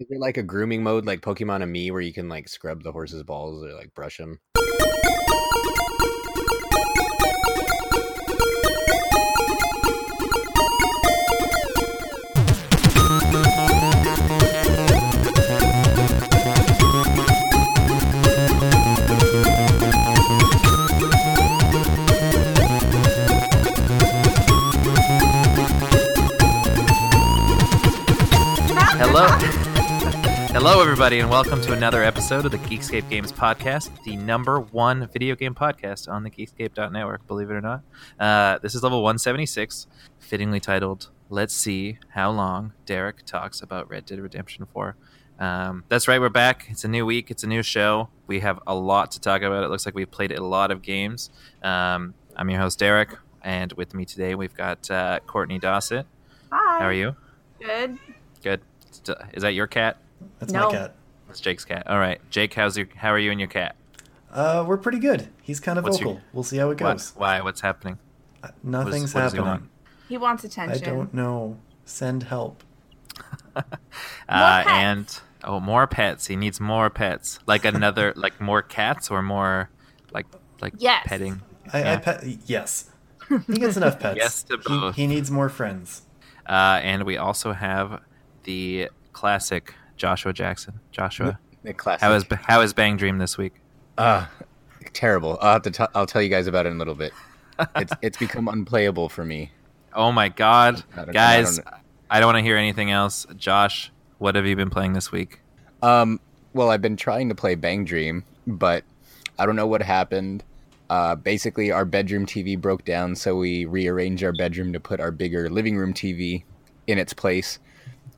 Is there like a grooming mode like Pokemon Amie where you can like scrub the horse's balls or like brush them? Hello, everybody, and welcome to another episode of the Geekscape Games Podcast, the number one video game podcast on the Geekscape.network, believe it or not. Uh, this is level 176, fittingly titled, Let's See How Long Derek Talks About Red Dead Redemption For. Um, that's right, we're back. It's a new week, it's a new show. We have a lot to talk about. It looks like we've played a lot of games. Um, I'm your host, Derek, and with me today we've got uh, Courtney Dossett. Hi. How are you? Good. Good. Is that your cat? That's No. my cat. That's Jake's cat. All right, Jake, how's your? How are you and your cat? Uh, we're pretty good. He's kind of What's vocal. your- We'll see how it What- goes. why? What's happening? Uh, Nothing's what is going happening. He wants attention. I don't know. Send help. Uh, pets. and oh, more pets. He needs more pets. Like another, like more cats or more, like like Yes. petting. I, I pet. Yes, he gets enough pets. Yes to He- both. He, needs more friends. Uh, and we also have the classic Joshua Jackson. Joshua, The classic. how is how is Bang Dream this week? Uh, terrible. I'll have to. T- I'll tell you guys about it in a little bit. It's it's become unplayable for me. Oh my God, I don't- I guys! don't- I don't want to hear anything else. Josh, what have you been playing this week? Um, well, I've been trying to play Bang Dream, but I don't know what happened. Uh, basically, our bedroom TV broke down, so we rearranged our bedroom to put our bigger living room TV in its place.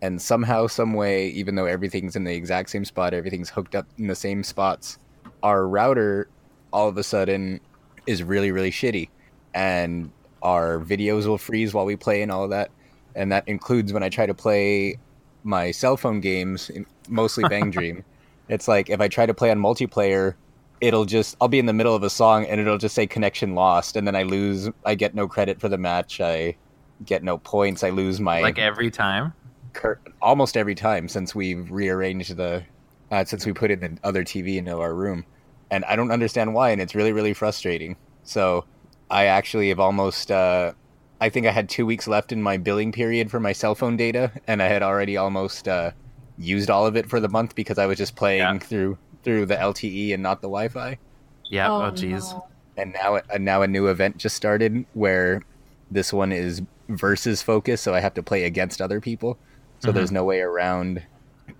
And somehow, some way, even though everything's in the exact same spot, everything's hooked up in the same spots, our router all of a sudden is really, really shitty. And our videos will freeze while we play and all of that. And that includes when I try to play my cell phone games, mostly Bang Dream. It's like if I try to play on multiplayer, it'll just I'll be in the middle of a song and it'll just say connection lost, and then I lose. I get no credit for the match. I get no points. I lose my Like every time. Cur- almost every time since we've rearranged the uh, since we put in the other TV into our room, and I don't understand why, and it's really really frustrating. So I actually have almost. Uh, I think I had two weeks left in my billing period for my cell phone data, and I had already almost uh, used all of it for the month because I was just playing Yeah. through through the LTE and not the Wi-Fi. Yeah. Oh, Oh, jeez. no. And now, and now a new event just started where this one is versus focus, so I have to play against other people. So Mhm. there's no way around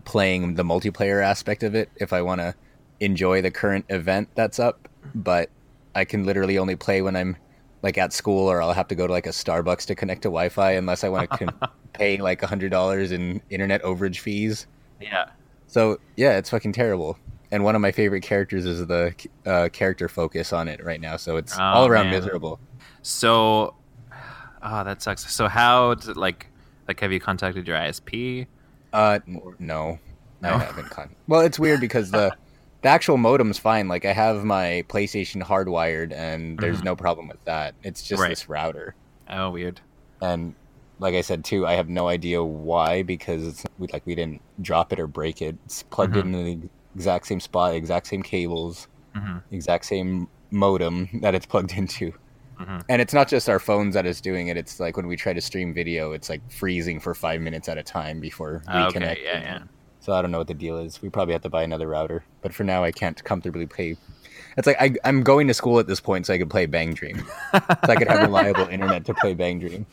playing the multiplayer aspect of it if I want to enjoy the current event that's up. But I can literally only play when I'm like at school, or I'll have to go to like a Starbucks to connect to Wi-Fi unless I want to con- pay like a hundred dollars in internet overage fees. Yeah. So yeah, it's fucking terrible. And one of my favorite characters is the uh, character focus on it right now, so it's Oh, all around man. miserable. So, oh, that sucks. So how did like like have you contacted your ISP? Uh, n- no, No? I haven't. Con- well, it's weird because the the actual modem's fine. Like I have my PlayStation hardwired, and there's Mhm. no problem with that. It's just Right. this router, Oh, weird. and like I said too, I have no idea why because it's, we like we didn't drop it or break it. It's plugged Mhm. in the exact same spot, exact same cables, hmm exact same modem that it's plugged into. Mhm. And it's not just our phones that is doing it. It's like when we try to stream video, it's like freezing for five minutes at a time before we Okay, reconnecting. yeah, yeah. So I don't know what the deal is. We probably have to buy another router. But for now, I can't comfortably play. It's like I, I'm going to school at this point so I could play Bang Dream. so I could have reliable internet to play Bang Dream.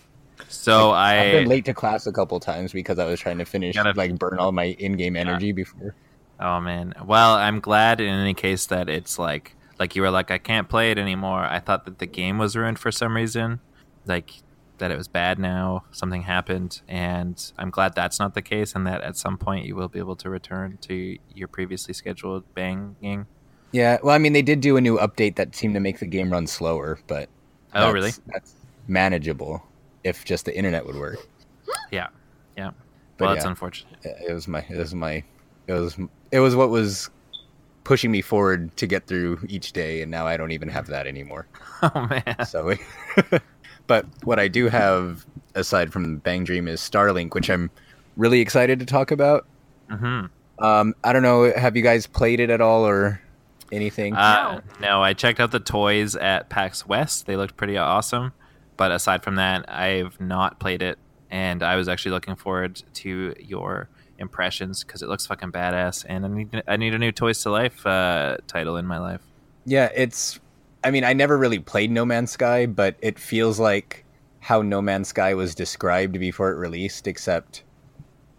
So I've been late to class a couple times because I was trying to finish, Gotta- like, burn all my in-game energy before. oh man. Well, I'm glad in any case that it's like like you were like I can't play it anymore. I thought that the game was ruined for some reason, like that it was bad now. Something happened, and I'm glad that's not the case, and that at some point you will be able to return to your previously scheduled banging. Yeah, well, I mean, they did do a new update that seemed to make the game run slower, but Oh, that's- really? That's manageable if just the internet would work. Yeah, yeah. But well, that's yeah. unfortunate. it was my it was my it was it was what was pushing me forward to get through each day and now I don't even have that anymore. Oh man. So but what I do have aside from Bang Dream is Starlink, which I'm really excited to talk about hmm Um, I don't know. Have you guys played it at all or anything? Uh, no, I checked out the toys at PAX West. They looked pretty awesome. But aside from that, I've not played it. And I was actually looking forward to your impressions because it looks fucking badass. And I need, I need a new Toys to Life uh, title in my life. Yeah, it's. I mean, I never really played No Man's Sky, but it feels like how No Man's Sky was described before it released, except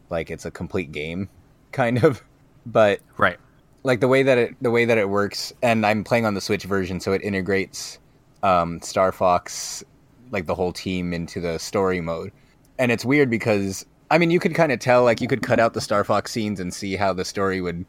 like it's a complete game, kind of. But Right. like the way that it the way that it works, and I'm playing on the Switch version, so it integrates um, Star Fox, like the whole team, into the story mode, and it's weird because I mean, you could kind of tell, like you could cut out the Star Fox scenes and see how the story would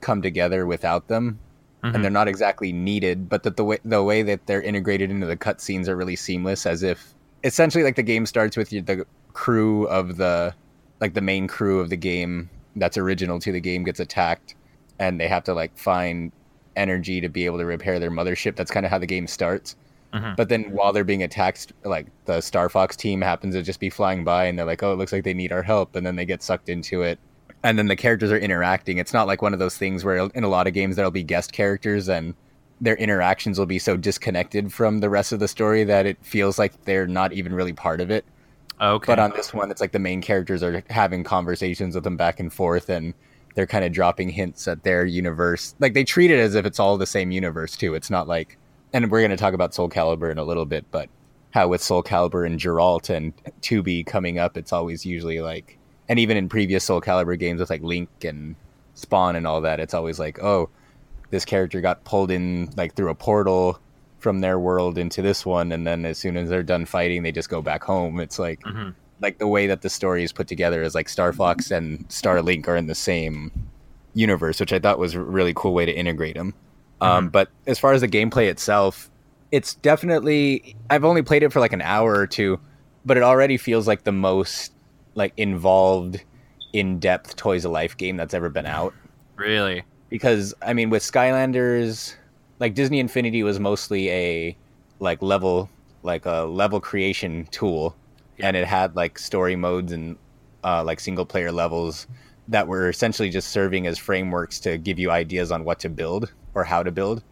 come together without them Mhm. and they're not exactly needed, but that the way the way that they're integrated into the cutscenes are really seamless, as if essentially like the game starts with the crew of the like the main crew of the game that's original to the game gets attacked, and they have to like find energy to be able to repair their mothership. That's kind of how the game starts. Mhm. But then while they're being attacked, like the Star Fox team happens to just be flying by, and they're like, "Oh, it looks like they need our help," and then they get sucked into it and then the characters are interacting. It's not like one of those things where in a lot of games there'll be guest characters and their interactions will be so disconnected from the rest of the story that it feels like they're not even really part of it. Okay. But on this one, it's like the main characters are having conversations with them back and forth, and they're kind of dropping hints at their universe. Like they treat it as if it's all the same universe too. It's not like, and we're going to talk about Soul Calibur in a little bit, but how with Soul Calibur and Geralt and 2B coming up, it's always usually like, and even in previous Soul Calibur games with like Link and Spawn and all that, it's always like, oh, this character got pulled in like through a portal from their world into this one, and then as soon as they're done fighting, they just go back home. It's like Mhm. like the way that the story is put together is like Star Fox and Starlink are in the same universe, which I thought was a really cool way to integrate them. Um, but as far as the gameplay itself, it's definitely I've only played it for like an hour or two, but it already feels like the most like involved, in depth Toys of Life game that's ever been out Really? because I mean with Skylanders, like Disney Infinity was mostly a like level like a level creation tool, Yeah. and it had like story modes and uh, like single player levels that were essentially just serving as frameworks to give you ideas on what to build or how to build.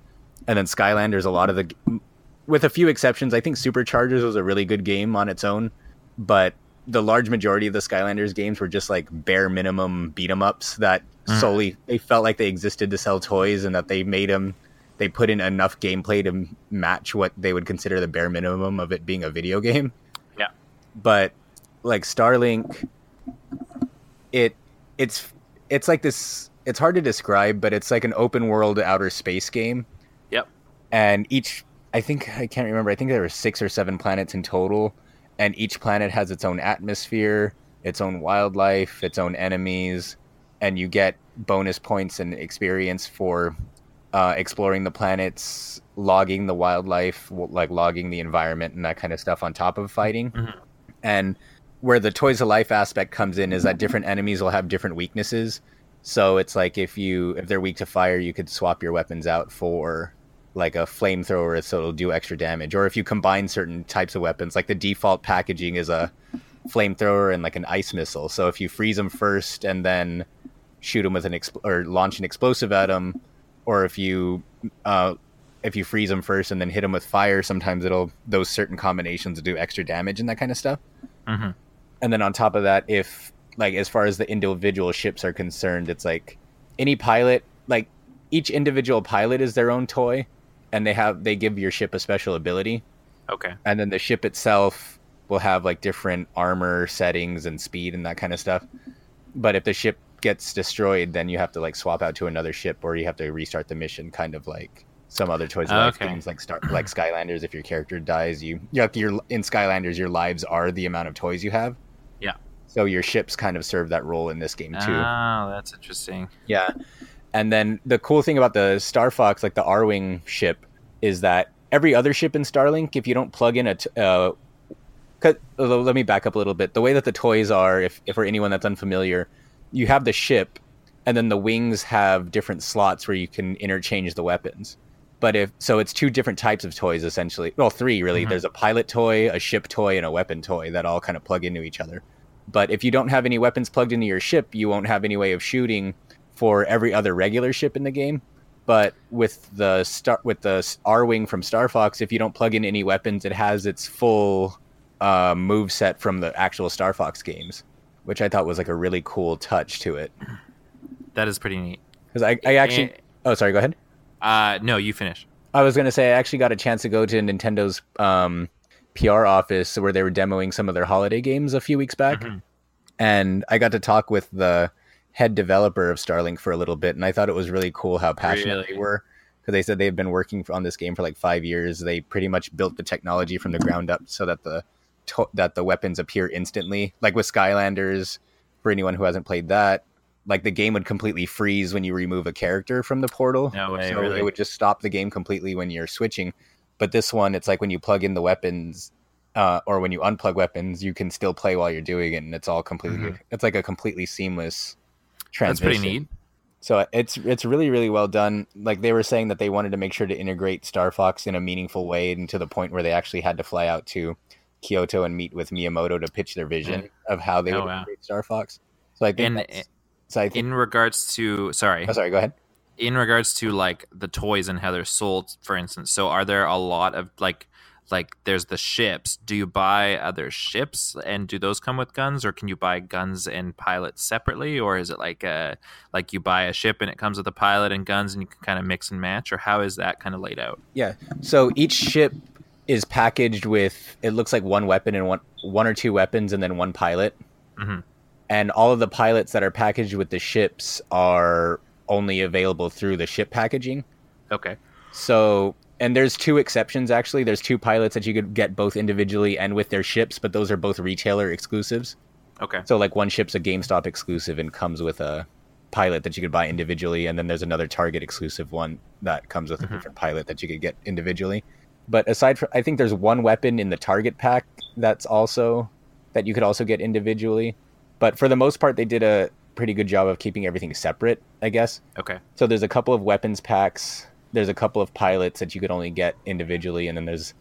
And then Skylanders, a lot of the, with a few exceptions, I think Superchargers was a really good game on its own, but the large majority of the Skylanders games were just like bare minimum beat 'em ups that Mm. solely they felt like they existed to sell toys and that they made them they put in enough gameplay to match what they would consider the bare minimum of it being a video game. Yeah. But like Starlink it it's it's like this it's hard to describe but it's like an open world outer space game Yep. and each i think i can't remember i think there were six or seven planets in total and each planet has its own atmosphere its own wildlife its own enemies and you get bonus points and experience for uh, exploring the planets logging the wildlife like logging the environment and that kind of stuff on top of fighting Mhm. and where the toys of life aspect comes in is that different enemies will have different weaknesses. So it's like if you if they're weak to fire you could swap your weapons out for like a flamethrower so it'll do extra damage. Or if you combine certain types of weapons like the default packaging is a flamethrower and like an ice missile. So if you freeze them first and then shoot them with an expl- or launch an explosive at them or if you uh if you freeze them first and then hit them with fire sometimes it'll those certain combinations do extra damage and that kind of stuff. Hmm and then on top of that if like as far as the individual ships are concerned it's like any pilot like each individual pilot is their own toy and they have they give your ship a special ability Okay. and then the ship itself will have like different armor settings and speed and that kind of stuff but if the ship gets destroyed then you have to like swap out to another ship or you have to restart the mission kind of like some other toys Okay. games like start like skylanders if your character dies you you have to, your in skylanders your lives are the amount of toys you have. So your ships kind of serve that role in this game too Oh, that's interesting. yeah. And then the cool thing about the Star Fox, like the Arwing ship, is that every other ship in Starlink, if you don't plug in a. T- uh, cut, uh, let me back up a little bit. The way that the toys are, if, if for anyone that's unfamiliar, you have the ship, and then the wings have different slots where you can interchange the weapons. But if so, it's two different types of toys essentially. Well, three really. Mhm. There's a pilot toy, a ship toy, and a weapon toy that all kind of plug into each other. But if you don't have any weapons plugged into your ship, you won't have any way of shooting for every other regular ship in the game. But with the star with the Arwing from Star Fox, if you don't plug in any weapons, it has its full uh, move set from the actual Star Fox games, which I thought was like a really cool touch to it. That is pretty neat. Because I, I actually, And- oh sorry, go ahead. Uh, no, you finish. I was gonna say I actually got a chance to go to Nintendo's um, PR office where they were demoing some of their holiday games a few weeks back, Mhm. and I got to talk with the head developer of Starlink for a little bit, and I thought it was really cool how passionate Really? they were because they said they've been working on this game for like five years. They pretty much built the technology from the ground up so that the to- that the weapons appear instantly, like with Skylanders. For anyone who hasn't played that, like the game would completely freeze when you remove a character from the portal. No way, so really? it would just stop the game completely when you're switching. But this one, it's like when you plug in the weapons, uh, or when you unplug weapons, you can still play while you're doing it, and it's all completely. Mhm. It's like a completely seamless transition. That's pretty neat. So it's it's really really well done. Like they were saying that they wanted to make sure to integrate Star Fox in a meaningful way, and to the point where they actually had to fly out to Kyoto and meet with Miyamoto to pitch their vision of how they Oh, would wow. integrate Star Fox. So I think. That's- so I think. in regards to sorry, oh, sorry. Go ahead. In regards to like the toys and how they're sold, for instance. So are there a lot of like like there's the ships. Do you buy other ships and do those come with guns, or can you buy guns and pilots separately, or is it like uh like you buy a ship and it comes with a pilot and guns and you can kind of mix and match, or how is that kind of laid out? Yeah. So each ship is packaged with it looks like one weapon and one one or two weapons and then one pilot. Mhm. And all of the pilots that are packaged with the ships are only available through the ship packaging. Okay. So and there's two exceptions actually. There's two pilots that you could get both individually and with their ships, but those are both retailer exclusives. Okay. So like one ship's a GameStop exclusive and comes with a pilot that you could buy individually, and then there's another Target exclusive one that comes with a Mhm. different pilot that you could get individually. But aside from, I think there's one weapon in the Target pack that's also that you could also get individually. But for the most part, they did a pretty good job of keeping everything separate, I guess. Okay. So there's a couple of weapons packs. There's a couple of pilots that you could only get individually, and then there's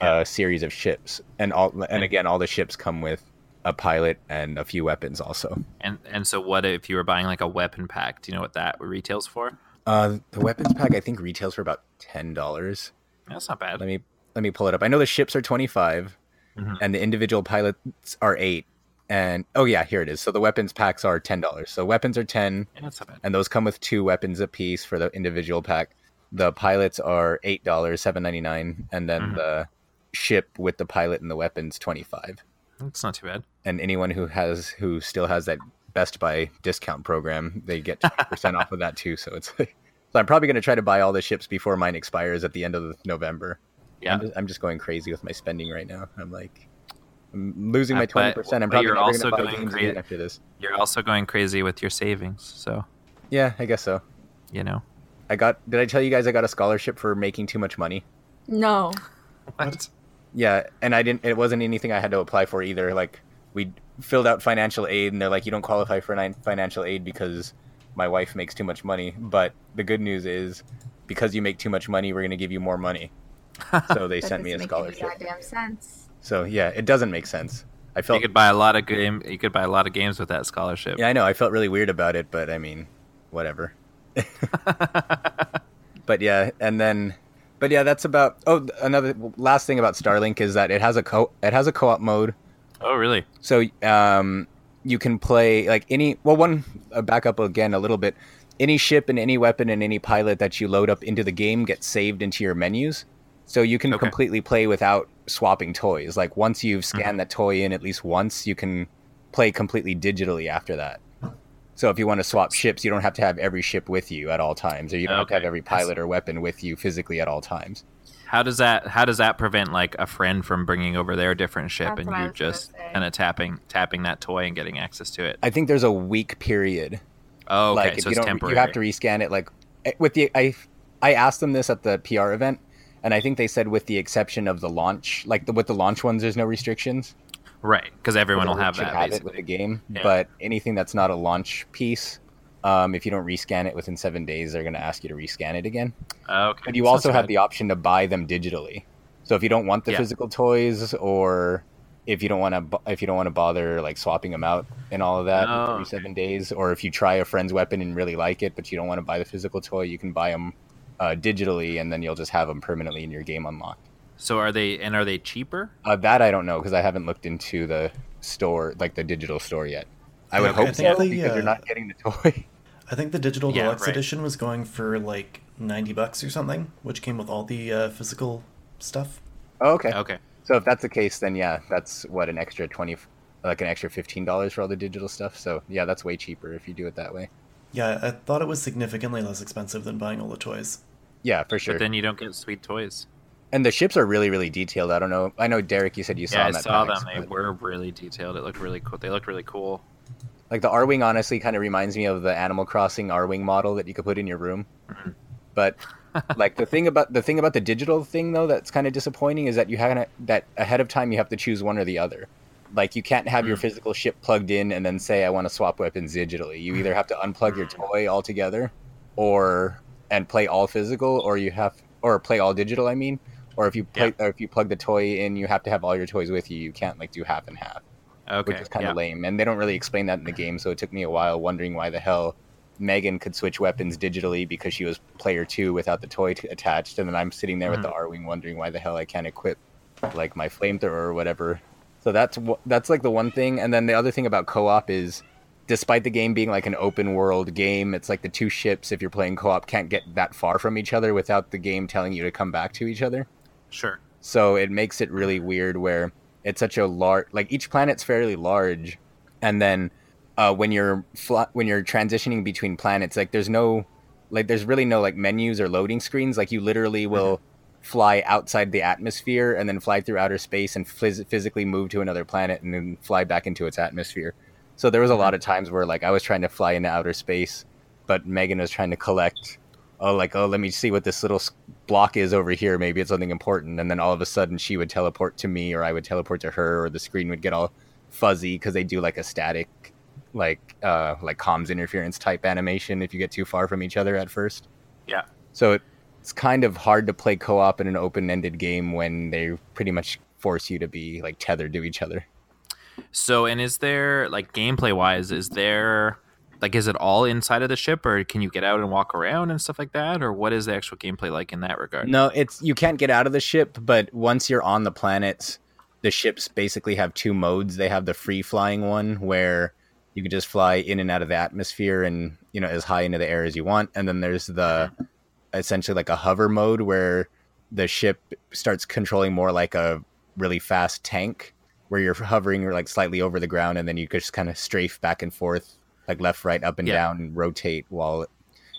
a series of ships. And all and again, all the ships come with a pilot and a few weapons also. And and so what if you were buying like a weapon pack? Do you know what that retails for? Uh, the weapons pack I think retails for about ten dollars. That's not bad. Let me let me pull it up. I know the ships are twenty Mhm. and the individual pilots are eight. And oh yeah, here it is. So the weapons packs are ten dollars. So weapons are ten, Yeah, that's not bad. and those come with two weapons apiece for the individual pack. The pilots are eight dollars, seven ninety nine, and then Mhm. the ship with the pilot and the weapons twenty five. That's not too bad. And anyone who has who still has that Best Buy discount program, they get percent off of that too. So it's like, so I'm probably gonna try to buy all the ships before mine expires at the end of November. Yeah. I'm just, I'm just going crazy with my spending right now. I'm like, I'm losing Uh, my twenty percent. I'm probably you're never also gonna buy going games crazy- again after this. You're also going crazy with your savings, so Yeah, I guess so. you know. I got. Did I tell you guys I got a scholarship for making too much money? No. What? Yeah, and I didn't. It wasn't anything I had to apply for either. Like we filled out financial aid, and they're like, you don't qualify for financial aid because my wife makes too much money. But the good news is, because you make too much money, we're going to give you more money. So they sent me a scholarship. Goddamn sense. So yeah, it doesn't make sense. I felt You could buy a lot of game. You could buy a lot of games with that scholarship. Yeah, I know. I felt really weird about it, but I mean, whatever. but yeah, and then, but yeah, that's about. Oh, another last thing about Starlink is that it has a co. It has a co-op mode. oh, really? So um, you can play like any. Well, one uh, back up again a little bit. Any ship and any weapon and any pilot that you load up into the game gets saved into your menus. So you can Okay. completely play without swapping toys. Like once you've scanned that toy in at least once, you can play completely digitally after that. So if you want to swap ships, you don't have to have every ship with you at all times, or you don't have to have every pilot or weapon with you physically at all times. How does that? How does that prevent like a friend from bringing over their different ship That's and you just kind of tapping tapping that toy and getting access to it? I think there's a week period Oh, okay. like if so you don't temporary. you have to rescan it like eh, with the i i asked them this at the pr event and i think they said with the exception of the launch like the with the launch ones there's no restrictions right, because everyone will have that. have it with the game Yeah. but anything that's not a launch piece um, if you don't rescan it within seven days they're going to ask you to rescan it again okay. but you also too have the option to buy them digitally so if you don't want the Yeah. physical toys or if you don't want to if you don't want to bother like swapping them out and all of that Oh, every seven days, or if you try a friend's weapon and really like it, but you don't want to buy the physical toy, you can buy them uh, digitally, and then you'll just have them permanently in your game unlocked. So are they and are they cheaper? Uh, that I don't know because I haven't looked into the store, like the digital store yet. I would Okay. I hope think so the, because uh, you're not getting the toy. I think the digital Yeah, deluxe right. edition was going for like ninety bucks or something, which came with all the uh, physical stuff. oh, okay. Okay. So if that's the case, then yeah, that's what an extra twenty, like an extra fifteen dollars for all the digital stuff. So yeah, that's way cheaper if you do it that way. Yeah, I thought it was significantly less expensive than buying all the toys. Yeah, for sure. But then you don't get sweet toys. and the ships are really, really detailed. I don't know. I know Derek, you said you saw Yeah, I them at saw them. They but, were really detailed. It looked really cool. They looked really cool. like the Arwing. Honestly, kind of reminds me of the Animal Crossing Arwing model that you could put in your room. Mhm. But like the thing about the thing about the digital thing though that's kind of disappointing is that you have to that ahead of time you have to choose one or the other. Like you can't have your Mm. physical ship plugged in and then say I want to swap weapons digitally. You either have to unplug your toy altogether, or and play all physical, or you have or play all digital. I mean, or if you play or if you plug the toy in, you have to have all your toys with you. You can't like do half and half Okay. which is kind yeah. of lame. And they don't really explain that in the game, so it took me a while wondering why the hell Megan could switch weapons digitally because she was player two without the toy t- attached, and then I'm sitting there with the mm-hmm. Arwing wondering why the hell I can't equip like my flamethrower or whatever. So that's that's like the one thing, and then the other thing about co-op is. Despite the game being like an open world game, it's like the two ships, if you're playing co op, can't get that far from each other without the game telling you to come back to each other. Sure. So it makes it really weird where it's such a large, like each planet's fairly large, and then uh, when you're fl- when you're transitioning between planets, like there's no, like there's really no like menus or loading screens. Like you literally will fly outside the atmosphere and then fly through outer space and phys- physically move to another planet and then fly back into its atmosphere. So there was a lot of times where like I was trying to fly into outer space, but Megan was trying to collect oh like oh let me see what this little block is over here. Maybe it's something important. And then all of a sudden she would teleport to me or i would teleport to her or the screen would get all fuzzy because they do like a static like uh like comms interference type animation if you get too far from each other at first. Yeah. so it, it's kind of hard to play co-op in an open-ended game when they pretty much force you to be like tethered to each other So, and is there like gameplay wise? Is there like is it all inside of the ship, or can you get out and walk around and stuff like that, or what is the actual gameplay like in that regard? No, it's you can't get out of the ship, but once you're on the planets, the ships basically have two modes. They have the free flying one where you can just fly in and out of the atmosphere and you know as high into the air as you want, and then there's the essentially like a hover mode where the ship starts controlling more like a really fast tank where you're hovering or like slightly over the ground and then you just kind of strafe back and forth like left right up and Yeah. down and rotate while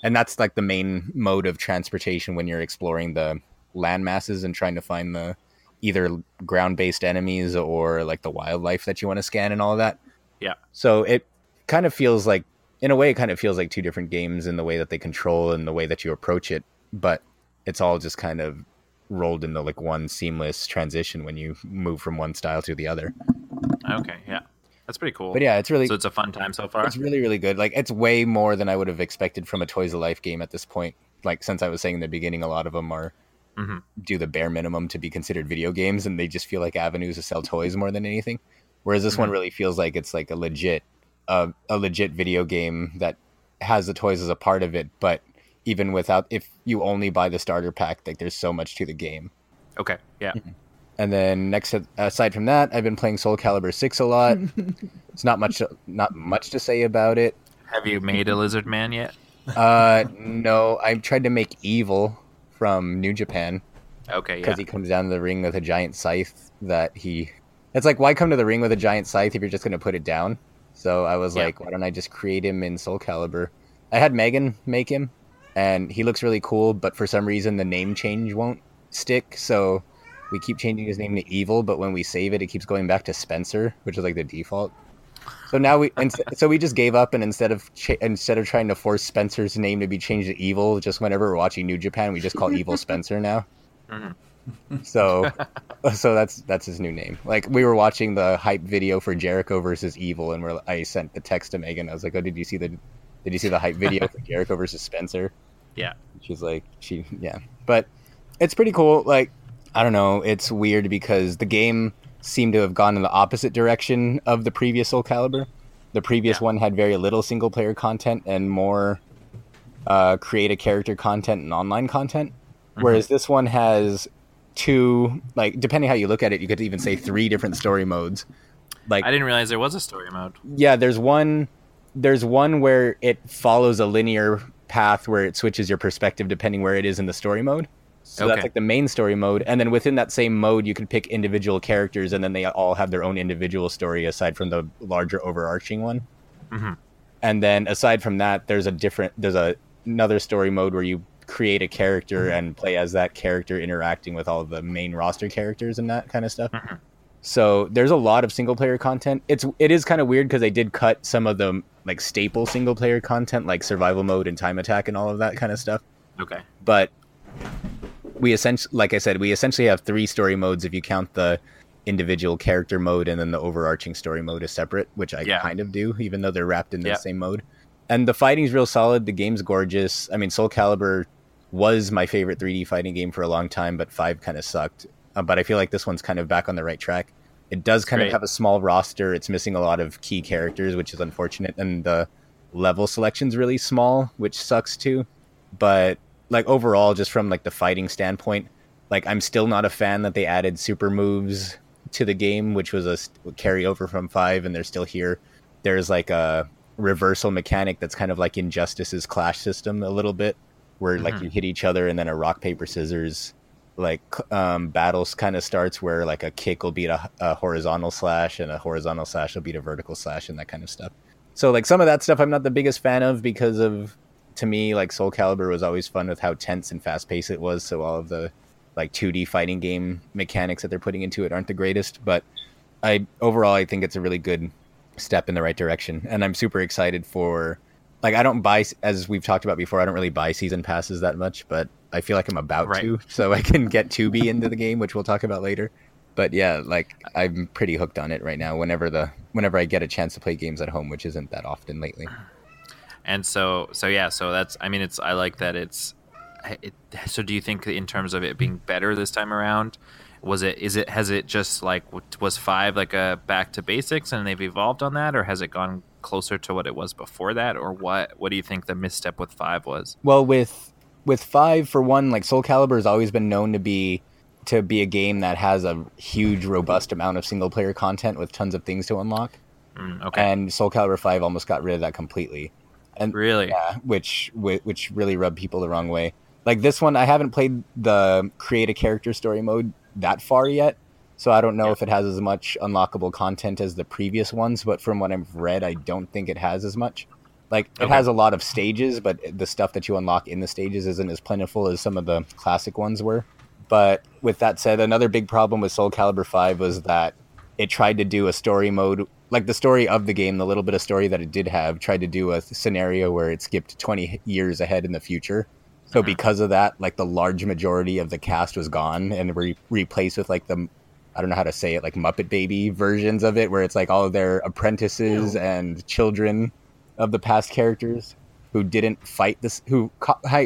and that's like the main mode of transportation when you're exploring the land masses and trying to find the either ground-based enemies or like the wildlife that you want to scan and all of that. Yeah. So it kind of feels like in a way it kind of feels like two different games in the way that they control and the way that you approach it, but it's all just kind of rolled into like one seamless transition when you move from one style to the other. Okay, yeah, that's pretty cool. But yeah, it's really so it's a fun time so far. it's really really good. Like it's way more than I would have expected from a Toys of Life game at this point. Like since I was saying in the beginning, a lot of them are Mhm. do the bare minimum to be considered video games, and they just feel like avenues to sell toys more than anything. Whereas this one really feels like it's like a legit, uh, a legit video game that has the toys as a part of it. But even without, if you only buy the starter pack, like there's so much to the game. Okay, yeah, And then next, aside from that, I've been playing Soul Calibur six a lot. it's not much, not much to say about it. have you made a lizard man yet? Uh, no, i've tried to make Evil from New Japan Okay, yeah, because he comes down to the ring with a giant scythe that he. It's like why come to the ring with a giant scythe if you're just going to put it down? So I was Yeah. like, why don't I just create him in Soul Calibur? I had Megan make him, and he looks really cool, but for some reason the name change won't stick. So we keep changing his name to Evil, but when we save it, it keeps going back to Spencer, which is like the default. So now we, and so we just gave up, and instead of cha- instead of trying to force Spencer's name to be changed to Evil, just whenever we're watching New Japan, we just call Evil Spencer now. Mhm. So, so that's that's his new name. Like we were watching the hype video for Jericho versus Evil, and we're, I sent the text to Megan. I was like, "Oh, did you see the did you see the hype video for Jericho versus Spencer?" yeah. She's like, "She yeah," but it's pretty cool. Like I don't know, it's weird because the game seemed to have gone in the opposite direction of the previous Soul Calibur. The previous Yeah. one had very little single player content and more uh, create a character content and online content, whereas this one has two, like depending how you look at it, you could even say three different story modes. Like I didn't realize there was a story mode. yeah, there's one there's one where it follows a linear path where it switches your perspective depending where it is in the story mode. So that's like the main story mode, and then within that same mode, you can pick individual characters, and then they all have their own individual story aside from the larger overarching one. Mhm. And then aside from that, there's a different there's a another story mode where you create a character and play as that character interacting with all of the main roster characters and that kind of stuff. Mhm. So there's a lot of single player content. It's it is kind of weird because they did cut some of the like staple single player content like survival mode and time attack and all of that kind of stuff. Okay. But we essentially, like I said, we essentially have three story modes if you count the individual character mode and then the overarching story mode is separate, which I Yeah. kind of do, even though they're wrapped in the same mode. And the fighting's real solid. The game's gorgeous. I mean, Soul Calibur was my favorite 3D fighting game for a long time, but five kind of sucked. Uh, but I feel like this one's kind of back on the right track. It does kind Great. of have a small roster. It's missing a lot of key characters, which is unfortunate, and the level selection's really small, which sucks too. But like overall, just from like the fighting standpoint, like I'm still not a fan that they added super moves to the game, which was a carryover from five, and they're still here. There's like a reversal mechanic that's kind of like Injustice's clash system a little bit, where like Mhm. you hit each other and then a rock paper scissors like um, battles kind of starts where like a kick will beat a, a horizontal slash and a horizontal slash will beat a vertical slash and that kind of stuff. So like some of that stuff I'm not the biggest fan of because of to me like Soul Calibur was always fun with how tense and fast paced it was. So all of the like 2D fighting game mechanics that they're putting into it aren't the greatest, but I overall I think it's a really good step in the right direction, and I'm super excited for. Like I don't buy as we've talked about before. I don't really buy season passes that much, but I feel like I'm about Right. to, so I can get 2B into the game, which we'll talk about later. But yeah, like I'm pretty hooked on it right now. Whenever the whenever I get a chance to play games at home, which isn't that often lately. And so, so yeah, so that's. I mean, it's. I like that it's. It, so, do you think in terms of it being better this time around, was it? Is it? Has it just like was five like a back to basics and they've evolved on that, or has it gone closer to what it was before that, or what? What do you think the misstep with five was? Well, with with five for one, like Soul Calibur has always been known to be to be a game that has a huge, robust amount of single player content with tons of things to unlock. Mm, okay, And Soul Calibur five almost got rid of that completely. And really? yeah, which which really rubbed people the wrong way. Like this one, I haven't played the create a character story mode that far yet, so I don't know Yeah. if it has as much unlockable content as the previous ones. But from what I've read, I don't think it has as much. Like it Okay. has a lot of stages, but the stuff that you unlock in the stages isn't as plentiful as some of the classic ones were. But with that said, another big problem with Soul Calibur 5 was that it tried to do a story mode, like the story of the game, the little bit of story that it did have, tried to do a scenario where it skipped 20 years ahead in the future. So Mhm. because of that, like the large majority of the cast was gone and re- replaced with like the I don't know how to say it, like Muppet Baby versions of it, where it's like all of their apprentices and children of the past characters who didn't fight this, who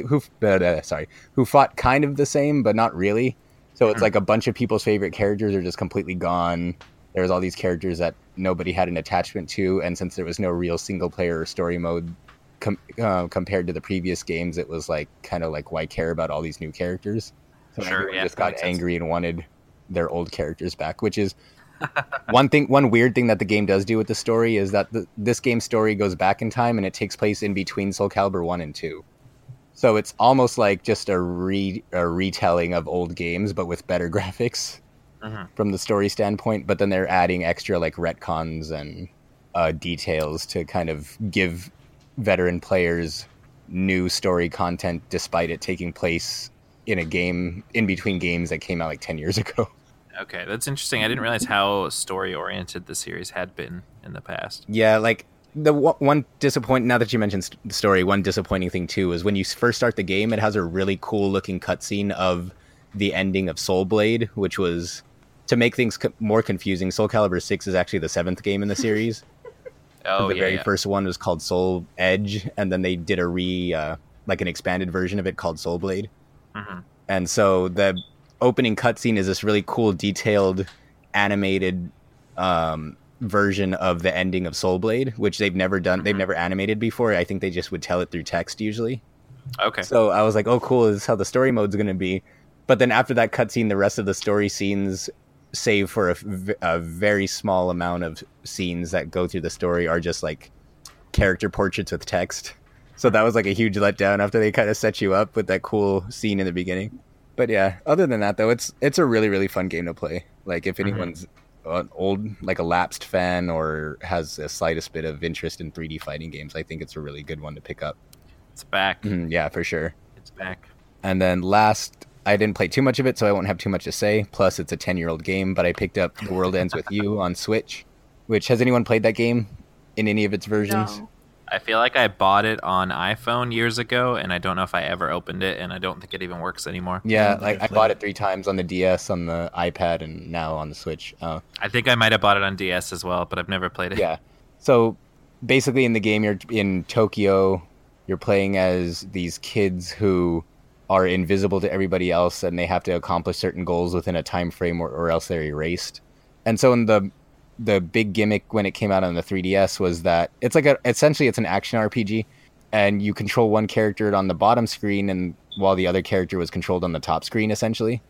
who uh, sorry, who fought kind of the same but not really. So it's Mhm. like a bunch of people's favorite characters are just completely gone. There's all these characters that nobody had an attachment to, and since there was no real single player or story mode com- uh, compared to the previous games, it was like kind of like why care about all these new characters? So Sure, everyone yeah, just got makes sense. angry and wanted their old characters back, which is one thing. One weird thing that the game does do with the story is that the, this game's story goes back in time and it takes place in between Soul Calibur one and two. So it's almost like just a re a retelling of old games, but with better graphics Mhm. from the story standpoint. But then they're adding extra like retcons and uh, details to kind of give veteran players new story content, despite it taking place in a game in between games that came out like ten years ago. Okay, that's interesting. I didn't realize how story oriented the series had been in the past. Yeah, like the one- one disappoint. Now that you mentioned st- the story, one disappointing thing too is when you first start the game, it has a really cool looking cutscene of the ending of Soul Blade, which was to make things co- more confusing. Soul Calibur Six is actually the seventh game in the series. Oh the yeah, very yeah. first one was called Soul Edge, and then they did a re uh, like an expanded version of it called Soul Blade. Mhm. And so the opening cutscene is this really cool, detailed animated um, version of the ending of Soul Blade, which they've never done. They've Mhm. never animated before. I think they just would tell it through text usually. Okay. So I was like, oh, cool. This is how the story mode's going to be. But then after that cutscene, the rest of the story scenes, save for a very small amount of scenes that go through the story, are just like character portraits with text. So that was like a huge letdown after they kind of set you up with that cool scene in the beginning. But yeah, other than that though, it's it's a really really fun game to play. Like if Mhm. anyone's an old like a lapsed fan or has the slightest bit of interest in 3D fighting games, I think it's a really good one to pick up. It's back. Mhm, yeah, for sure. It's back. And then last, I didn't play too much of it, so I won't have too much to say. Plus, it's a 10 year old game, but I picked up The World Ends With You on Switch, which has anyone played that game in any of its versions? No. I feel like I bought it on iPhone years ago, and I don't know if I ever opened it, and I don't think it even works anymore. Yeah, like I've I played bought it. it three times on the DS, on the iPad, and now on the Switch. Uh, I think I might have bought it on DS as well, but I've never played it. yeah. So basically, in the game, you're in Tokyo. You're playing as these kids who are invisible to everybody else, and they have to accomplish certain goals within a time frame, or, or else they're erased. And so, in the the big gimmick when it came out on the 3DS was that it's like a essentially it's an action RPG, and you control one character on the bottom screen, and while the other character was controlled on the top screen, essentially.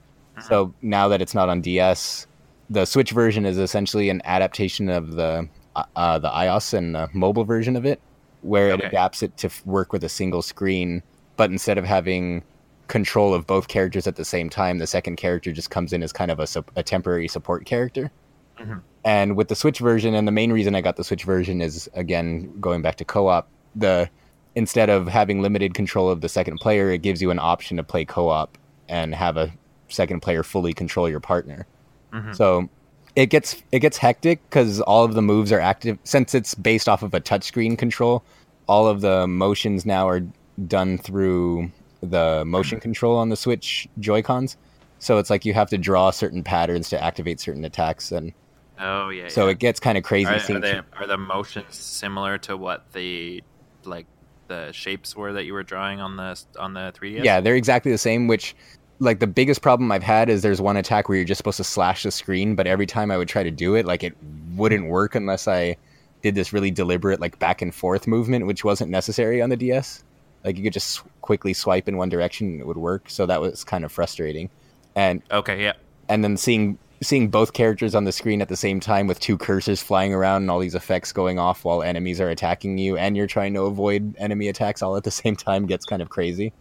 So now that it's not on DS, the Switch version is essentially an adaptation of the uh, uh, the iOS and the mobile version of it, where Okay. it adapts it to work with a single screen. But instead of having control of both characters at the same time, the second character just comes in as kind of a, a temporary support character. Mhm. And with the Switch version, and the main reason I got the Switch version is again going back to co-op. The instead of having limited control of the second player, it gives you an option to play co-op and have a second player fully control your partner. Mhm. So it gets it gets hectic because all of the moves are active since it's based off of a touchscreen control. All of the motions now are done through the motion control on the Switch Joy Cons. So it's like you have to draw certain patterns to activate certain attacks, and Oh yeah. so yeah. it gets kind of crazy. are, are, they, are the motions similar to what the like the shapes were that you were drawing on the on the 3ds? Yeah, they're exactly the same. Which, like, the biggest problem I've had is there's one attack where you're just supposed to slash the screen, but every time I would try to do it, like, it wouldn't work unless I did this really deliberate, like, back and forth movement, which wasn't necessary on the DS. Like, you could just quickly swipe in one direction and it would work. So that was kind of frustrating. And Okay. Yeah. and then seeing seeing both characters on the screen at the same time with two cursors flying around and all these effects going off while enemies are attacking you and you're trying to avoid enemy attacks all at the same time gets kind of crazy.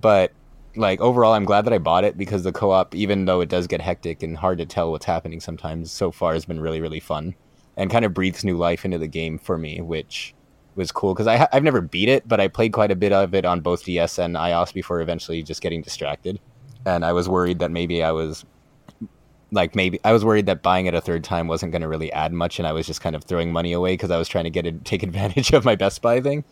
But like overall I'm glad that I bought it because the co-op even though it does get hectic and hard to tell what's happening sometimes so far has been really really fun and kind of breathes new life into the game for me which was cool because I I've never beat it but I played quite a bit of it on both DS and iOS before eventually just getting distracted and I was worried that maybe I was like maybe I was worried that buying it a third time wasn't going to really add much, and I was just kind of throwing money away because I was trying to get it, take advantage of my Best Buy thing.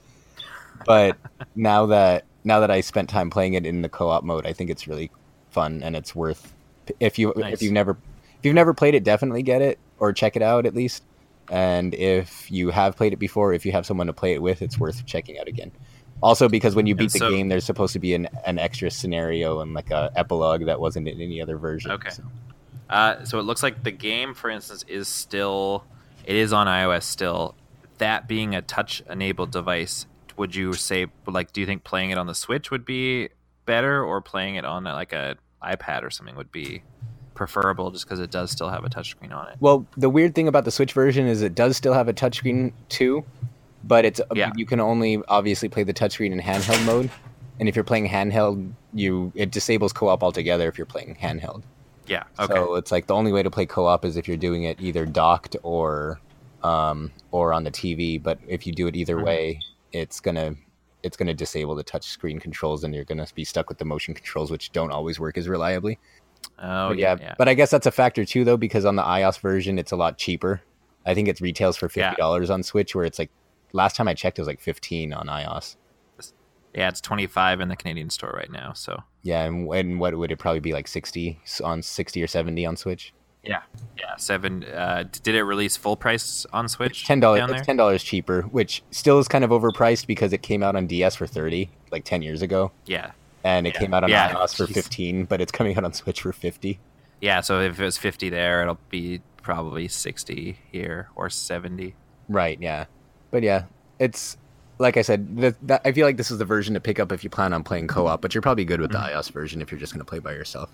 But now that now that I spent time playing it in the co-op mode, I think it's really fun and it's worth if you Nice. if you've never if you've never played it, definitely get it or check it out at least. And if you have played it before, if you have someone to play it with, it's worth checking out again. Also, because when you beat the game, there's supposed to be an, an extra scenario and like a epilogue that wasn't in any other version. Okay. so. Uh, so it looks like the game, for instance, is still it is on iOS still. That being a touch-enabled device, would you say like do you think playing it on the Switch would be better, or playing it on like a iPad or something would be preferable, just because it does still have a touchscreen on it? Well, the weird thing about the Switch version is it does still have a touchscreen too, but it's Yeah. you can only obviously play the touchscreen in handheld mode. And if you're playing handheld, you it disables co-op altogether if you're playing handheld. Yeah. Okay. So it's like the only way to play co-op is if you're doing it either docked or um, or on the TV. But if you do it either Mhm. way, it's gonna it's gonna disable the touch screen controls, and you're gonna be stuck with the motion controls, which don't always work as reliably. oh But yeah. yeah, Yeah. but I guess that's a factor too, though, because on the iOS version, it's a lot cheaper. I think it retails for fifty dollars on Switch, where it's like last time I checked, it was like fifteen on iOS. Yeah. It's twenty-five in the Canadian store right now. So Yeah, and, and what would it probably be like sixty on sixty or seventy on Switch? yeah, yeah. Seven. Uh, did it release full price on Switch? ten dollars. It's ten dollars cheaper, which still is kind of overpriced because it came out on DS for thirty, like ten years ago, Yeah. and it Yeah. came out on Yeah, iOS for jeez. fifteen, but it's coming out on Switch for fifty. Yeah, so if it was 50 there, it'll be probably sixty here or seventy. Right. Yeah. But yeah, it's like I said. That, that, I feel like this is the version to pick up if you plan on playing co-op. But you're probably good with the Mhm. iOS version if you're just going to play by yourself.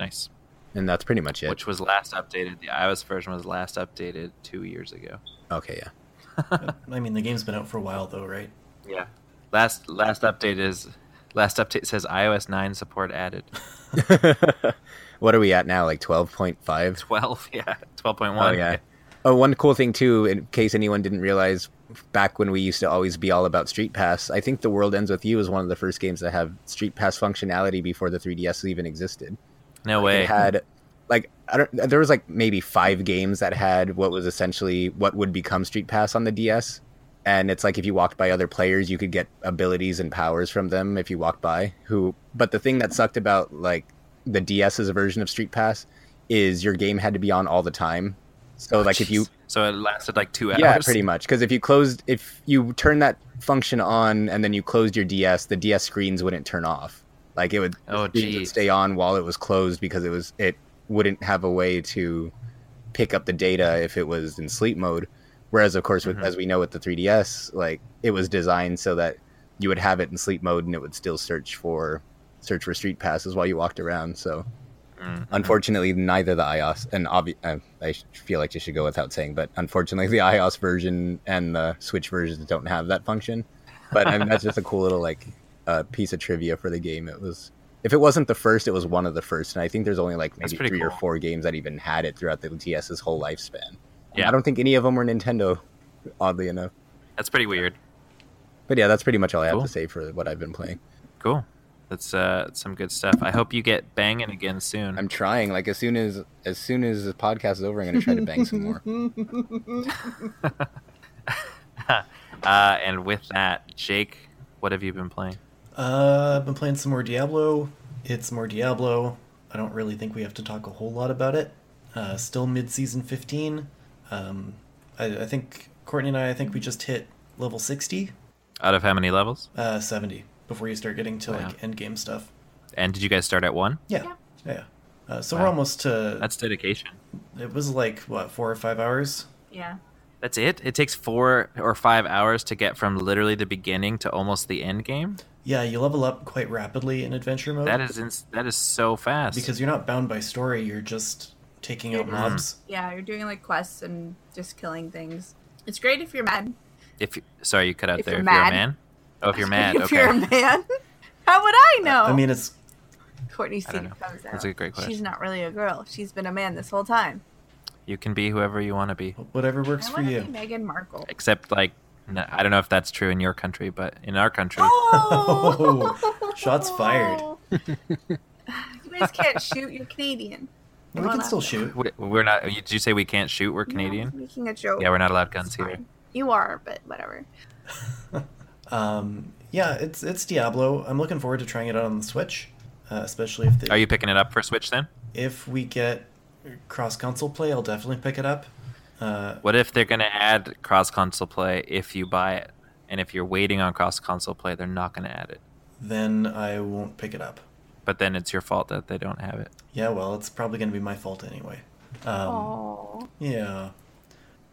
Nice. And that's pretty much it. Which was last updated. The iOS version was last updated two years ago. Okay. Yeah. I mean, the game's been out for a while, though, right? Yeah. Last last update is last update says iOS nine support added. what are we at now? Like twelve point five. Twelve, yeah, twelve point Oh one. yeah. Oh, one cool thing too, in case anyone didn't realize, back when we used to always be all about Street Pass, I think The World Ends with You is one of the first games that have Street Pass functionality before the 3DS even existed. No way. It had like I don't. There was like maybe five games that had what was essentially what would become Street Pass on the DS, and it's like if you walked by other players, you could get abilities and powers from them if you walked by. Who? But the thing that sucked about like the DS's version of Street Pass is your game had to be on all the time. So like if you so it lasted like two hours. yeah, pretty much. Because if you closed, if you turn that function on and then you closed your DS, the DS screens wouldn't turn off. Like it would, Oh, would stay on while it was closed because it was it wouldn't have a way to pick up the data if it was in sleep mode. Whereas, of course, with, Mhm. as we know with the 3DS, like it was designed so that you would have it in sleep mode and it would still search for search for street passes while you walked around. So Mhm. unfortunately neither the ios and obvi- uh, i feel like you should go without saying but unfortunately the ios version and the switch versions don't have that function but I mean, that's just a cool little like uh, piece of trivia for the game it was if it wasn't the first it was one of the first and i think there's only like maybe three or four games that even had it throughout the DS's whole lifespan Yeah. i don't think any of them were nintendo oddly enough That's pretty weird. but yeah that's pretty much all i have to say for what i've been playing Cool. That's uh some good stuff. I hope you get banging again soon. i'm trying like as soon as as soon as the podcast is over i'm going to try to bang some more uh, and with that, Jake, what have you been playing? Uh, I've been playing some more Diablo. It's more Diablo. I don't really think we have to talk a whole lot about it. Uh, still mid season 15. Um, I, I think Courtney and I, I think we just hit level 60, Out of how many levels? uh, 70 before you start getting to Wow. like end game stuff. And did you guys start at one? Yeah, Yeah. yeah. Uh, so Wow. we're almost to. That's dedication. It was like what four or five hours. Yeah. That's it. It takes four or five hours to get from literally the beginning to almost the end game. Yeah, you level up quite rapidly in adventure mode. That is ins- that is so fast. because you're not bound by story. You're just taking out mobs. Yeah, you're doing like quests and just killing things. It's great if you're mad. if you, sorry, you cut out If there. you're if you're a mad. man. Oh, if you're mad. if okay. you're a man. How would I know? I mean, it's Courtney I Steve comes out. That's a great question. She's not really a girl. She's been a man this whole time. You can be whoever you want to be. whatever works I for want to you. be Meghan Markle. Except like, no, I don't know if that's true in your country, but in our country, Oh, oh shots fired. you guys can't shoot. You're Canadian. We can still up. shoot. we- we're not. Did you say we can't shoot? We're No, Canadian. I'm making a joke. Yeah, we're not allowed guns here. You are, but whatever. Um, yeah, it's it's Diablo. I'm looking forward to trying it out on the Switch, uh, especially if the, Are you picking it up for Switch then? if we get cross console play. I'll definitely pick it up. Uh, What if they're gonna add cross console play if you buy it, and if you're waiting on cross console play, they're not gonna add it. then I won't pick it up. But then it's your fault that they don't have it. Yeah, well, it's probably going to be my fault anyway. Um, oh. Yeah.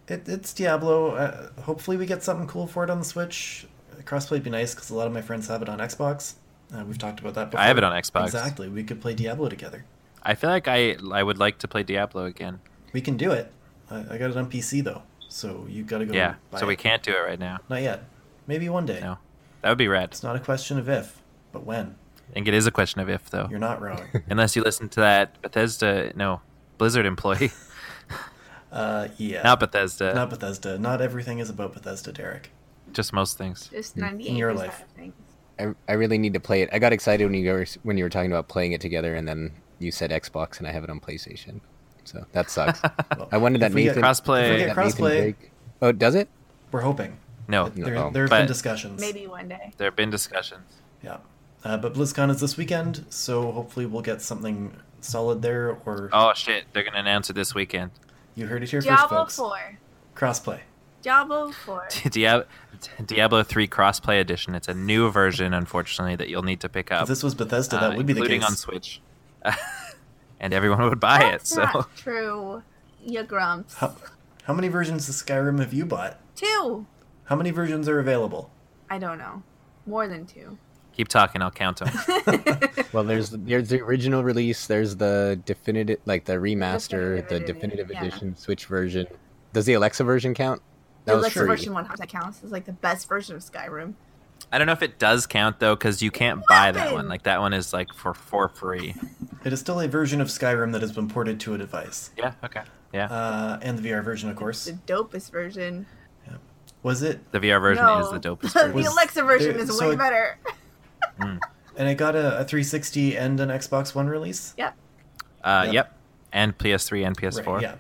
It, it's Diablo. Uh, hopefully, we get something cool for it on the Switch. Crossplay would be nice because a lot of my friends have it on Xbox. Uh, we've talked about that before. I have it on Xbox. Exactly. We could play Diablo together. I feel like I I would like to play Diablo again. We can do it. I, I got it on PC though, so you got to go. yeah, so we it. can't do it right now. Not yet. Maybe one day. No, that would be rad. It's not a question of if, but when. I think it is a question of if though. You're not wrong. Unless you listen to that Bethesda, no, Blizzard employee, uh, yeah. not Bethesda, Not Bethesda. Not everything is about Bethesda, Derek. Just most things. Just In your life. of. I, I really need to play it. I got excited when you were when you were talking about playing it together, and then you said Xbox, and I have it on PlayStation. So that sucks. Well, I wanted that we get- Nathan Crossplay. If that Nathan crossplay, Drake- Oh, does it? we're hoping. No, There, No. there have But- been discussions. Maybe one day. there have been discussions. Yeah. Uh, but BlizzCon is this weekend, so hopefully we'll get something solid there. Or Oh shit, they're gonna announce it this weekend. you heard it here first, folks. Diablo 4. Crossplay. Diablo 4. Diablo, Diablo 3 Crossplay Edition. It's a new version, unfortunately, that you'll need to pick up. If this was Bethesda, uh, that would be the including case. on Switch. and everyone would buy it. So not true. Yeah, grumps. How, how many versions of Skyrim have you bought? Two. How many versions are available? I don't know. More than two. Keep talking. I'll count them. Well, there's there's the original release. There's the definitive, like the remaster, Definitive the edition, definitive yeah. edition Switch version. Does the Alexa version count? The That was Alexa free. version 100% counts. It's like the best version of Skyrim. I don't know if it does count though, because you can't buy that one. Like that one is like for for free. It is still a version of Skyrim that has been ported to a device. Yeah. Okay. Yeah. Uh, and the VR version, of course. The dopest version. Was it? the VR version no. is the dopest the version. Was Alexa version there- is so way it- better. And it got a, a 360 and an Xbox One release? Yep. Uh, Yep. yep. And PS3 and PS4. Right, yeah.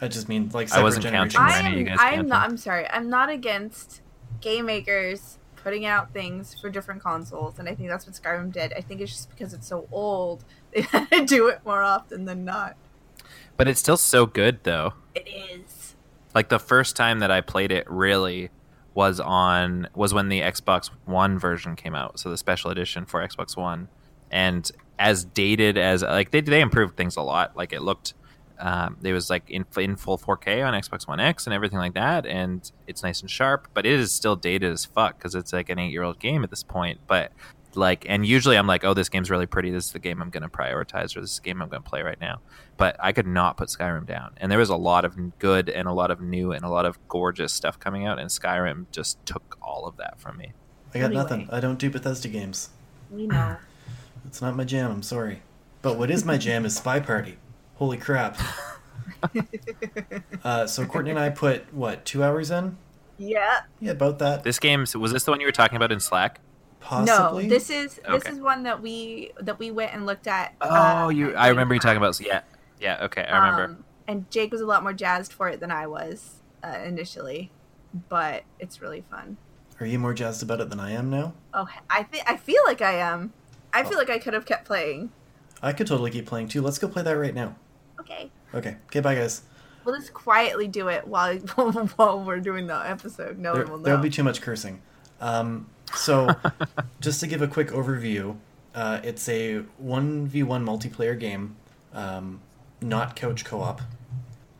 I just mean like I wasn't generations. counting I Or any of you am, guys I am camping? not. I'm sorry. I'm not against game makers putting out things for different consoles, and I think that's what Skyrim did. I think it's just because it's so old, they had to do it more often than not. But it's still so good though. It is. Like the first time that I played it really was on was when the Xbox One version came out, so the special edition for Xbox One. And as dated as like they they improved things a lot. Like it looked um, it was like in in full 4K on Xbox One X and everything like that, and it's nice and sharp. But it is still dated as fuck because it's like an eight year old game at this point. But like, and usually I'm like, oh, this game's really pretty. This is the game I'm going to prioritize, or this is the game I'm going to play right now. But I could not put Skyrim down, and there was a lot of good and a lot of new and a lot of gorgeous stuff coming out, and Skyrim just took all of that from me. I got Anyway. nothing. I don't do Bethesda games. We know. It's not my jam, I'm sorry. But what is my jam is Spy Party. Holy crap. uh, so Courtney and I put, what, two hours in? yeah. Yeah, about that. This game was this the one you were talking about in Slack? Possibly. No, this is this Okay. is one that we that we went and looked at. Oh, uh, you! I remember you talking about. Yeah, yeah. Okay, I remember. Um, and Jake was a lot more jazzed for it than I was uh, initially, but it's really fun. Are you more jazzed about it than I am now? Oh, I think I feel like I am. I Oh. feel like I could have kept playing. I could totally keep playing too. Let's go play that right now. Okay, Okay. Okay, bye guys. we'll just quietly do it while while we're doing the episode. No there, one will know. there'll be too much cursing. Um, so, just to give a quick overview, uh, it's a 1v1 multiplayer game, um, not couch co op.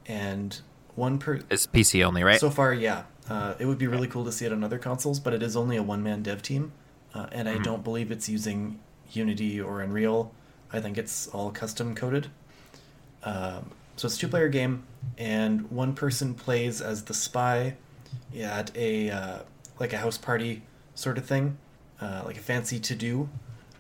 And one per. It's PC only, right? So far, yeah. Uh, it would be really cool to see it on other consoles, but it is only a one man dev team. Uh, and I Mhm. don't believe it's using Unity or Unreal. I think it's all custom coded. Um, so it's a two player game, and one person plays as the spy at a uh, like a house party sort of thing, uh, like a fancy to do.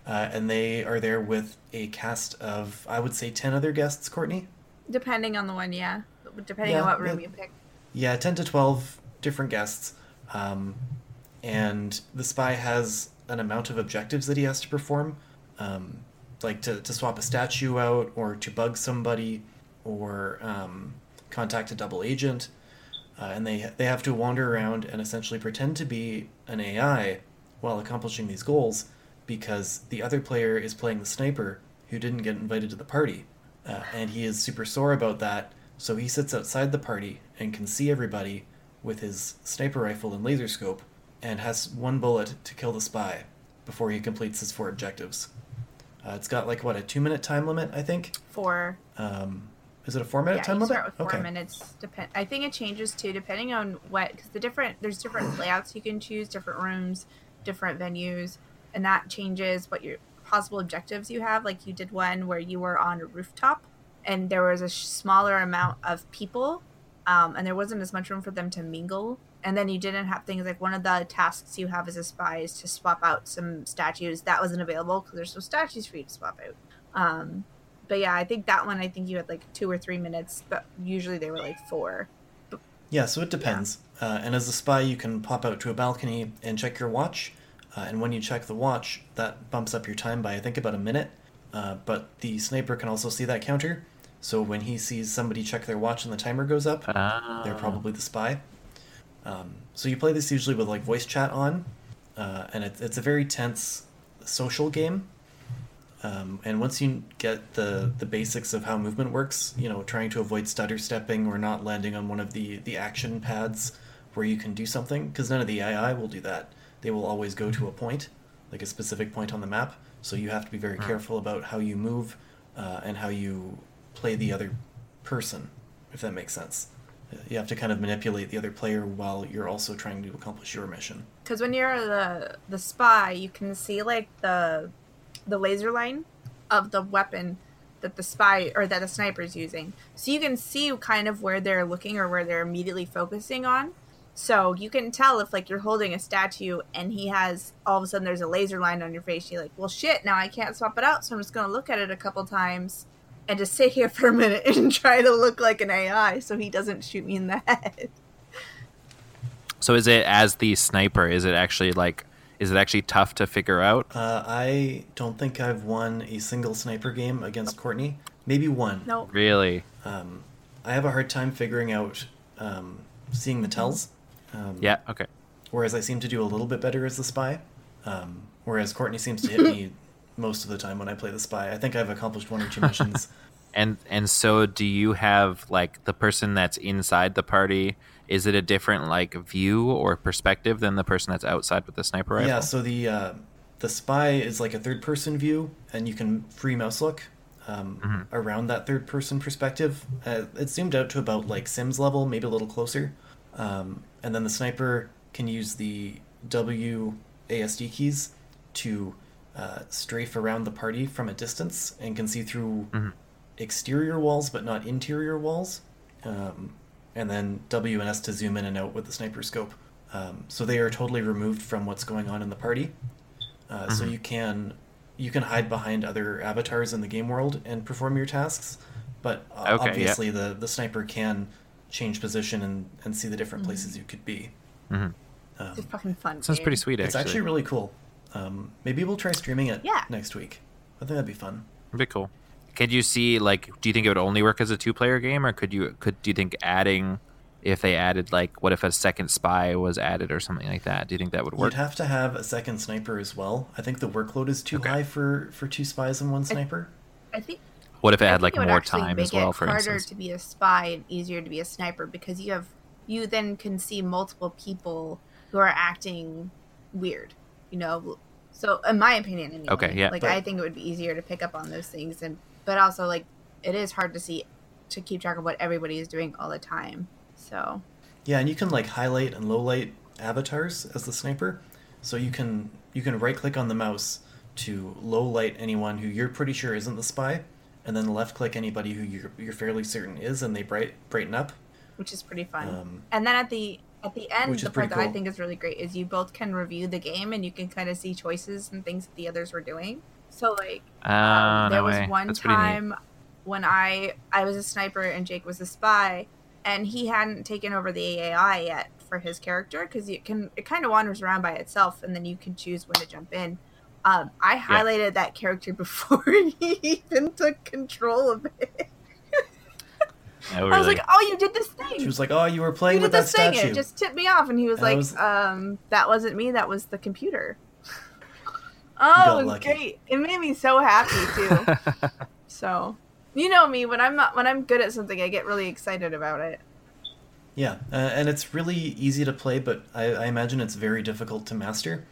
Uh, and they are there with a cast of, I would say, 10 other guests, Courtney? depending on the one, yeah. Depending Yeah, on what room that- you pick. Yeah, 10 to 12 different guests. Um, and the spy has an amount of objectives that he has to perform, um, like to, to swap a statue out, or to bug somebody, or um, contact a double agent. Uh, and they, they have to wander around and essentially pretend to be an AI while accomplishing these goals because the other player is playing the sniper who didn't get invited to the party. Uh, and he is super sore about that, so he sits outside the party and can see everybody with his sniper rifle and laser scope and has one bullet to kill the spy before he completes his four objectives. Uh, it's got like what a two minute time limit, I think. For Um, is it a four minute yeah, time limit? start with four minutes. Depend. I think it changes too, depending on what, because the different there's different layouts you can choose, different rooms, different venues, and that changes what your possible objectives you have. Like you did one where you were on a rooftop, and there was a smaller amount of people, um, and there wasn't as much room for them to mingle. And then you didn't have things like one of the tasks you have as a spy is to swap out some statues that wasn't available because there's no statues for you to swap out. Um, but yeah, I think that one. I think you had like two or three minutes, but usually they were like four. Yeah, so it depends. Uh, and as a spy, you can pop out to a balcony and check your watch. Uh, and when you check the watch, that bumps up your time by I think about a minute. Uh, but the sniper can also see that counter. So when he sees somebody check their watch and the timer goes up, Ah. they're probably the spy. Um, so you play this usually with like voice chat on, uh, and it's it's a very tense social game. Um, and once you get the the basics of how movement works, you know, trying to avoid stutter stepping or not landing on one of the the action pads where you can do something, because none of the AI will do that. They will always go to a point, like a specific point on the map. So you have to be very careful about how you move uh, and how you play the other person, if that makes sense. You have to kind of manipulate the other player while you're also trying to accomplish your mission. Because when you're the the spy, you can see like the the laser line of the weapon that the spy or that the sniper is using. So you can see kind of where they're looking or where they're immediately focusing on. So you can tell if like you're holding a statue and he has all of a sudden there's a laser line on your face. You're like, well, shit, now I can't swap it out, so I'm just gonna look at it a couple times and just sit here for a minute and try to look like an AI so he doesn't shoot me in the head. So is it as the sniper? Is it actually like? Is it actually tough to figure out? Uh, I don't think I've won a single sniper game against Courtney. Maybe one. No, Really? Um, I have a hard time figuring out um, seeing the tells. Um, Yeah. Okay. Whereas I seem to do a little bit better as the spy. Um, whereas Courtney seems to hit me most of the time when I play the spy. I think I've accomplished one or two missions. And and so do you have like the person that's inside the party? Is it a different like view or perspective than the person that's outside with the sniper rifle? Yeah, so the uh, the spy is like a third person view, and you can free mouse look um, Mhm. around that third person perspective. Uh, it's zoomed out to about like Sims level, maybe a little closer. Um, and then the sniper can use the W ASD keys to uh, strafe around the party from a distance and can see through Mhm. exterior walls but not interior walls. Um, and then W and S to zoom in and out with the sniper scope. Um, so they are totally removed from what's going on in the party. Uh, So Mhm. you can you can hide behind other avatars in the game world and perform your tasks, but uh, Okay, yeah. obviously the the sniper can change position and, and see the different Mhm. places you could be. Mhm. Um, it's fucking fun. Sounds game. pretty sweet. it's Actually, actually really cool. Um, maybe we'll try streaming it Yeah. next week. I think that'd be fun. It'd be cool. Could you see like? Do you think it would only work as a two-player game, or could you could do you think adding if they added like what if a second spy was added or something like that? Do you think that would work? You'd have to have a second sniper as well. I think the workload is too Okay. high for for two spies and one sniper. I think What if it I had like it more time make as well? For it For harder instance, to be a spy and easier to be a sniper because you have you then can see multiple people who are acting weird. You know, so in my opinion, anyway, Okay, yeah. like But- I think it would be easier to pick up on those things, and but also like it is hard to see to keep track of what everybody is doing all the time. So Yeah, and you can like highlight and low light avatars as the sniper. So you can you can right click on the mouse to low light anyone who you're pretty sure isn't the spy, and then left click anybody who you're, you're fairly certain is, and they bright brighten up. which is pretty fun. Um, and then at the at the end, the part that I think is really great is you both can review the game and you can kind of see choices and things that the others were doing. So like Ah, um, there no was way. one That's time when I I was a sniper and Jake was a spy, and he hadn't taken over the AI yet for his character because it can it kind of wanders around by itself, and then you can choose when to jump in. Um, I highlighted that character before he even took control of it. Oh, I was like, "Oh, you did this thing." She was like, "Oh, you were you playing did with that this thing. statue." It just tipped me off, and he was And like, was- "Um, that wasn't me. That was the computer." oh, it was great. It made me so happy too. so, you know me when I'm not, when I'm good at something, I get really excited about it. Yeah, uh, and it's really easy to play, but I, I imagine it's very difficult to master.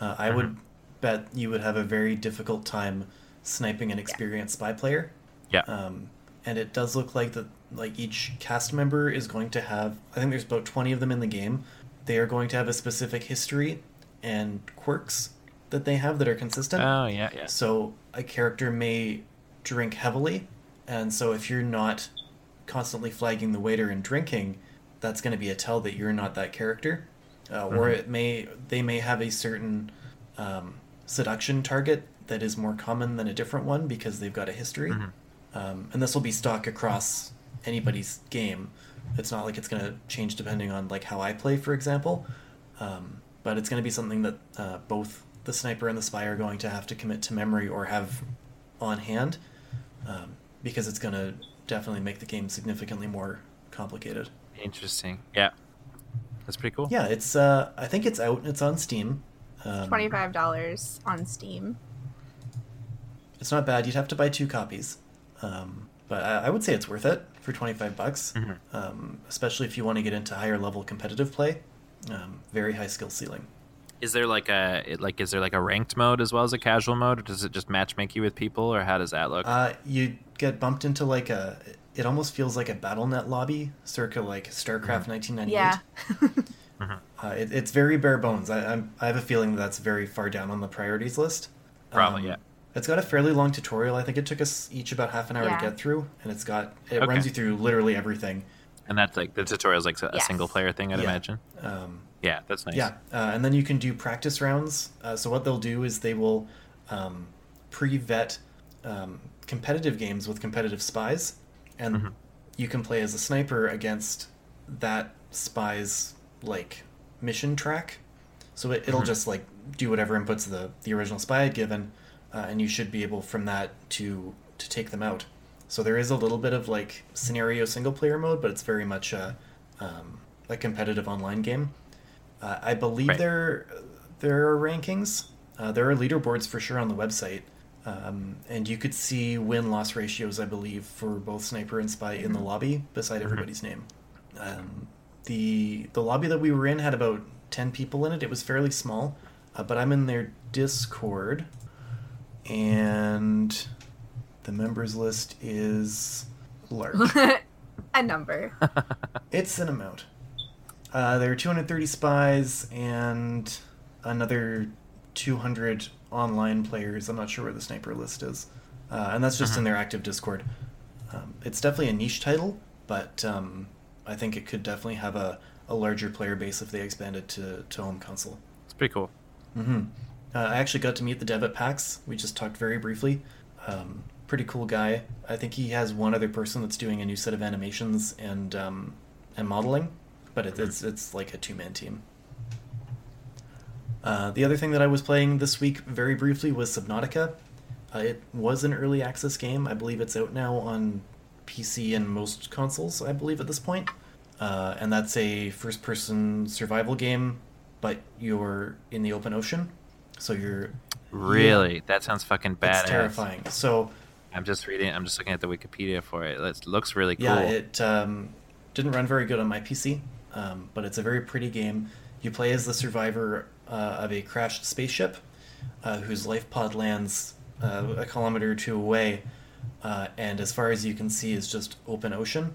Uh, I would bet you would have a very difficult time sniping an experienced spy player. yeah. Um, and it does look like that like each cast member is going to have I think there's about 20 of them in the game. They are going to have a specific history and quirks that they have that are consistent. oh yeah, yeah. So a character may drink heavily, and so if you're not constantly flagging the waiter and drinking, that's going to be a tell that you're not that character. Uh, Or Mhm. it may they may have a certain um, seduction target that is more common than a different one because they've got a history. Mhm. Um, and this will be stock across anybody's game. It's not like it's going to change depending on like how I play, for example. Um, but it's going to be something that uh, both the sniper and the spy are going to have to commit to memory or have on hand, um, because it's going to definitely make the game significantly more complicated. Interesting. Yeah, that's pretty cool. Yeah, it's. Uh, I think it's out. It's on Steam. Um, Twenty five dollars on Steam. It's not bad. You'd have to buy two copies, um, but I, I would say it's worth it for twenty five bucks, Mhm. um, especially if you want to get into higher level competitive play. Um, very high skill ceiling. Is there like a like is there like a ranked mode as well as a casual mode, or does it just match make you with people, or how does that look? Uh, you get bumped into like a it almost feels like a BattleNet lobby, circa like StarCraft 1998. Yeah. Uh, it, it's very bare bones. I, I'm, I have a feeling that's very far down on the priorities list. Probably, Um, yeah. It's got a fairly long tutorial. I think it took us each about half an hour Yeah. to get through, and it's got it Okay. runs you through literally everything. And that's like the tutorial's like a Yes. single player thing, I'd Yeah. imagine. Um, Yeah, that's nice. Yeah, uh, and then you can do practice rounds. Uh, so what they'll do is they will um, pre-vet um, competitive games with competitive spies, and Mhm. you can play as a sniper against that spy's like mission track. So it, it'll Mhm. just like do whatever inputs the the original spy had given, uh, and you should be able from that to to take them out. So there is a little bit of like scenario single player mode, but it's very much a um, a competitive online game. Uh, I believe Right. there there are rankings. Uh, there are leaderboards for sure on the website, um, and you could see win loss ratios. I believe for both sniper and spy in the lobby beside everybody's name. Um, the the lobby that we were in had about ten people in it. It was fairly small, uh, but I'm in their Discord, and the members list is large. a number. It's an amount. Uh, there are 230 spies and another 200 online players. I'm not sure where the sniper list is. Uh, and that's just in their active Discord. Um, it's definitely a niche title, but um, I think it could definitely have a, a larger player base if they expanded to, to home console. It's pretty cool. hmm Uh, I actually got to meet the dev at PAX. We just talked very briefly. Um, pretty cool guy. I think he has one other person that's doing a new set of animations and um, and modeling, but it, it's it's like a two man team. Uh, the other thing that I was playing this week very briefly was Subnautica. Uh, it was an early access game. I believe it's out now on PC and most consoles. I believe at this point, uh, and that's a first person survival game, but you're in the open ocean, so you're Really? That sounds fucking bad. it's terrifying. So I'm just reading. I'm just looking at the Wikipedia for it. It looks really cool. yeah, it um, didn't run very good on my PC, um, but it's a very pretty game. You play as the survivor uh, of a crashed spaceship, uh, whose life pod lands uh, a kilometer or two away, uh, and as far as you can see, is just open ocean.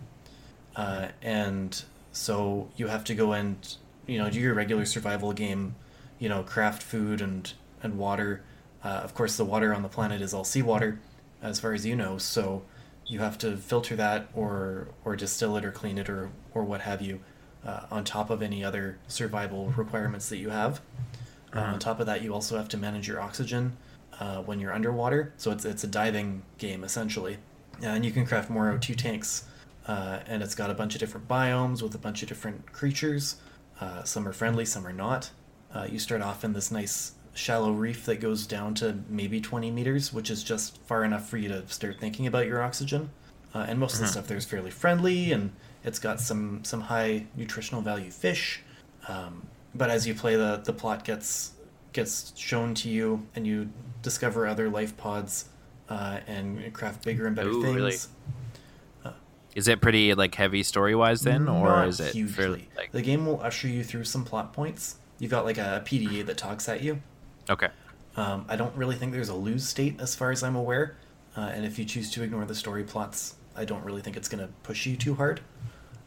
Uh, and so you have to go and you know do your regular survival game, you know, craft food and and water. Uh, of course, the water on the planet is all seawater, as far as you know. So you have to filter that or or distill it or clean it or or what have you, uh, on top of any other survival requirements that you have. Uh, Uh-huh. on top of that, you also have to manage your oxygen uh, when you're underwater. So it's it's a diving game essentially, and you can craft more O2 tanks. Uh, and it's got a bunch of different biomes with a bunch of different creatures. Uh, some are friendly, some are not. Uh, you start off in this nice shallow reef that goes down to maybe 20 meters, which is just far enough for you to start thinking about your oxygen. Uh, and most of the Mhm. stuff there is fairly friendly, and it's got some some high nutritional value fish. Um, but as you play, the the plot gets gets shown to you, and you discover other life pods uh, and craft bigger and better Ooh, things. really? Is it pretty like heavy story wise then, or is it hugely. fairly like the game will usher you through some plot points. You've got like a PDA that talks at you. okay? Um, I don't really think there's a lose state as far as I'm aware, uh, and if you choose to ignore the story plots, I don't really think it's going to push you too hard.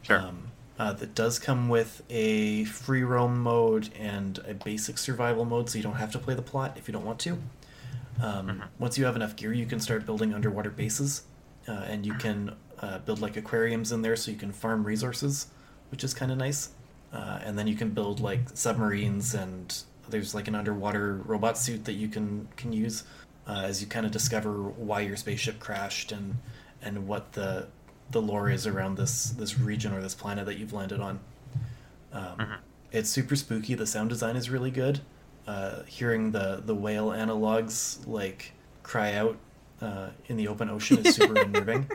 Sure. Um, uh, that does come with a free roam mode and a basic survival mode, so you don't have to play the plot if you don't want to. Um, Mhm. Once you have enough gear, you can start building underwater bases, uh, and you can uh, build like aquariums in there, so you can farm resources, which is kind of nice. Uh, and then you can build like submarines, and there's like an underwater robot suit that you can can use uh, as you kind of discover why your spaceship crashed and and what the the lore is around this this region or this planet that you've landed on. Um, Mhm. It's super spooky. The sound design is really good. Uh, hearing the the whale analogs like cry out uh, in the open ocean is super unnerving.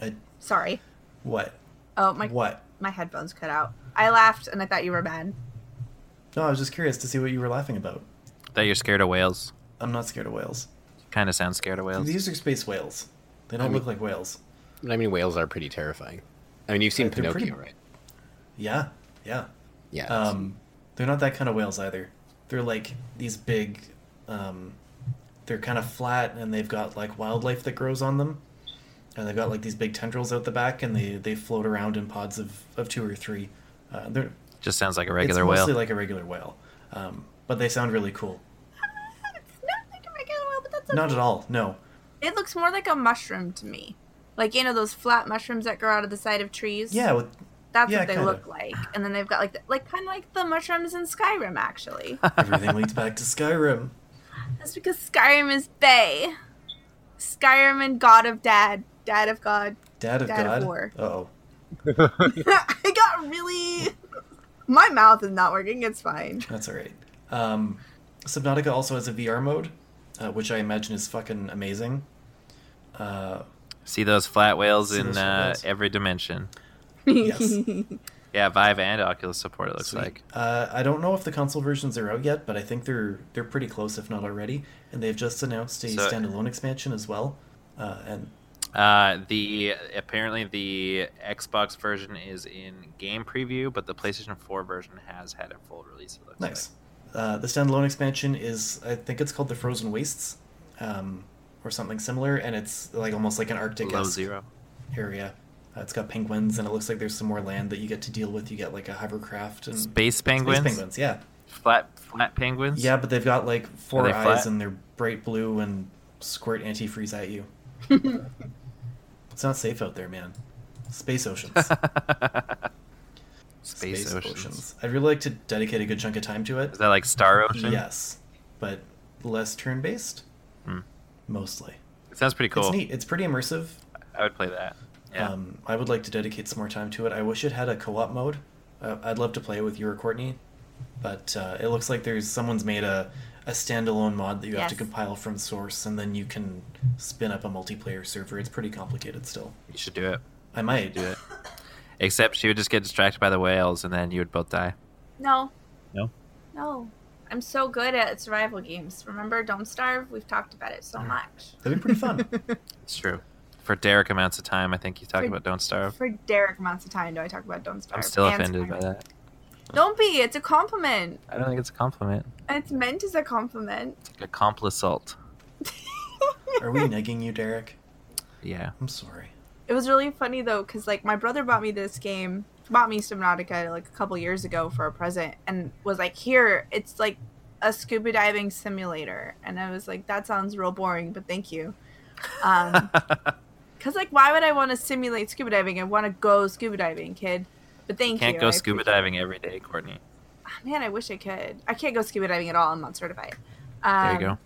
I, Sorry. what? Oh my What? my headphones cut out. I laughed and I thought you were mad. No, I was just curious to see what you were laughing about. That you're scared of whales. I'm not scared of whales. Kind of sounds scared of whales. These are space whales. They don't I mean- look like whales. I mean, whales are pretty terrifying. I mean, you've seen they're Pinocchio, pretty- right? Yeah, yeah. Yeah. Um, they're not that kind of whales either. They're like these big. Um, they're kind of flat and they've got like wildlife that grows on them. and they've got like these big tendrils out the back, and they they float around in pods of, of two or three. Uh, they're Just sounds like a regular whale. it's whale. mostly like a regular whale, um, but they sound really cool. It's not like a regular whale, but that's Not at all. No. It looks more like a mushroom to me. Like you know those flat mushrooms that grow out of the side of trees. Yeah. With, that's yeah, what they kinda. look like. And then they've got like the, like kind of like the mushrooms in Skyrim actually. everything leads back to Skyrim. That's because Skyrim is Bay. Skyrim and God of Dad, Dad of God. Dad of Dad of God. War. Oh. I got really. My mouth is not working. It's fine. That's all right. Um, Subnautica also has a VR mode, uh, which I imagine is fucking amazing. Uh, See those flat whales in those flat uh, every dimension. Yes. Yeah, Vive and Oculus support. It looks Sweet. like. Uh, I don't know if the console versions are out yet, but I think they're they're pretty close, if not already. And they've just announced a So- standalone expansion as well. Uh, and Uh, the apparently the Xbox version is in game preview, but the PlayStation 4 version has had a full release. It looks nice. Uh, the standalone expansion is, I think it's called the Frozen Wastes, um, or something similar, and it's like almost like an. Arctic Below zero. area. Uh, it's got penguins, and it looks like there's some more land that you get to deal with. You get like a hovercraft and Space penguins. Space penguins, yeah, Flat flat penguins. yeah, but they've got like four eyes flat? and they're bright blue and squirt antifreeze at you. it's not safe out there, man. Space oceans. Space, oceans. I'd really like to dedicate a good chunk of time to it. Is that like Star Ocean? Yes, but less turn-based, Hmm. mostly. It sounds pretty cool. It's neat. It's pretty immersive. I would play that. Yeah. Um, I would like to dedicate some more time to it. I wish it had a co-op mode. Uh, I'd love to play with you or Courtney, but uh, it looks like there's someone's made a, a standalone mod that you have to compile from source, and then you can spin up a multiplayer server. It's pretty complicated still. you should do it. I might Do it. Except she would just get distracted by the whales, and then you would both die. No. No? No. I'm so good at survival games. Remember Don't Starve? We've talked about it so Mm. much. That'd be pretty fun. It's true. For Derek amounts of time, I think you talk For- about Don't Starve. For Derek amounts of time do I talk about Don't Starve. I'm still and offended by that. Don't be. It's a compliment. I don't think it's a compliment. It's meant as a compliment. It's like a compliment. Are we negging you, Derek? Yeah. I'm sorry. It was really funny though, because like my brother bought me this game, bought me Subnautica like a couple years ago for a present, and was like, "Here, it's like a scuba diving simulator," and I was like, "That sounds real boring, but thank you." Um, Cause like, why would I want to simulate scuba diving? I want to go scuba diving, kid. But thank you. Can't you. go I scuba appreciate- diving every day, Courtney. Ah, Man, I wish I could. I can't go scuba diving at all. I'm not certified. There Um, you go.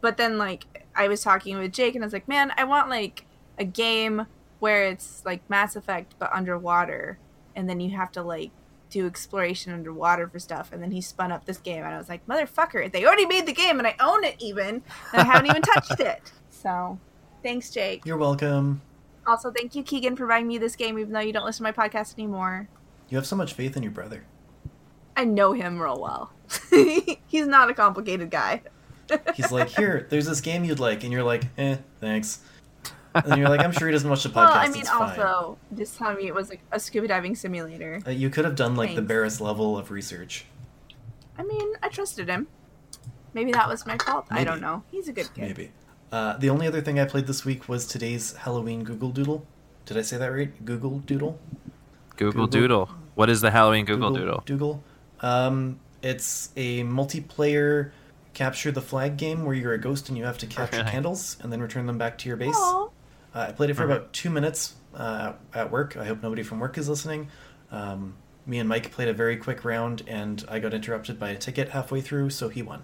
But then like I was talking with Jake and I was like, man, I want like a game where it's like Mass Effect but underwater, and then you have to like do exploration underwater for stuff. And then he spun up this game, and I was like, motherfucker, they already made the game, and I own it even, and I haven't even touched it. So, thanks, Jake. You're welcome. Also, thank you, Keegan, for buying me this game, even though you don't listen to my podcast anymore. You have so much faith in your brother. I know him real well. He's not a complicated guy. He's like, here, there's this game you'd like, and you're like, eh, thanks. And you're like, I'm sure he doesn't watch the podcast. well, I mean, it's fine. also, just tell me it was like a scuba diving simulator. Uh, you could have done like the barest level of research. I mean, I trusted him. Maybe that was my fault. I don't know. He's a good kid. Maybe. Uh, the only other thing I played this week was today's Halloween Google Doodle. Did I say that right? Google Doodle. Google, Google- Doodle. What is the Halloween Google, Doodle? Doodle. Um, it's a multiplayer capture the flag game where you're a ghost and you have to capture Really? candles and then return them back to your base. Uh, I played it for Mhm. about two minutes uh, at work. I hope nobody from work is listening. Um, me and Mike played a very quick round, and I got interrupted by a ticket halfway through, so he won.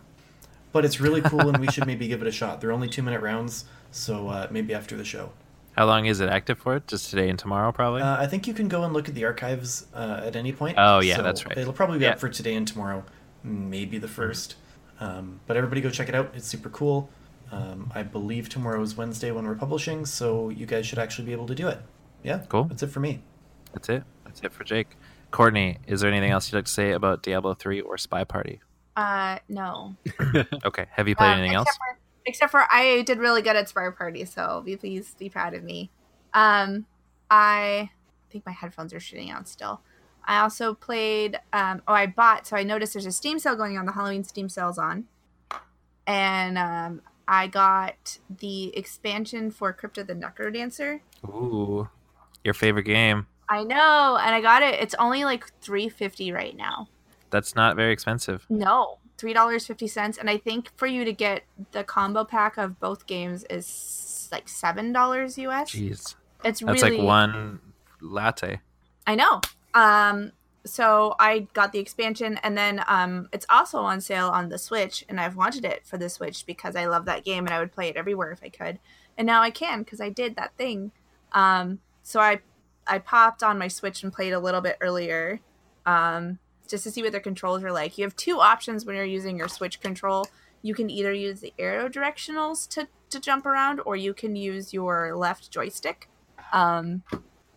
But it's really cool, and we should maybe give it a shot. They're only two minute rounds, so uh, maybe after the show. How long is it active for? Just today and tomorrow, probably. Uh, I think you can go and look at the archives uh, at any point. Oh, yeah, so that's right. It'll probably be Yeah. up for today and tomorrow, maybe the 1st Um, but everybody go check it out. It's super cool. Um, I believe tomorrow is Wednesday when we're publishing, so you guys should actually be able to do it. Yeah, Cool. That's it for me. That's it. That's it for Jake. Courtney, is there anything else you'd like to say about Diablo 3 or Spy Party? Uh, no. Okay. Have you played Um, anything else? except For, except for I did really good at Spy Party, so be please be proud of me. Um, I think my headphones are shooting out still. I also played. Um, oh, I bought. So I noticed there's a Steam sale going on. The Halloween Steam sale's on, and um, I got the expansion for Crypt of the Necrodancer. Ooh, your favorite game. I know, and I got it. It's only like three fifty right now. That's not very expensive. No, three dollars fifty cents, and I think for you to get the combo pack of both games is like seven dollars US. Jeez, It's that's really like one latte. I know. Um, so I got the expansion, and then um, it's also on sale on the Switch, and I've wanted it for the Switch because I love that game, and I would play it everywhere if I could, and now I can because I did that thing. Um, so I I popped on my Switch and played a little bit earlier, um, just to see what the controls are like. You have two options when you're using your Switch control. You can either use the arrow directionals to to jump around, or you can use your left joystick. Um,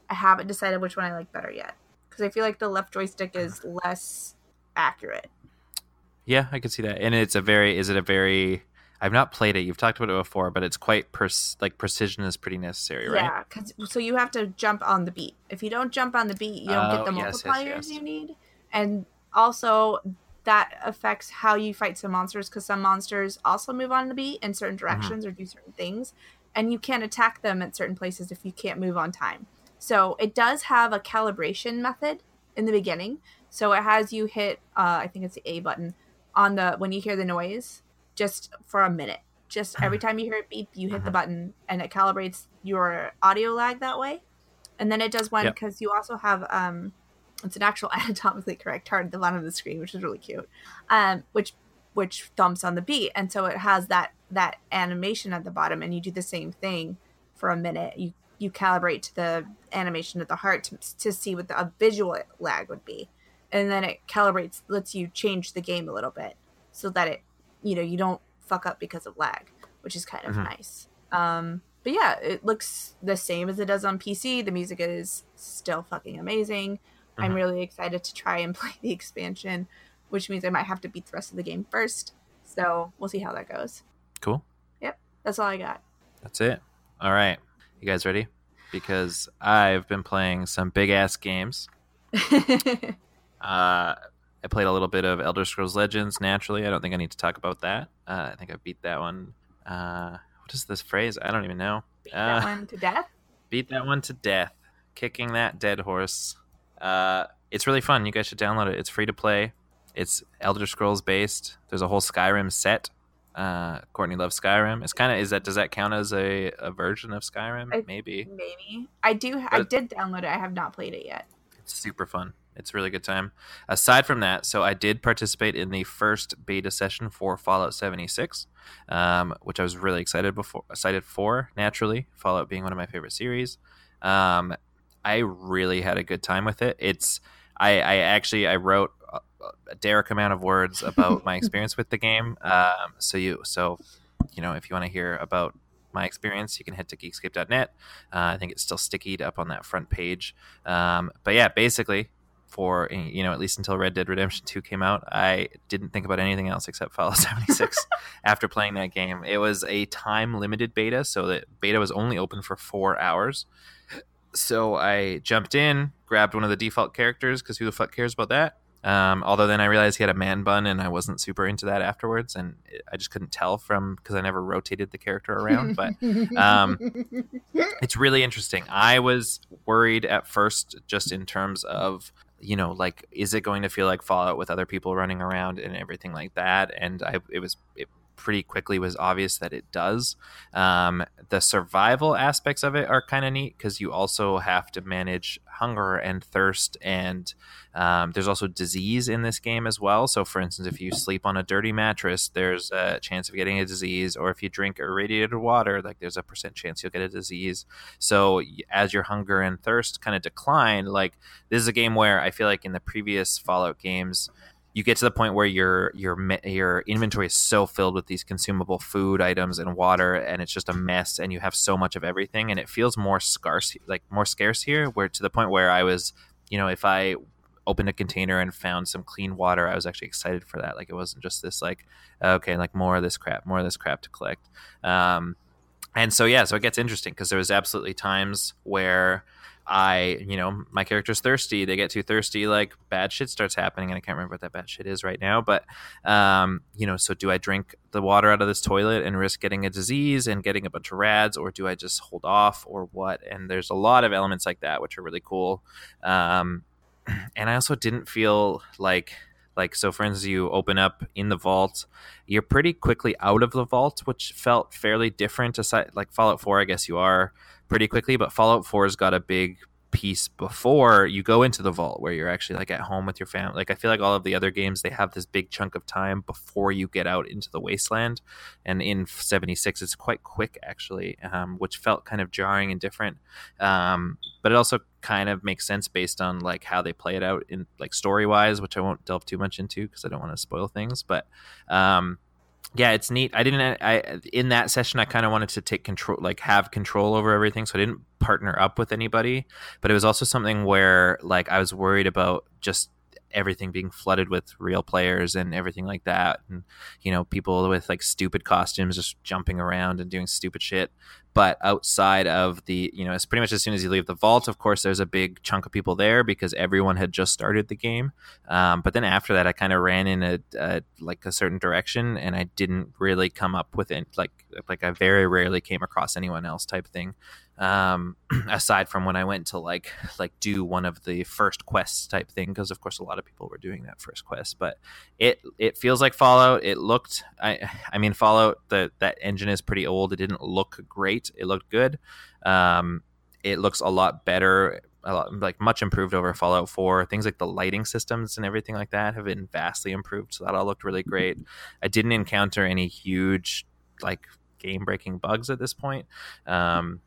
I haven't decided which one I like better yet because I feel like the left joystick is less accurate. Yeah, I can see that. And it's a very. Is it a very? I've not played it. You've talked about it before, but it's quite pers- like precision is pretty necessary, right? Yeah, because so you have to jump on the beat. If you don't jump on the beat, you don't Oh, get the yes, yes, multipliers yes. you need, and also that affects how you fight some monsters because some monsters also move on the beat in certain Mm-hmm. directions or do certain things, and you can't attack them at certain places if you can't move on time. So it does have a calibration method in the beginning. So it has you hit, uh, I think it's the A button on the when you hear the noise, just for a minute. Just every time you hear it beep, you hit the button, and it calibrates your audio lag that way. And then it does one Yep. because you also have um, it's an actual anatomically correct heart at the bottom of the screen, which is really cute. Um, which which thumps on the beat, and so it has that that animation at the bottom, and you do the same thing for a minute. You you calibrate to the animation of the heart to, to see what the a visual lag would be, and then it calibrates, lets you change the game a little bit so that it you know you don't fuck up because of lag, which is kind of Mhm. nice. Um, but yeah, it looks the same as it does on PC. The music is still fucking amazing. I'm Mhm. really excited to try and play the expansion, which means I might have to beat the rest of the game first. So we'll see how that goes. Cool. Yep. That's all I got. That's it. All right. You guys ready? Because I've been playing some big ass games. Uh, I played a little bit of Elder Scrolls Legends. Naturally, I don't think I need to talk about that. Uh, I think I beat that one. Uh, what is this phrase? I don't even know. Beat Uh, that one to death. beat that one to death, kicking that dead horse. Uh, it's really fun. You guys should download it. It's free to play. It's Elder Scrolls based. There's a whole Skyrim set. Uh, Courtney loves Skyrim. It's kind of is that does that count as a, a version of Skyrim? I- Maybe. Maybe I do. I did download it. I have not played it yet. It's super fun. It's a really good time. Aside from that, so I did participate in the first beta session for Fallout 76, um, which I was really excited before excited for. Naturally, Fallout being one of my favorite series. Um, I really had a good time with it. It's I, I actually I wrote a, a Derek amount of words about my experience with the game. Um, so you so you know if you want to hear about my experience, you can head to geekscape.net. Uh, I think it's still stickied up on that front page. Um, but yeah, basically, for you know at least until Red Dead Redemption Two came out, I didn't think about anything else except Fallout 76 after playing that game. It was a time limited beta, so the beta was only open for four hours. So I jumped in, grabbed one of the default characters because who the fuck cares about that? Um, although then I realized he had a man bun, and I wasn't super into that afterwards, and I just couldn't tell from because I never rotated the character around. But um, it's really interesting. I was worried at first, just in terms of you know, like, is it going to feel like Fallout with other people running around and everything like that? And I, it was, it pretty quickly was obvious that it does. Um, the survival aspects of it are kind of neat because you also have to manage hunger and thirst, and um, there's also disease in this game as well. So, for instance, if you sleep on a dirty mattress, there's a chance of getting a disease, or if you drink irradiated water, like there's a percent chance you'll get a disease. So, as your hunger and thirst kind of decline, like this is a game where I feel like in the previous Fallout games, you get to the point where your your your inventory is so filled with these consumable food items and water, and it's just a mess, and you have so much of everything, and it feels more scarce, like more scarce here. Where to the point where I was, you know, if I opened a container and found some clean water, I was actually excited for that. Like it wasn't just this like, okay, like more of this crap, more of this crap to collect. Um, and so yeah, so it gets interesting because there was absolutely times where I, you know, my character's thirsty. They get too thirsty, like bad shit starts happening, and I can't remember what that bad shit is right now. But, um, you know, so do I drink the water out of this toilet and risk getting a disease and getting a bunch of rads, or do I just hold off, or what? And there's a lot of elements like that which are really cool. Um, and I also didn't feel like like so for instance you open up in the vault you're pretty quickly out of the vault which felt fairly different aside like fallout 4 i guess you are pretty quickly but fallout 4's got a big piece before you go into the vault where you're actually like at home with your family like i feel like all of the other games they have this big chunk of time before you get out into the wasteland. And in 76 it's quite quick actually um, which felt kind of jarring and different. Um, but it also kind of makes sense based on like how they play it out in like story wise which i won't delve too much into because i don't want to spoil things. But um, yeah, it's neat. I didn't. I in that session, I kind of wanted to take control, like have control over everything. So I didn't partner up with anybody. But it was also something where, like, I was worried about just everything being flooded with real players and everything like that. And you know people with like stupid costumes just jumping around and doing stupid shit. But outside of the you know it's pretty much as soon as you leave the vault of course there's a big chunk of people there because everyone had just started the game. Um, but then after that i kind of ran in a, a, like a certain direction and i didn't really come up with it. Like like i very rarely came across anyone else type thing um, aside from when I went to like like do one of the first quests type thing because of course a lot of people were doing that first quest but it it feels like Fallout it looked I I mean Fallout the that engine is pretty old it didn't look great it looked good um, it looks a lot better a lot, like much improved over Fallout 4. Things like the lighting systems and everything like that have been vastly improved. So that all looked really great. I didn't encounter any huge like game breaking bugs at this point. Um,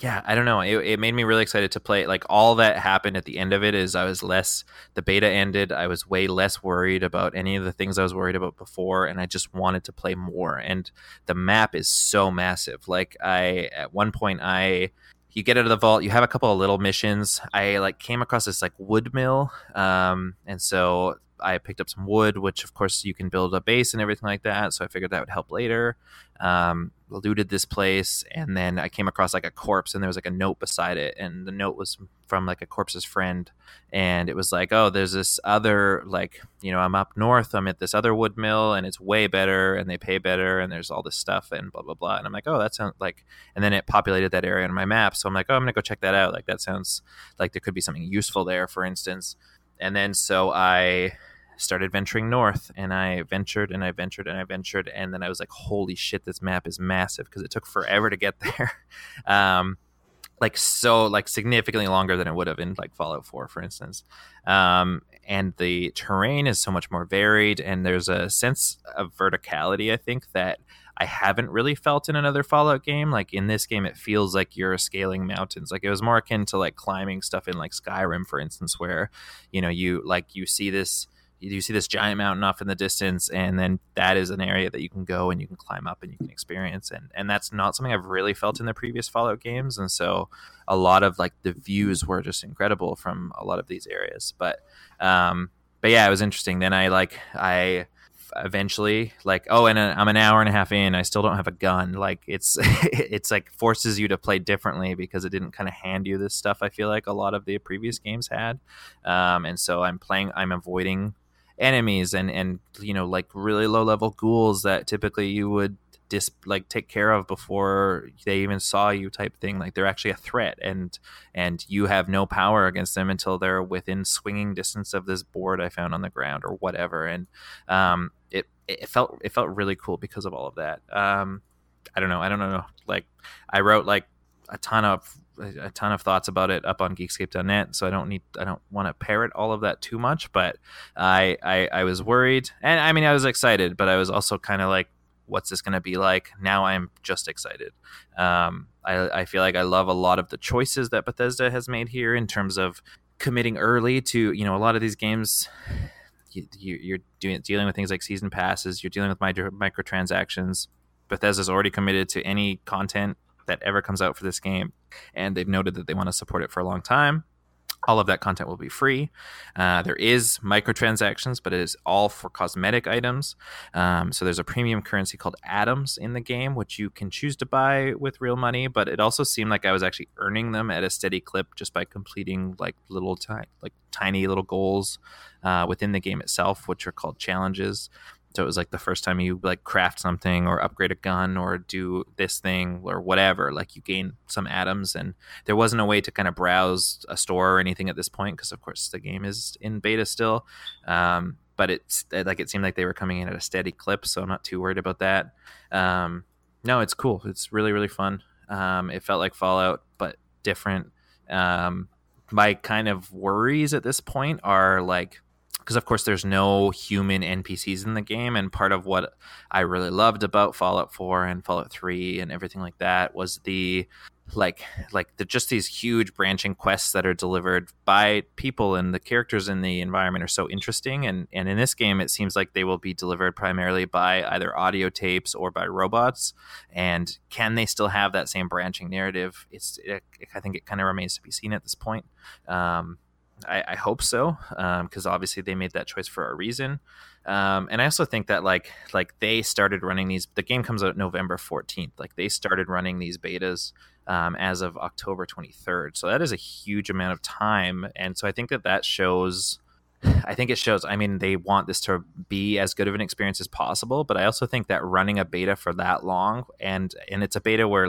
yeah, I don't know. It, it made me really excited to play. Like all that happened at the end of it is I was less. The beta ended. I was way less worried about any of the things I was worried about before, and I just wanted to play more. And the map is so massive. Like I at one point I you get out of the vault you have a couple of little missions i like came across this like wood mill um, and so I picked up some wood, which of course you can build a base and everything like that. So I figured that would help later. Um, looted this place, and then I came across like a corpse, and there was like a note beside it, and the note was from like a corpse's friend, and it was like, oh, there's this other like you know I'm up north, I'm at this other wood mill, and it's way better, and they pay better, and there's all this stuff, and blah blah blah, and I'm like, oh, that sounds like, and then it populated that area on my map, so I'm like, oh, I'm gonna go check that out. Like that sounds like there could be something useful there, for instance and then so I started venturing north and I ventured and I ventured and I ventured and then I was like, holy shit, this map is massive because it took forever to get there. um, like so like significantly longer than it would have in like Fallout 4, for instance. Um, and the terrain is so much more varied and there's a sense of verticality, I think, that I haven't really felt in another Fallout game. Like in this game, it feels like you're scaling mountains. Like it was more akin to like climbing stuff in like Skyrim, for instance, where you know you like you see this you see this giant mountain off in the distance and then that is an area that you can go and you can climb up and you can experience. And and that's not something I've really felt in the previous Fallout games. And so a lot of like the views were just incredible from a lot of these areas. But um but yeah it was interesting. Then I like I eventually like oh and uh, i'm an hour and a half in. I still don't have a gun. Like it's it's like forces you to play differently because it didn't kind of hand you this stuff i feel like a lot of the previous games had. Um, and so i'm playing i'm avoiding enemies and and you know like really low level ghouls that typically you would dis like take care of before they even saw you type thing. Like they're actually a threat and and you have no power against them until they're within swinging distance of this board i found on the ground or whatever. And um it it felt it felt really cool because of all of that. Um i don't know. I don't know. Like i wrote like a ton of a ton of thoughts about it up on geekscape.net so i don't need i don't want to parrot all of that too much but I, I i was worried and i mean i was excited but i was also kind of like what's this going to be like? Now i'm just excited. Um, I, I feel like i love a lot of the choices that bethesda has made here in terms of committing early to you know a lot of these games you, are doing, dealing with things like season passes you're dealing with micro, microtransactions. Bethesda's already committed to any content that ever comes out for this game, and they've noted that they want to support it for a long time. all of that content will be free. Uh, there is microtransactions, but it is all for cosmetic items. Um, so there's a premium currency called atoms in the game, which you can choose to buy with real money. But it also seemed like I was actually earning them at a steady clip just by completing like little ti- like tiny little goals uh, within the game itself, which are called challenges. So it was like the first time you like craft something or upgrade a gun or do this thing or whatever, like you gain some atoms. And there wasn't a way to kind of browse a store or anything at this point because, of course, the game is in beta still. Um, but it's like it seemed like they were coming in at a steady clip, so I'm not too worried about that. Um, no, it's cool. It's really really fun. Um, it felt like Fallout, but different. Um, my kind of worries at this point are like because of course there's no human NPCs in the game, and part of what I really loved about Fallout 4 and Fallout 3 and everything like that was the like like the, just these huge branching quests that are delivered by people and the characters in the environment are so interesting. And and in this game it seems like they will be delivered primarily by either audio tapes or by robots. And can they still have that same branching narrative? It's it, i think it kind of remains to be seen at this point. Um, I, I hope so, because um, obviously they made that choice for a reason. Um, and I also think that like like they started running these. The game comes out November fourteenth. Like they started running these betas um, as of October twenty third. So that is a huge amount of time. And so I think that that shows. I think it shows. I mean, they want this to be as good of an experience as possible, but I also think that running a beta for that long and and it's a beta where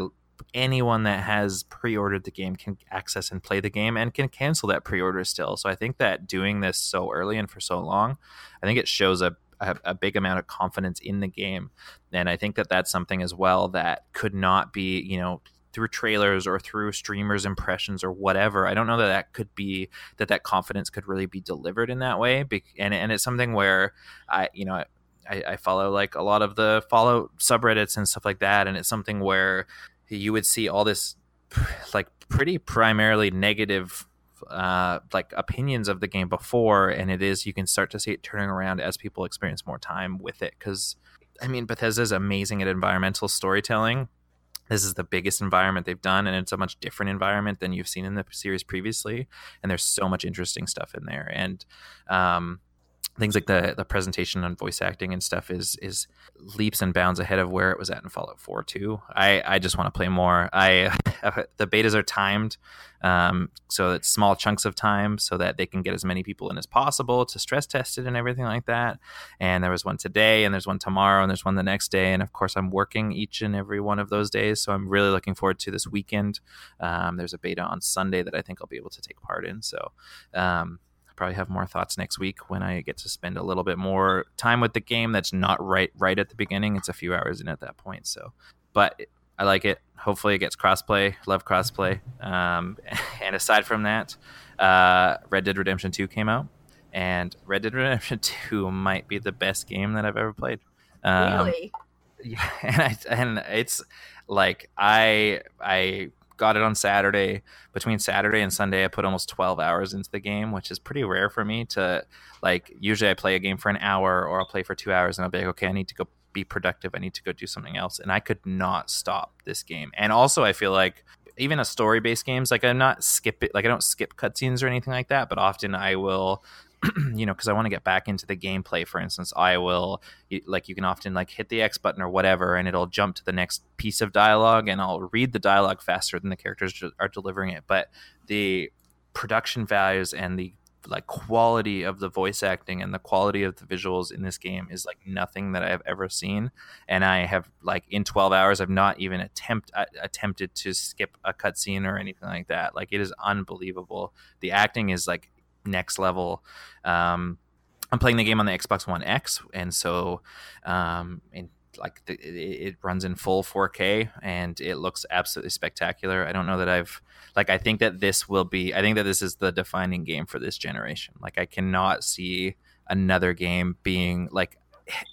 anyone that has pre-ordered the game can access and play the game and can cancel that pre-order still. So I think that doing this so early and for so long, I think it shows a a, a big amount of confidence in the game, and I think that that's something as well that could not be you know through trailers or through streamers impressions or whatever. I don't know that that could be that that confidence could really be delivered in that way. And, and it's something where i you know I, I follow like a lot of the fallout subreddits and stuff like that. And it's something where you would see all this like pretty primarily negative uh, like opinions of the game before, and it is you can start to see it turning around as people experience more time with it. Because I mean, Bethesda is amazing at environmental storytelling. This is the biggest environment they've done, and it's a much different environment than you've seen in the series previously. And there's so much interesting stuff in there, and um, things like the the presentation on voice acting and stuff is is leaps and bounds ahead of where it was at in Fallout 4 too. I I just want to play more. I the betas are timed um, so it's small chunks of time so that they can get as many people in as possible to stress test it and everything like that. And there was one today and there's one tomorrow and there's one the next day and of course I'm working each and every one of those days, so I'm really looking forward to this weekend. Um, there's a beta on Sunday that I think I'll be able to take part in. So um, probably have more thoughts next week when I get to spend a little bit more time with the game. That's not right right at the beginning. It's a few hours in at that point. So, but I like it. Hopefully, it gets crossplay. Love crossplay. Um, and aside from that, uh, Red Dead Redemption Two came out, and Red Dead Redemption Two might be the best game that I've ever played. Um, really? Yeah, and, I, and it's like I I got it on Saturday. Between Saturday and Sunday, I put almost 12 hours into the game, which is pretty rare for me to like. Usually, I play a game for an hour or I'll play for two hours and I'll be like, okay, I need to go be productive. I need to go do something else. And I could not stop this game. And also, I feel like even a story based games, like I'm not skip it, like I don't skip cutscenes or anything like that, but often I will you know, because I want to get back into the gameplay. For instance, I will like you can often like hit the X button or whatever, and it'll jump to the next piece of dialogue, and I'll read the dialogue faster than the characters are delivering it. But the production values and the like quality of the voice acting and the quality of the visuals in this game is like nothing that I've ever seen. And I have like in 12 hours, I've not even attempt uh, attempted to skip a cutscene or anything like that. Like it is unbelievable. The acting is like next level. Um, I'm playing the game on the Xbox One X, and so um, in, like the, it, it, runs in full 4K and it looks absolutely spectacular. I don't know that I've like I think that this will be I think that this is the defining game for this generation. Like I cannot see another game being like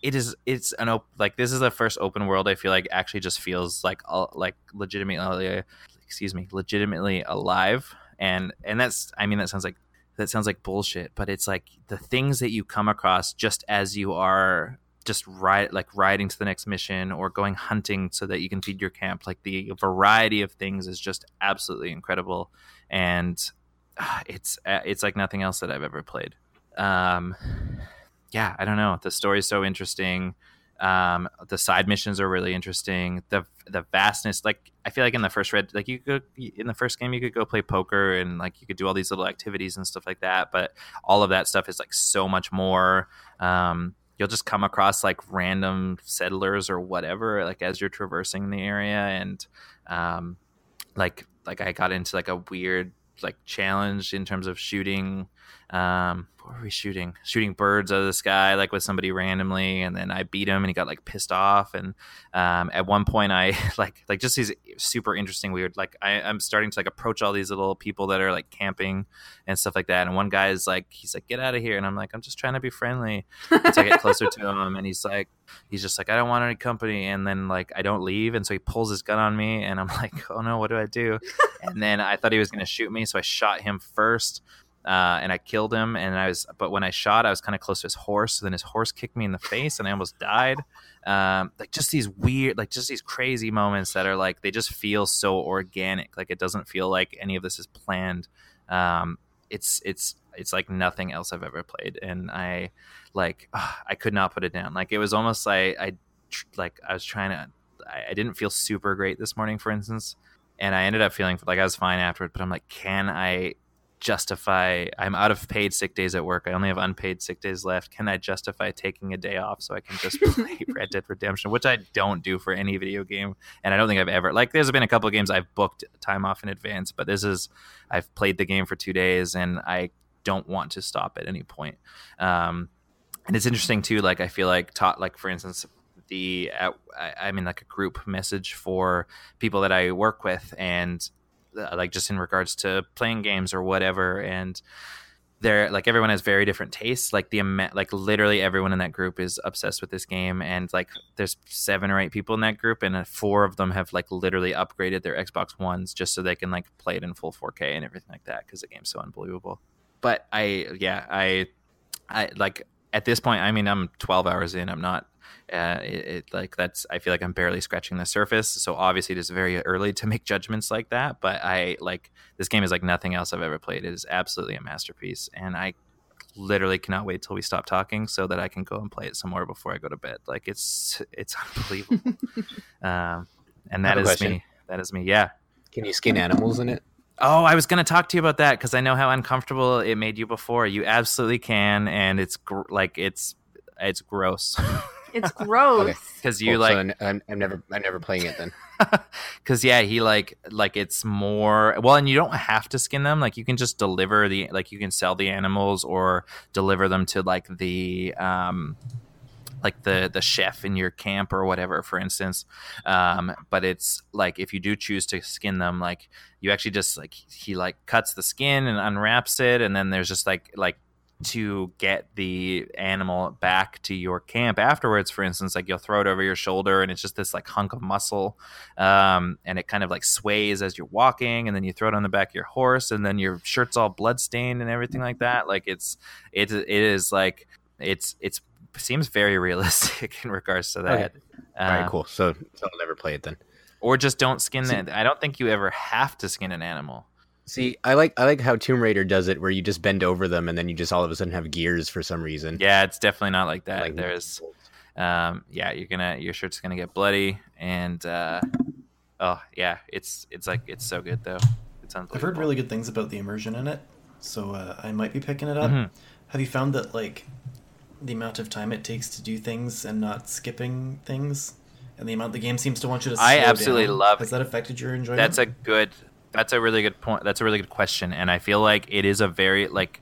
it is it's an op- like this is the first open world I feel like actually just feels like uh, like legitimately excuse me legitimately alive and and that's I mean that sounds like that sounds like bullshit, but it's like the things that you come across just as you are just ride like riding to the next mission or going hunting so that you can feed your camp. Like the variety of things is just absolutely incredible. And it's uh, it's like nothing else that I've ever played. Um, yeah, I don't know. The story's so interesting. Um, the side missions are really interesting. The the vastness, like I feel like in the first red, like you could in the first game you could go play poker and like you could do all these little activities and stuff like that. But all of that stuff is like so much more. Um, you'll just come across like random settlers or whatever, like as you're traversing the area, and um, like like I got into like a weird like challenge in terms of shooting um what were we shooting? Shooting birds out of the sky like with somebody randomly and then i beat him and he got like pissed off and um at one point i like like just these super interesting weird like I, i'm starting to like approach all these little people that are like camping and stuff like that and one guy is like he's like get out of here and i'm like i'm just trying to be friendly and so i get closer to him and he's like he's just like i don't want any company and then like i don't leave and so he pulls his gun on me and i'm like oh no what do i do? And then i thought he was to shoot me so i shot him first uh, and I killed him. And I was, but when I shot, I was kind of close to his horse. So then his horse kicked me in the face, and I almost died. Um, like just these weird, like just these crazy moments that are like they just feel so organic. Like it doesn't feel like any of this is planned. Um, it's it's it's like nothing else I've ever played, and I like I could not put it down. Like it was almost like I like I was trying to. I, I didn't feel super great this morning, for instance, and I ended up feeling like I was fine afterward. But I'm like, can I justify I'm out of paid sick days at work. I only have unpaid sick days left. Can I justify taking a day off so I can just play Red Dead Redemption, which I don't do for any video game and I don't think I've ever like there's been a couple of games I've booked time off in advance, but this is I've played the game for 2 days and I don't want to stop at any point. Um and it's interesting too like I feel like taught like for instance the uh, I, I'm in like a group message for people that I work with and like just in regards to playing games or whatever and they're like everyone has very different tastes. Like the like literally everyone in that group is obsessed with this game and like there's seven or eight people in that group and uh, four of them have like literally upgraded their xbox ones just so they can like play it in full 4k and everything like that because the game's so unbelievable. But i yeah i i like at this point i mean i'm 12 hours in i'm not uh, it, it, like that's I feel like I'm barely scratching the surface. So obviously it is very early to make judgments like that. But I like this game is like nothing else I've ever played. It is absolutely a masterpiece, and I literally cannot wait till we stop talking so that I can go and play it some more before I go to bed. Like it's it's unbelievable. um, and that is question. me. That is me. Yeah. Can you skin animals in it? Oh, I was going to talk to you about that because I know how uncomfortable it made you before. You absolutely can, and it's gr- like it's it's gross. It's gross. Because okay. you like, so I'm, I'm never, I'm never playing it then. Because yeah, he like, like it's more well, and you don't have to skin them. Like you can just deliver the, like you can sell the animals or deliver them to like the, um, like the the chef in your camp or whatever for instance um, but it's like if you do choose to skin them like you actually just like he like cuts the skin and unwraps it and then there's just like like to get the animal back to your camp. Afterwards for instance like you'll throw it over your shoulder and it's just this like hunk of muscle um, and it kind of like sways as you're walking and then you throw it on the back of your horse and then your shirt's all bloodstained and everything like that. Like it's it, it is like it's it's seems very realistic in regards to that. Okay. all right cool. So, so i'll never play it then. Or just don't skin it i don't think you ever have to skin an animal See, I like I like how Tomb Raider does it, where you just bend over them and then you just all of a sudden have gears for some reason. Yeah, it's definitely not like that. Like, There's, um, yeah, you're gonna your shirt's gonna get bloody, and uh, oh yeah, it's it's like it's so good though. It's I've heard really good things about the immersion in it, so uh, I might be picking it up. Mm-hmm. Have you found that like the amount of time it takes to do things and not skipping things? and the amount the game seems to want you to. I absolutely down. love. Has that affected your enjoyment? That's a good that's a really good point. That's a really good question, and I feel like it is a very like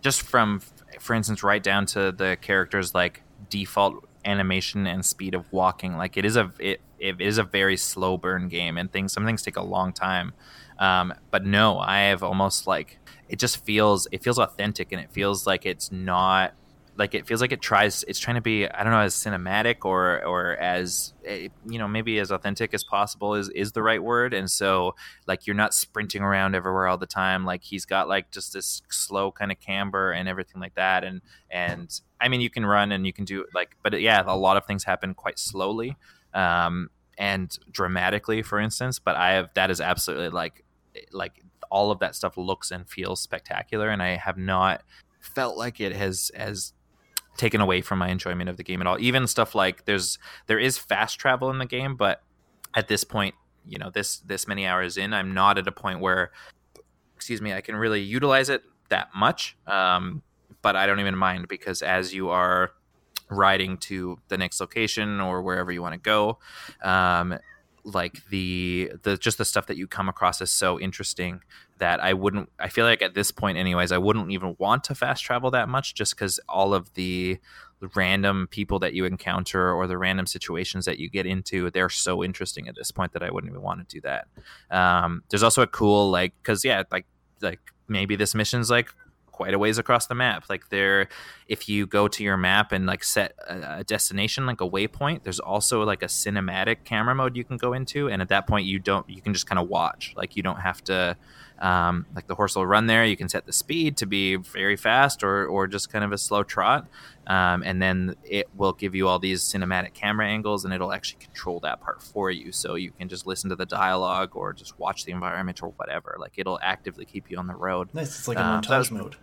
just from for instance right down to the characters like default animation and speed of walking. Like it is a it, it is a very slow burn game, and things some things take a long time. Um, but no, I have almost like it just feels it feels authentic, and it feels like it's not like it feels like it tries it's trying to be i don't know as cinematic or or as eh, you know maybe as authentic as possible is is the right word. And so like you're not sprinting around everywhere all the time. Like he's got like just this slow kind of camber and everything like that. And and i mean you can run and you can do like but yeah a lot of things happen quite slowly um and dramatically for instance. But i have that is absolutely like like all of that stuff looks and feels spectacular, and I have not felt like it has has taken away from my enjoyment of the game at all. Even stuff like there's there is fast travel in the game, but at this point, you know, this this many hours in, I'm not at a point where, excuse me, I can really utilize it that much. Um, but I don't even mind because as you are riding to the next location or wherever you want to go, um, like the the just the stuff that you come across is so interesting that I wouldn't I feel like at this point anyways I wouldn't even want to fast travel that much just cuz all of the random people that you encounter or the random situations that you get into they're so interesting at this point that I wouldn't even want to do that. Um, there's also a cool like cuz yeah like like maybe this mission's like quite a ways across the map. Like there, if you go to your map and like set a, a, destination, like a waypoint, there's also like a cinematic camera mode you can go into, and at that point you don't, you can just kind of watch. Like you don't have to, um, like the horse will run there. You can set the speed to be very fast or or just kind of a slow trot, um, and then it will give you all these cinematic camera angles, and it'll actually control that part for you. So you can just listen to the dialogue or just watch the environment or whatever. Like it'll actively keep you on the road. Nice. It's like a um, montage mode.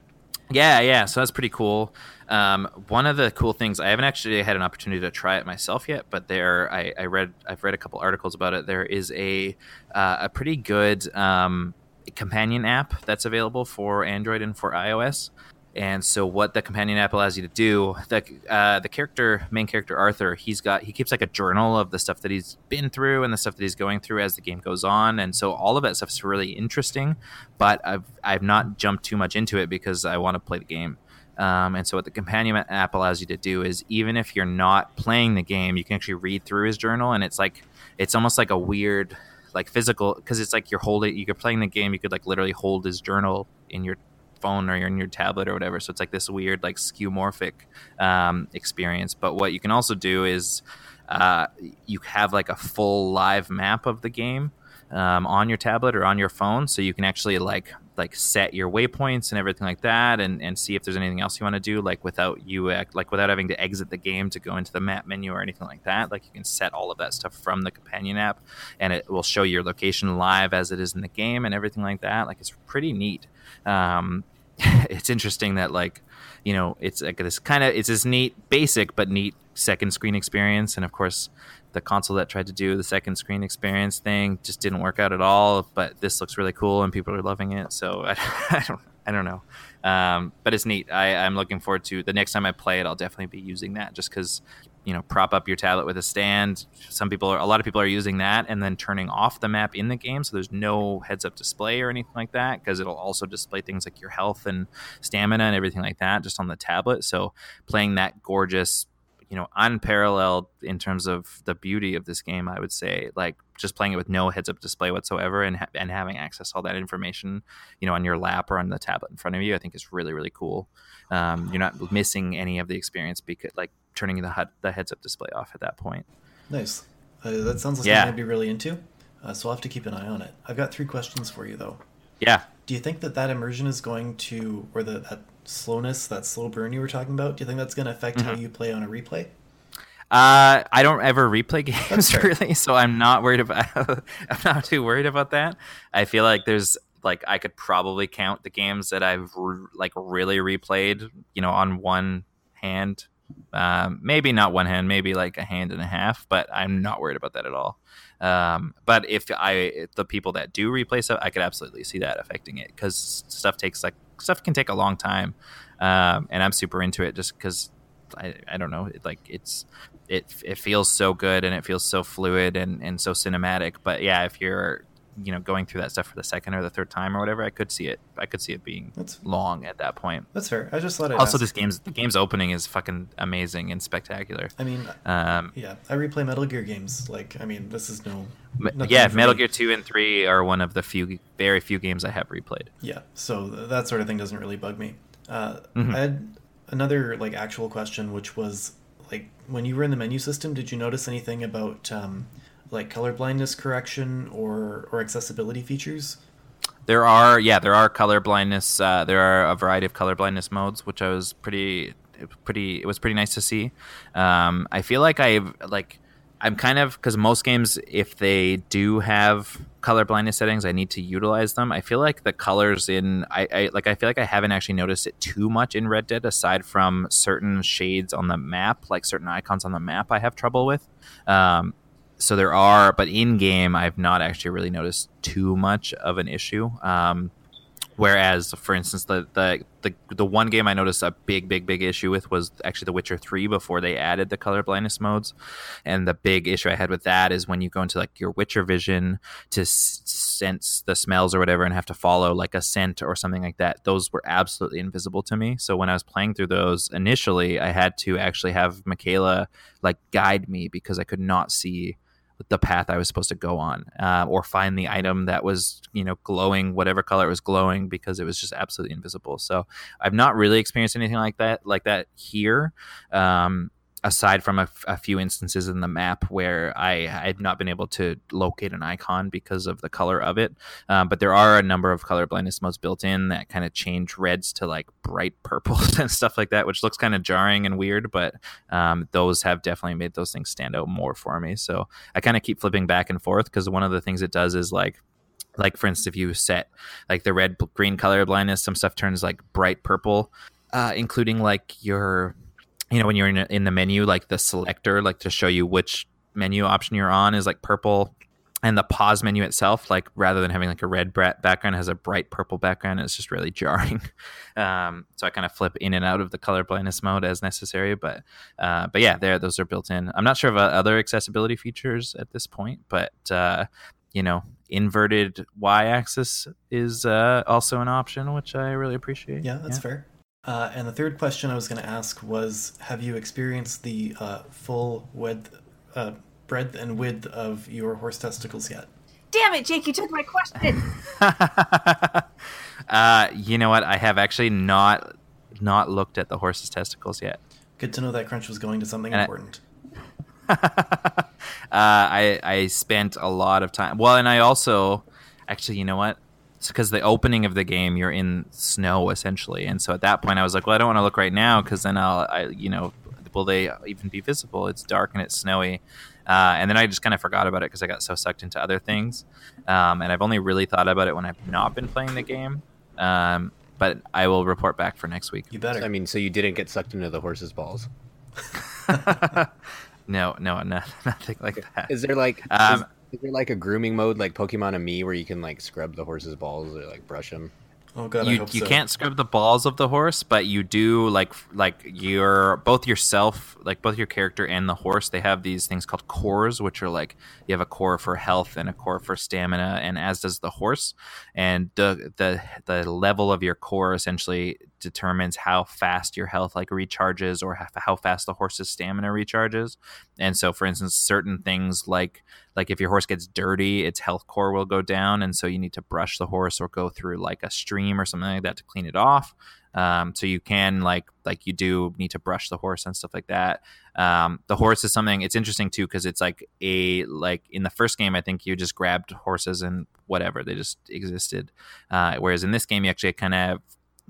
Yeah, yeah. So that's pretty cool. Um, one of the cool things I haven't actually had an opportunity to try it myself yet, but there I, I read I've read a couple articles about it. There is a uh, a pretty good um, companion app that's available for Android and for iOS. And so, what the companion app allows you to do, the uh, the character, main character Arthur, he's got he keeps like a journal of the stuff that he's been through and the stuff that he's going through as the game goes on. And so, all of that stuff is really interesting. But I've I've not jumped too much into it because I want to play the game. Um, and so, what the companion app allows you to do is, even if you're not playing the game, you can actually read through his journal, and it's like it's almost like a weird like physical because it's like you're holding you're playing the game you could like literally hold his journal in your phone or you're in your tablet or whatever. So it's like this weird, like skeuomorphic um, experience. But what you can also do is uh, you have like a full live map of the game um, on your tablet or on your phone, so you can actually like like set your waypoints and everything like that, and, and see if there's anything else you want to do, like without you like without having to exit the game to go into the map menu or anything like that. Like you can set all of that stuff from the companion app, and it will show your location live as it is in the game and everything like that. Like it's pretty neat. Um, it's interesting that like you know it's like this kind of it's this neat basic but neat second screen experience. And of course the console that tried to do the second screen experience thing just didn't work out at all but this looks really cool and people are loving it. So i, I don't i don't know. Um, but it's neat. I, i'm looking forward to the next time i play it i'll definitely be using that just because you know prop up your tablet with a stand. Some people are a lot of people are using that and then turning off the map in the game so there's no heads up display or anything like that because it'll also display things like your health and stamina and everything like that just on the tablet. So playing that gorgeous you know unparalleled in terms of the beauty of this game i would say like just playing it with no heads up display whatsoever and ha- and having access to all that information you know on your lap or on the tablet in front of you i think is really really cool um, you're not missing any of the experience because like turning the HUD, the heads up display off at that point. Nice. Uh, that sounds like yeah. something I'd be really into. Uh, so I'll have to keep an eye on it. I've got three questions for you though. Yeah. Do you think that that immersion is going to, or the, that slowness, that slow burn you were talking about, do you think that's going to affect mm-hmm. how you play on a replay? Uh, I don't ever replay games really, so I'm not worried about. I'm not too worried about that. I feel like there's like I could probably count the games that I've re- like really replayed, you know, on one hand um, maybe not one hand, maybe like a hand and a half, but I'm not worried about that at all. Um, but if I if the people that do replay stuff, I could absolutely see that affecting it because stuff takes like stuff can take a long time, um, and I'm super into it just because I, I don't know it, like it's it it feels so good and it feels so fluid and and so cinematic. But yeah, if you're you know going through that stuff for the second or the third time or whatever, I could see it. I could see it being that's, long at that point. That's fair. I just thought it. Also, ask. this game's the game's opening is fucking amazing and spectacular. I mean, um, yeah, I replay Metal Gear games. Like, I mean, this is no. Yeah, Metal me. Gear two and three are one of the few, very few games I have replayed. Yeah, so that sort of thing doesn't really bug me. Uh, mm-hmm. I had another like actual question, which was like when you were in the menu system, did you notice anything about um, like color blindness correction or or accessibility features? There are, yeah, there are color blindness. Uh, there are a variety of color blindness modes, which I was pretty, pretty. It was pretty nice to see. Um, I feel like I've like I'm kind of because most games, if they do have color blindness settings, I need to utilize them. I feel like the colors in I, I like I feel like I haven't actually noticed it too much in Red Dead, aside from certain shades on the map, like certain icons on the map, I have trouble with. Um, so there are, but in game, I've not actually really noticed too much of an issue. Um, Whereas, for instance, the, the the the one game I noticed a big, big, big issue with was actually The Witcher Three before they added the color blindness modes, and the big issue I had with that is when you go into like your Witcher vision to s- sense the smells or whatever, and have to follow like a scent or something like that. Those were absolutely invisible to me. So when I was playing through those initially, I had to actually have Michaela like guide me because I could not see the path I was supposed to go on, uh, or find the item that was you know glowing whatever color it was glowing because it was just absolutely invisible. So I've not really experienced anything like that like that here. Um, aside from a, few instances in the map where I had not been able to locate an icon because of the color of it. Um, but there are a number of color blindness modes built in that kind of change reds to like bright purples and stuff like that, which looks kind of jarring and weird. But um, those have definitely made those things stand out more for me. So I kind of keep flipping back and forth because one of the things it does is like like for instance if you set like the red green color blindness some stuff turns like bright purple uh, including like your you know when you're in, in the menu like the selector like to show you which menu option you're on is like purple and the pause menu itself like rather than having like a red background has a bright purple background it's just really jarring. Um, so i kind of flip in and out of the color blindness mode as necessary but uh, but yeah there those are built in. I'm not sure of uh, other accessibility features at this point but uh, you know inverted y-axis is uh, also an option which i really appreciate. Yeah, that's fair. Uh, and the third question I was going to ask was Have you experienced the uh, full width, uh, breadth and width of your horse testicles yet? Damn it, Jake! You took my question. uh, you know what? I have actually not not looked at the horse's testicles yet. Good to know that crunch was going to something And I- important. uh, I I spent a lot of time. Well, and I also actually, you know what? It's because the opening of the game, you're in snow essentially, and so at that point, I was like, well, I don't want to look right now because then I'll, I, you know, will they even be visible? It's dark and it's snowy. Uh, and then I just kind of forgot about it because I got so sucked into other things. Um, and I've only really thought about it when I've not been playing the game. Um, but I will report back for next week. You better. I mean, so you didn't get sucked into the horse's balls. no, no, no, nothing like that. Is there like Um, is, is there like a grooming mode like Pokemon Amie where you can like scrub the horse's balls or like brush them? oh, God, I you hope you so. can't scrub the balls of the horse, but you do like like your both yourself, like both your character and the horse. They have these things called cores, which are like you have a core for health and a core for stamina, and as does the horse. And the the the level of your core essentially determines how fast your health like recharges or how, fast the horse's stamina recharges. And so, for instance, certain things like like if your horse gets dirty, its health core will go down, and so you need to brush the horse or go through like a stream or something like that to clean it off. Um, so you can like like you do need to brush the horse and stuff like that. Um, the horse is something. It's interesting too because it's like a like in the first game I think you just grabbed horses and whatever they just existed, uh, whereas in this game you actually kind of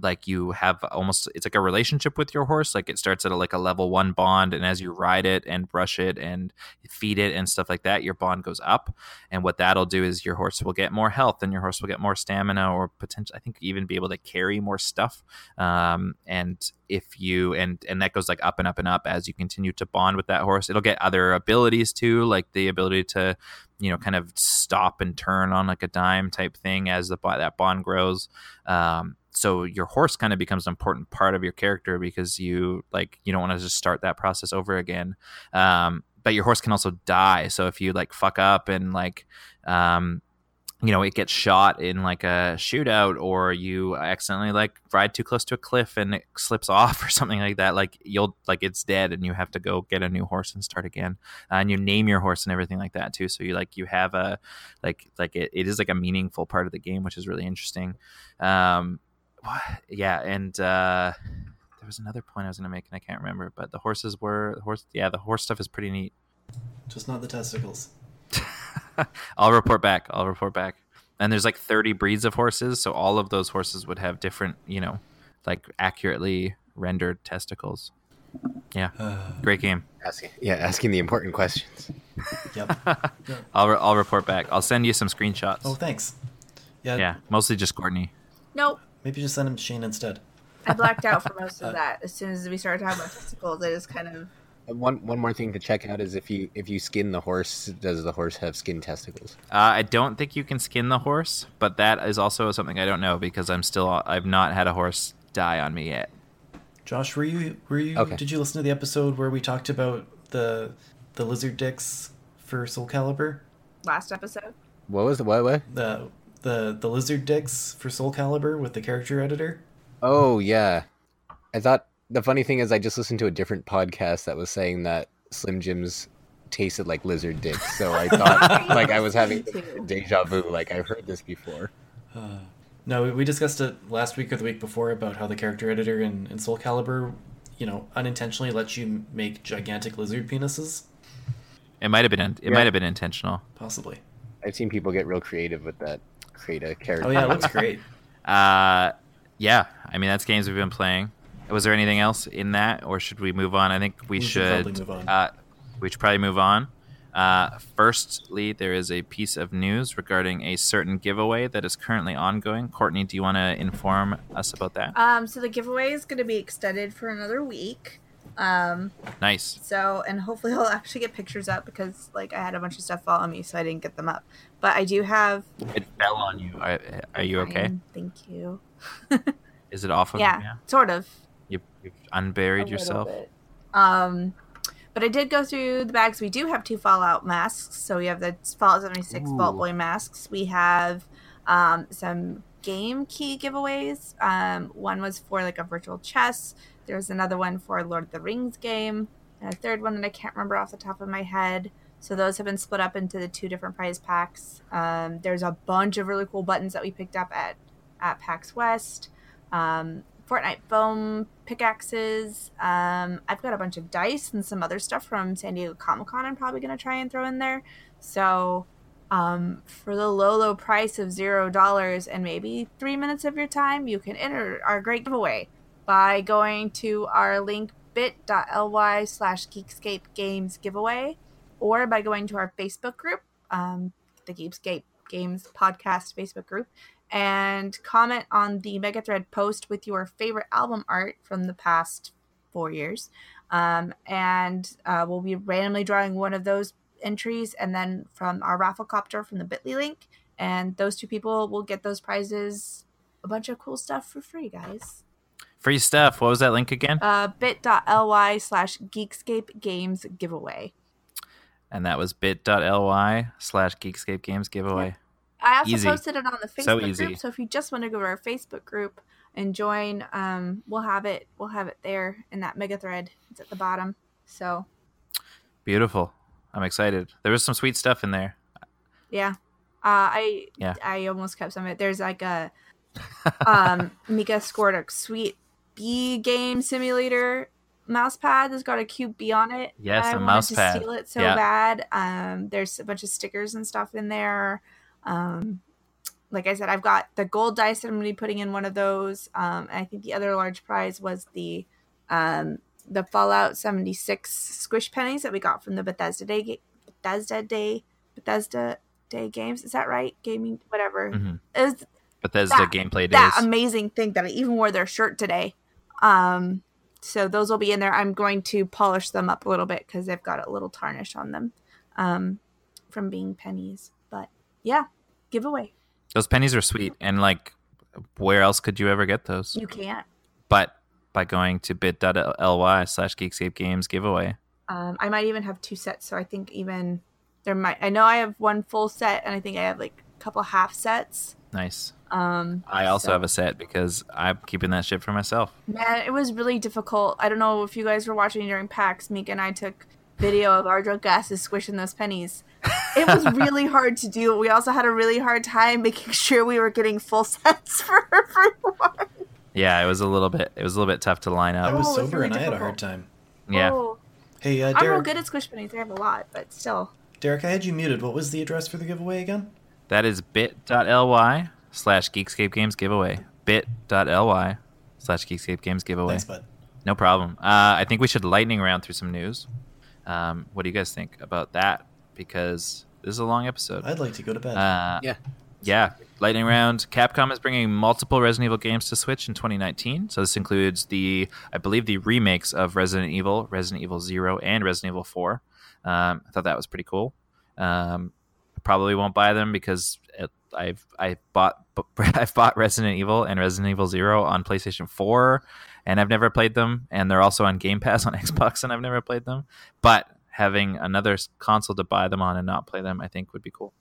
like you have almost it's like a relationship with your horse like it starts at a, like a level one bond and as you ride it and brush it and feed it and stuff like that your bond goes up and what that'll do is your horse will get more health and your horse will get more stamina or potential i think even be able to carry more stuff um, and if you and and that goes like up and up and up as you continue to bond with that horse. It'll get other abilities too like the ability to you know kind of stop and turn on like a dime type thing as the that bond grows um, so your horse kind of becomes an important part of your character because you like you don't want to just start that process over again. Um, but your horse can also die so if you like fuck up and like um, you know it gets shot in like a shootout or you accidentally like ride too close to a cliff and it slips off or something like that like you'll like it's dead and you have to go get a new horse and start again. Uh, and you name your horse and everything like that too so you like you have a like like it, it is like a meaningful part of the game which is really interesting. Um yeah and uh there was another point i was going to make and i can't remember but the horses were the horse yeah the horse stuff is pretty neat Just not the testicles. I'll report back. I'll report back. And there's like 30 breeds of horses, so all of those horses would have different, you know, like accurately rendered testicles. Yeah, great game. Asking, yeah, asking the important questions. Yep. I'll re- I'll report back. I'll send you some screenshots. Oh, thanks. Yeah. yeah, mostly just Courtney. Nope. Maybe just send him to Shane instead. I blacked out for most of that. As soon as we started talking about testicles, I just kind of One one more thing to check out is if you if you skin the horse, does the horse have skin testicles? Uh, I don't think you can skin the horse, but that is also something I don't know because I'm still I've not had a horse die on me yet. Josh, were you were you Okay. did you listen to the episode where we talked about the the lizard dicks for Soul Calibur? last episode. What was the what what? The the the lizard dicks for Soul Calibur with the character editor? Oh yeah, I thought the funny thing is I just listened to a different podcast that was saying that Slim Jims tasted like lizard dicks, So I thought like I was having deja vu. Like I've heard this before. Uh, no, we- we discussed it last week or the week before about how the character editor in, in Soul Calibur, you know, unintentionally lets you make gigantic lizard penises. It might have been it Yeah. might have been intentional. Possibly. I've seen people get real creative with that. Create a character. Oh yeah, it looks great. Uh, yeah. I mean that's games we've been playing. Was there anything else in that, or should we move on? I think we, We should should. probably move on. Uh, we should probably move on. Uh, firstly, there is a piece of news regarding a certain giveaway that is currently ongoing. Courtney, do you want to inform us about that? Um, so the giveaway is going to be extended for another week. Um, Nice. so and hopefully I'll actually get pictures up because like I had a bunch of stuff fall on me, so I didn't get them up. But I do have. It fell on you. Are, are you okay? Fine, Thank you. Is it off of yeah, you? sort of. You, you've unburied A yourself. little bit. Um, but I did go through the bags. We do have two Fallout masks. So we have the Fallout 76 Vault Boy masks. We have um, some game key giveaways. Um, one was for like a virtual chess. There's another one for Lord of the Rings game. And a third one that I can't remember off the top of my head. So those have been split up into the two different prize packs. Um, there's a bunch of really cool buttons that we picked up at at PAX West. Um, Fortnite foam pickaxes. Um, I've got a bunch of dice and some other stuff from San Diego Comic Con. I'm probably to try and throw in there. So, um, for the low, low price of zero dollars and maybe three minutes of your time, you can enter our great giveaway by going to our link bit.ly slash Geekscape Games giveaway or by going to our Facebook group, um, the Geekscape Games Podcast Facebook group, and comment on the mega thread post with your favorite album art from the past four years. Um, and uh, we'll be randomly drawing one of those entries and then from our Rafflecopter from the bit.ly link. And those two people will get those prizes, a bunch of cool stuff for free, guys. Free stuff. What was that link again? Uh, bit.ly slash Geekscape Games giveaway. and that was bit.ly slash Geekscape Games giveaway. I also Easy. posted it on the Facebook So group. So if you just want to go to our Facebook group and join, um, we'll have it. We'll have it there in that mega thread. It's at the bottom. So Beautiful. I'm excited. There was some sweet stuff in there. yeah, uh, I Yeah. I almost kept some of it. There's like a um, Mika scored a sweet bee game simulator mouse pad that's got a cute B on it. Yes, I a mouse to pad. Steal it so Yeah. bad. Um, there's a bunch of stickers and stuff in there. Um, like I said, I've got the gold dice that I'm going to be putting in one of those. Um, and I think the other large prize was the um, the Fallout 76 squish pennies that we got from the Bethesda Day Bethesda Day Bethesda Day games. Is that right? Gaming, whatever. Mhm. It was Bethesda That- gameplay that amazing thing that I even wore their shirt today. Um, so those will be in there. I'm going to polish them up a little bit because they've got a little tarnish on them um, from being pennies. But yeah, giveaway. those pennies are sweet. And like, where else could you ever get those? You can't. But by going to bit.ly slash Geekscape Games giveaway. Um, I might even have two sets. So I think even there might. I know I have one full set, and I think I have like a couple half sets. Nice. Um, I also so- have a set because I'm keeping that shit for myself. Man, it was really difficult. I don't know if you guys were watching during PAX. Meek and I took video of our drunk asses squishing those pennies. It was really hard to do. We also had a really hard time making sure we were getting full sets for everyone. Yeah, it was a little bit. It was a little bit tough to line up. I was Oh, it's sober really and I had a hard time. Yeah. Oh, Hey, uh, I'm real good at squish pennies. I have a lot, but still. Derek, I had you muted. What was the address for the giveaway again? That is bit.ly slash Geekscape Games giveaway. Bit.ly slash Geekscape Games giveaway. Thanks, bud. No problem. Uh, I think we should lightning round through some news. Um, what do you guys think about that? Because this is a long episode. I'd like to go to bed. Uh, Yeah. yeah. Lightning round. Capcom is bringing multiple Resident Evil games to Switch in 2019. So this includes the, I believe, the remakes of Resident Evil, Resident Evil Zero, and Resident Evil Four. Um, I thought that was pretty cool. Um, probably won't buy them because it, I've I bought I've bought Resident Evil and Resident Evil Zero on PlayStation Four, and I've never played them. And they're also on Game Pass on Xbox, and I've never played them. But having another console to buy them on and not play them, I think would be cool.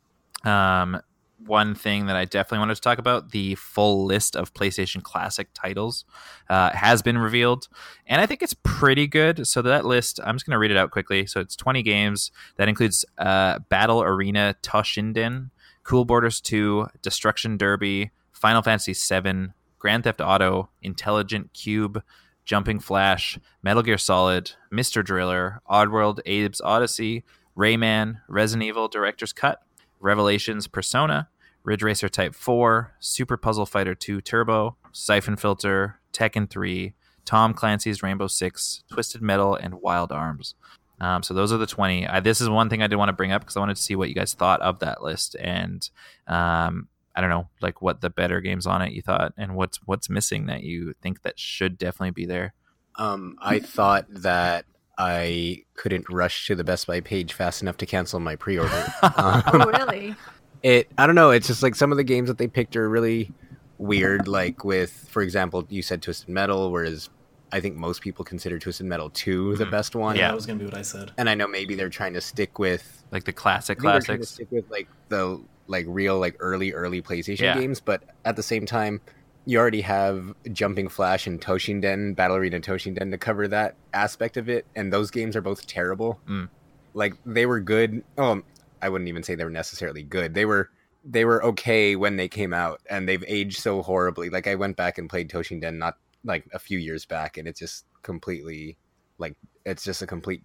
Um, one thing that I definitely wanted to talk about the full list of PlayStation Classic titles uh, has been revealed, and I think it's pretty good. So that list, I'm just going to read it out quickly. So it's 20 games that includes uh, Battle Arena Toshinden, Cool Borders 2, Destruction Derby, Final Fantasy 7, Grand Theft Auto, Intelligent Qube, Jumping Flash, Metal Gear Solid, Mr. Driller, Oddworld, Abe's Oddysee, Rayman, Resident Evil Director's Cut, Revelations Persona, Ridge Racer Type 4, Super Puzzle Fighter 2 Turbo, Siphon Filter, Tekken 3, Tom Clancy's Rainbow Six, Twisted Metal, and Wild Arms. Um, so those are the 20. I, this is one thing I did want to bring up because I wanted to see what you guys thought of that list. And um, I don't know, like what the better games on it you thought and what's what's missing that you think that should definitely be there. Um, I thought that I couldn't rush to the Best Buy page fast enough to cancel my pre-order. Oh, really? it I don't know. It's just like some of the games that they picked are really weird. Like with, for example, you said Twisted Metal, whereas I think most people consider Twisted Metal two the Mhm. best one. Yeah. that was gonna be what I said. And I know maybe they're trying to stick with Like the classic I think they're trying to classics. stick with like the like real like early early PlayStation Yeah. games, but at the same time, you already have Jumping Flash and Toshinden, Battle Arena Toshinden to cover that aspect of it, and those games are both terrible. Mm. Like they were good. Oh, I wouldn't even say they were necessarily good. They were they were okay when they came out, and they've aged so horribly. Like I went back and played Toshinden not like a few years back, and it's just completely like it's just a complete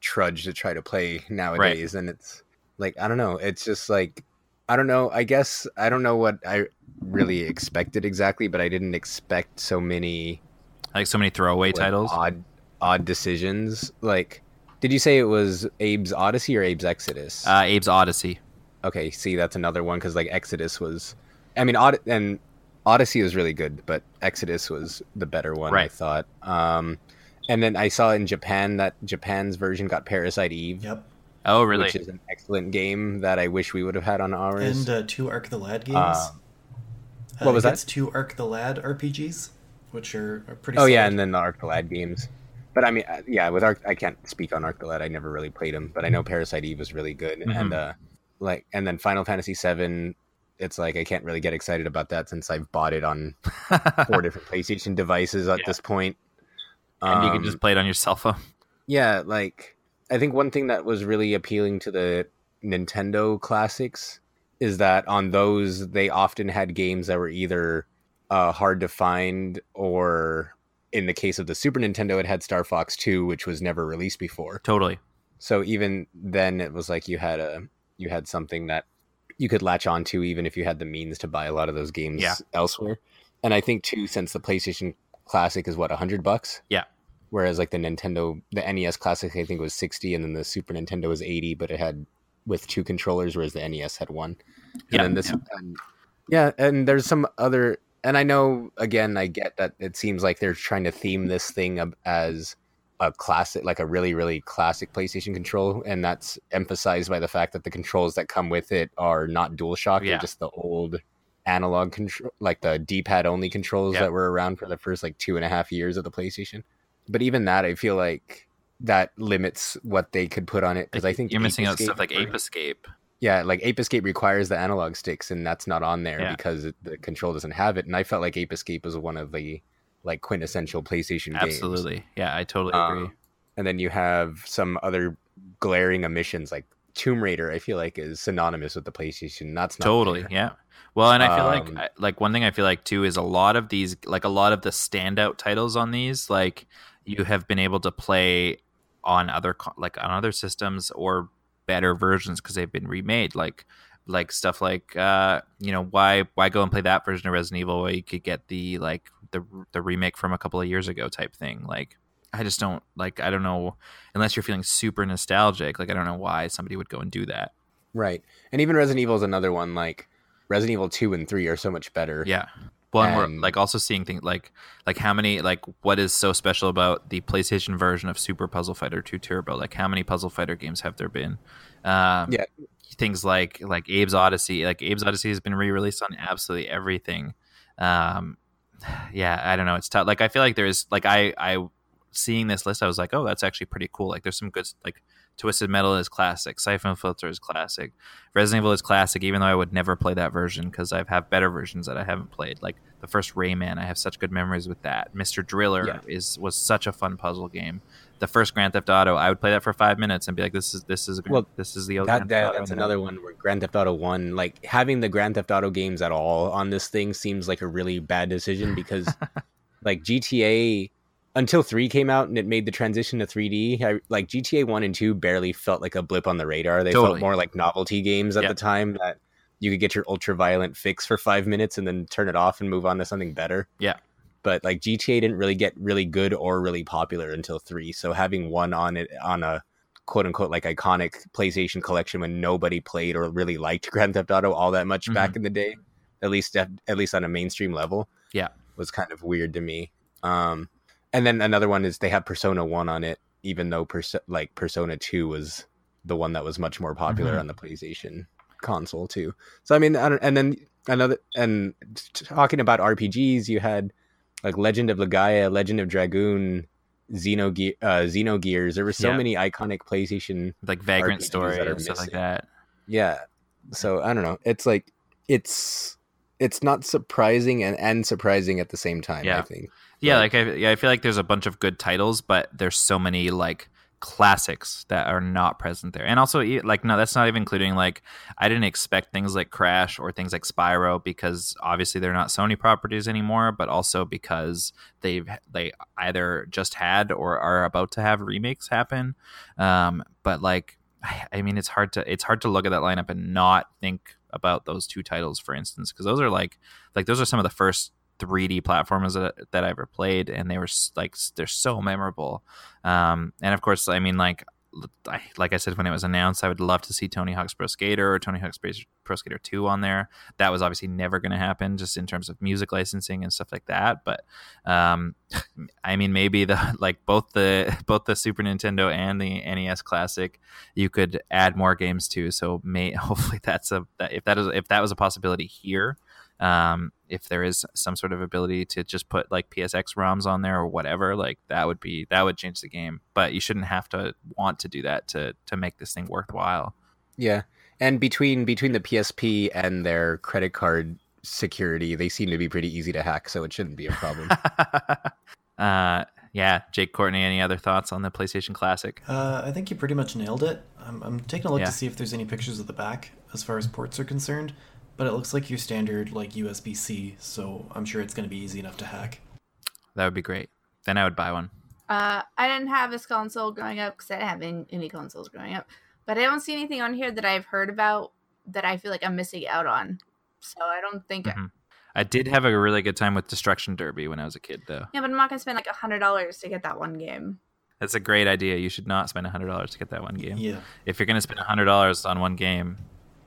trudge to try to play nowadays, and it's like I don't know. It's just like I don't know. I guess I don't know what I really expected exactly, but I didn't expect so many Like so many throwaway like, titles. odd odd decisions. Like, did you say it was Abe's Oddysee or Abe's Exodus? Uh, Abe's Oddysee. okay, see, that's another one because like Exodus was, I mean, Od- and Oddysee was really good, but Exodus was the better one. I thought. Um, and then I saw in Japan that Japan's version got Parasite Eve. Yep. Oh, really? Which is an excellent game that I wish we would have had on ours. And uh, two Arc the Lad games. Uh, Uh, what was it that? gets Two Arc the Lad RPGs, which are, are pretty. oh yeah, and then the Arc the Lad games. But I mean, uh, yeah, with Arc, I can't speak on Arc the Lad. I never really played him, but I know Parasite Eve was really good, Mhm. and uh, like, and then Final Fantasy VII. It's like I can't really get excited about that since I've bought it on four different PlayStation devices at Yeah. this point. and you can Um, just play it on your cell phone. yeah, like I think one thing that was really appealing to the Nintendo classics is that on those they often had games that were either uh, hard to find or in the case of the Super Nintendo it had Star Fox 2 which was never released before. Totally. So even then it was like you had a you had something that you could latch on to even if you had the means to buy a lot of those games Yeah. elsewhere. And I think too since the PlayStation Classic is what 100 bucks? Yeah. Whereas like the Nintendo the NES Classic I think was 60 and then the Super Nintendo was 80 but it had with two controllers whereas the NES had one. And Yeah, then this yeah. and, yeah, and there's some other and I know again I get that it seems like they're trying to theme this thing as a classic like a really really classic PlayStation control and that's emphasized by the fact that the controls that come with it are not DualShock Yeah. they're just the old analog control like the D-pad only controls Yeah. that were around for the first like two and a half years of the PlayStation but even that I feel like that limits what they could put on it because I think you're missing Ape out stuff like Ape Escape. yeah, like Ape Escape requires the analog sticks, and that's not on there Yeah. because the control doesn't have it. And I felt like Ape Escape was one of the like quintessential PlayStation games. Absolutely. Yeah, I totally agree. Um, and then you have some other glaring omissions, like Tomb Raider. I feel like is synonymous with the PlayStation. That's not totally yeah well and i feel Um, like like one thing i feel like too is a lot of these like a lot of the standout titles on these like you have been able to play on other like on other systems or better versions because they've been remade like like stuff like uh you know why why go and play that version of resident evil where you could get the like the the remake from a couple of years ago type thing. Like I just don't like I don't know unless you're feeling super nostalgic. Like I don't know why somebody would go and do that. Right. And even Resident Evil is another one. Like Resident Evil two and three are so much better. Yeah. Well, and we're like also seeing things like like how many like what is so special about the PlayStation version of Super Puzzle Fighter 2 Turbo? Like how many Puzzle Fighter games have there been? Um, Yeah. Things like like Abe's Oddysee. Like Abe's Oddysee has been re-released on absolutely everything. Um, yeah, I don't know. It's tough. Like I feel like there's like I I seeing this list, I was like, oh, that's actually pretty cool. Like there's some good like Twisted Metal is classic, Siphon Filter is classic, Resident Evil is classic. Even though I would never play that version because I have better versions that I haven't played. Like the first Rayman, I have such good memories with that. Mister Driller Yeah. is was such a fun puzzle game. The first Grand Theft Auto, I would play that for five minutes and be like, this is this is Well, this is the old That, that that's now. another one where Grand Theft Auto One, like having the Grand Theft Auto games at all on this thing, seems like a really bad decision because, like GTA, until three came out and it made the transition to 3D, I, like GTA One and Two barely felt like a blip on the radar. They Totally. felt more like novelty games at Yeah. the time that you could get your ultra violent fix for five minutes and then turn it off and move on to something better. Yeah. But like GTA didn't really get really good or really popular until three. So having one on it on a quote unquote like iconic PlayStation collection when nobody played or really liked Grand Theft Auto all that much back in the day, at least at, at least on a mainstream level. Yeah. was kind of weird to me. Um, and then another one is they have Persona One on it, even though Perso- like Persona Two was the one that was much more popular Mhm. on the PlayStation console too. So I mean, I don't, and then another and talking about RPGs, you had like Legend of Legaia, Legend of Dragoon, Xenogear, uh, Xenogears. There were so Yeah. many iconic PlayStation like Vagrant RPGs Story and stuff like that. yeah. So I don't know. It's like it's it's not surprising and, and surprising at the same time, Yeah. I think. Yeah, Like- like I, yeah, I feel like there's a bunch of good titles, but there's so many like classics that are not present there. And also, like, no, that's not even including like I didn't expect things like Crash or things like Spyro because obviously they're not Sony properties anymore, but also because they've they either just had or are about to have remakes happen. Um, but like, I mean, it's hard to it's hard to look at that lineup and not think about those two titles, for instance, because those are like like those are some of the first 3D platformers that, that I ever played, and they were like they're so memorable. Um, and of course, I mean, like I, like I said when it was announced, I would love to see Tony Hawk's Pro Skater or Tony Hawk's Pro Skater Two on there. That was obviously never going to happen, just in terms of music licensing and stuff like that. But um, I mean, maybe the like both the both the Super Nintendo and the NES Classic, you could add more games to. So may hopefully that's a that, if that is if that was a possibility here um, if there is some sort of ability to just put like PSX ROMs on there or whatever, like that would be that would change the game. But you shouldn't have to want to do that to to make this thing worthwhile. Yeah, and between between the PSP and their credit card security, they seem to be pretty easy to hack, so it shouldn't be a problem. uh, yeah, Jake Courtney. Any other thoughts on the PlayStation Classic? Uh, I think you pretty much nailed it. I'm, I'm taking a look Yeah. to see if there's any pictures of the back as far as ports are concerned, but it looks like your standard like USB C, so I'm sure it's going to be easy enough to hack. That would be great. Then I would buy one. Uh, I didn't have this console growing up because I didn't have any, any consoles growing up. But I don't see anything on here that I've heard about that I feel like I'm missing out on. So I don't think. Mhm. I did have a really good time with Destruction Derby when I was a kid, though. Yeah, but I'm not gonna spend like a hundred dollars to get that one game. That's a great idea. You should not spend a hundred dollars to get that one game. Yeah. If you're gonna spend a hundred dollars on one game,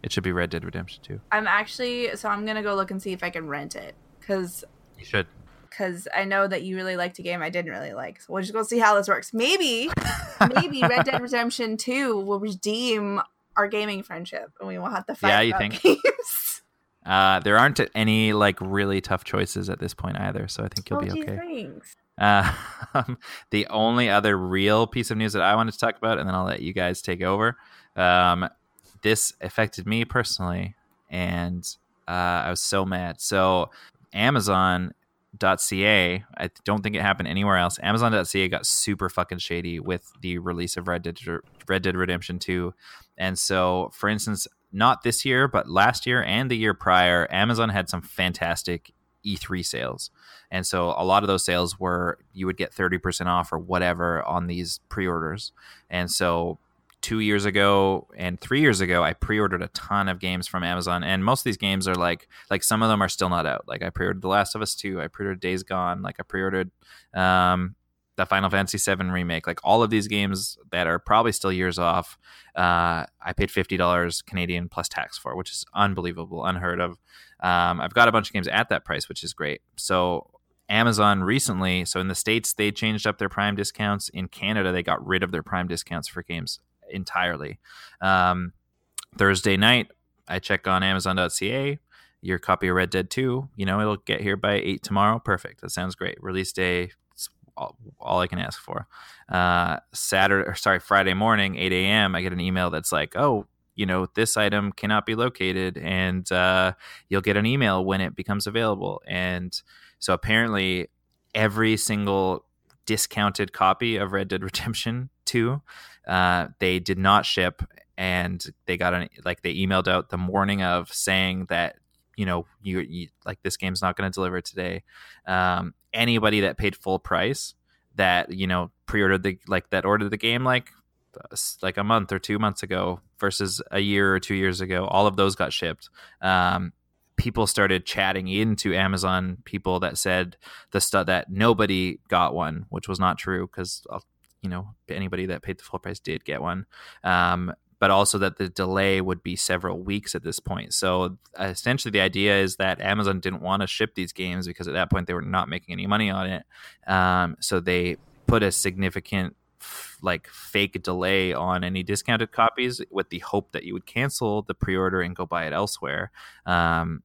it should be Red Dead Redemption Two. I'm actually so I'm gonna go look and see if I can rent it because You should. because I know that you really liked a game I didn't really like. So we'll just go see how this works. Maybe maybe Red Dead Redemption Two will redeem our gaming friendship, and we will have to fight. Yeah, you think? Games. Uh, there aren't any like really tough choices at this point either, so I think you'll oh, be okay. thanks. Uh, the only other real piece of news that I wanted to talk about, and then I'll let you guys take over. Um, this affected me personally, and uh, I was so mad. So, Amazon.ca, I don't think it happened anywhere else. Amazon.ca got super fucking shady with the release of Red Dead, Red Dead Redemption 2. And so, for instance, not this year, but last year and the year prior, Amazon had some fantastic E3 sales. And so a lot of those sales were you would get 30% off or whatever on these pre-orders. And so two years ago and three years ago, I pre-ordered a ton of games from Amazon, and most of these games are like like some of them are still not out. Like I pre-ordered The Last of Us Two, I pre-ordered Days Gone, like I pre-ordered um, the Final Fantasy VII remake. Like all of these games that are probably still years off, uh, I paid fifty dollars Canadian plus tax for, which is unbelievable, unheard of. Um, I've got a bunch of games at that price, which is great. So Amazon recently, so in the states they changed up their Prime discounts. In Canada, they got rid of their Prime discounts for games entirely. Um, Thursday night, I check on Amazon.ca. Your copy of Red Dead 2, you know, it'll get here by 8 tomorrow. Perfect. That sounds great. Release day, all, all, I can ask for. Uh, Saturday, or sorry, Friday morning, 8 a.m., I get an email that's like, oh, you know, this item cannot be located. And uh, you'll get an email when it becomes available. And so apparently, every single discounted copy of Red Dead Redemption 2 uh, they did not ship, and they got an like they emailed out the morning of saying that you know you, you like this game's not going to deliver today. Um, anybody that paid full price that you know pre-ordered the like that ordered the game like like a month or two months ago versus a year or two years ago all of those got shipped um, people started chatting into amazon people that said the stuff that nobody got one which was not true because you know anybody that paid the full price did get one. Um, but also that the delay would be several weeks at this point. So essentially the idea is that amazon didn't want to ship these games because at that point they were not making any money on it. Um, so they put a significant like fake delay on any discounted copies with the hope that you would cancel the pre-order and go buy it elsewhere. Um,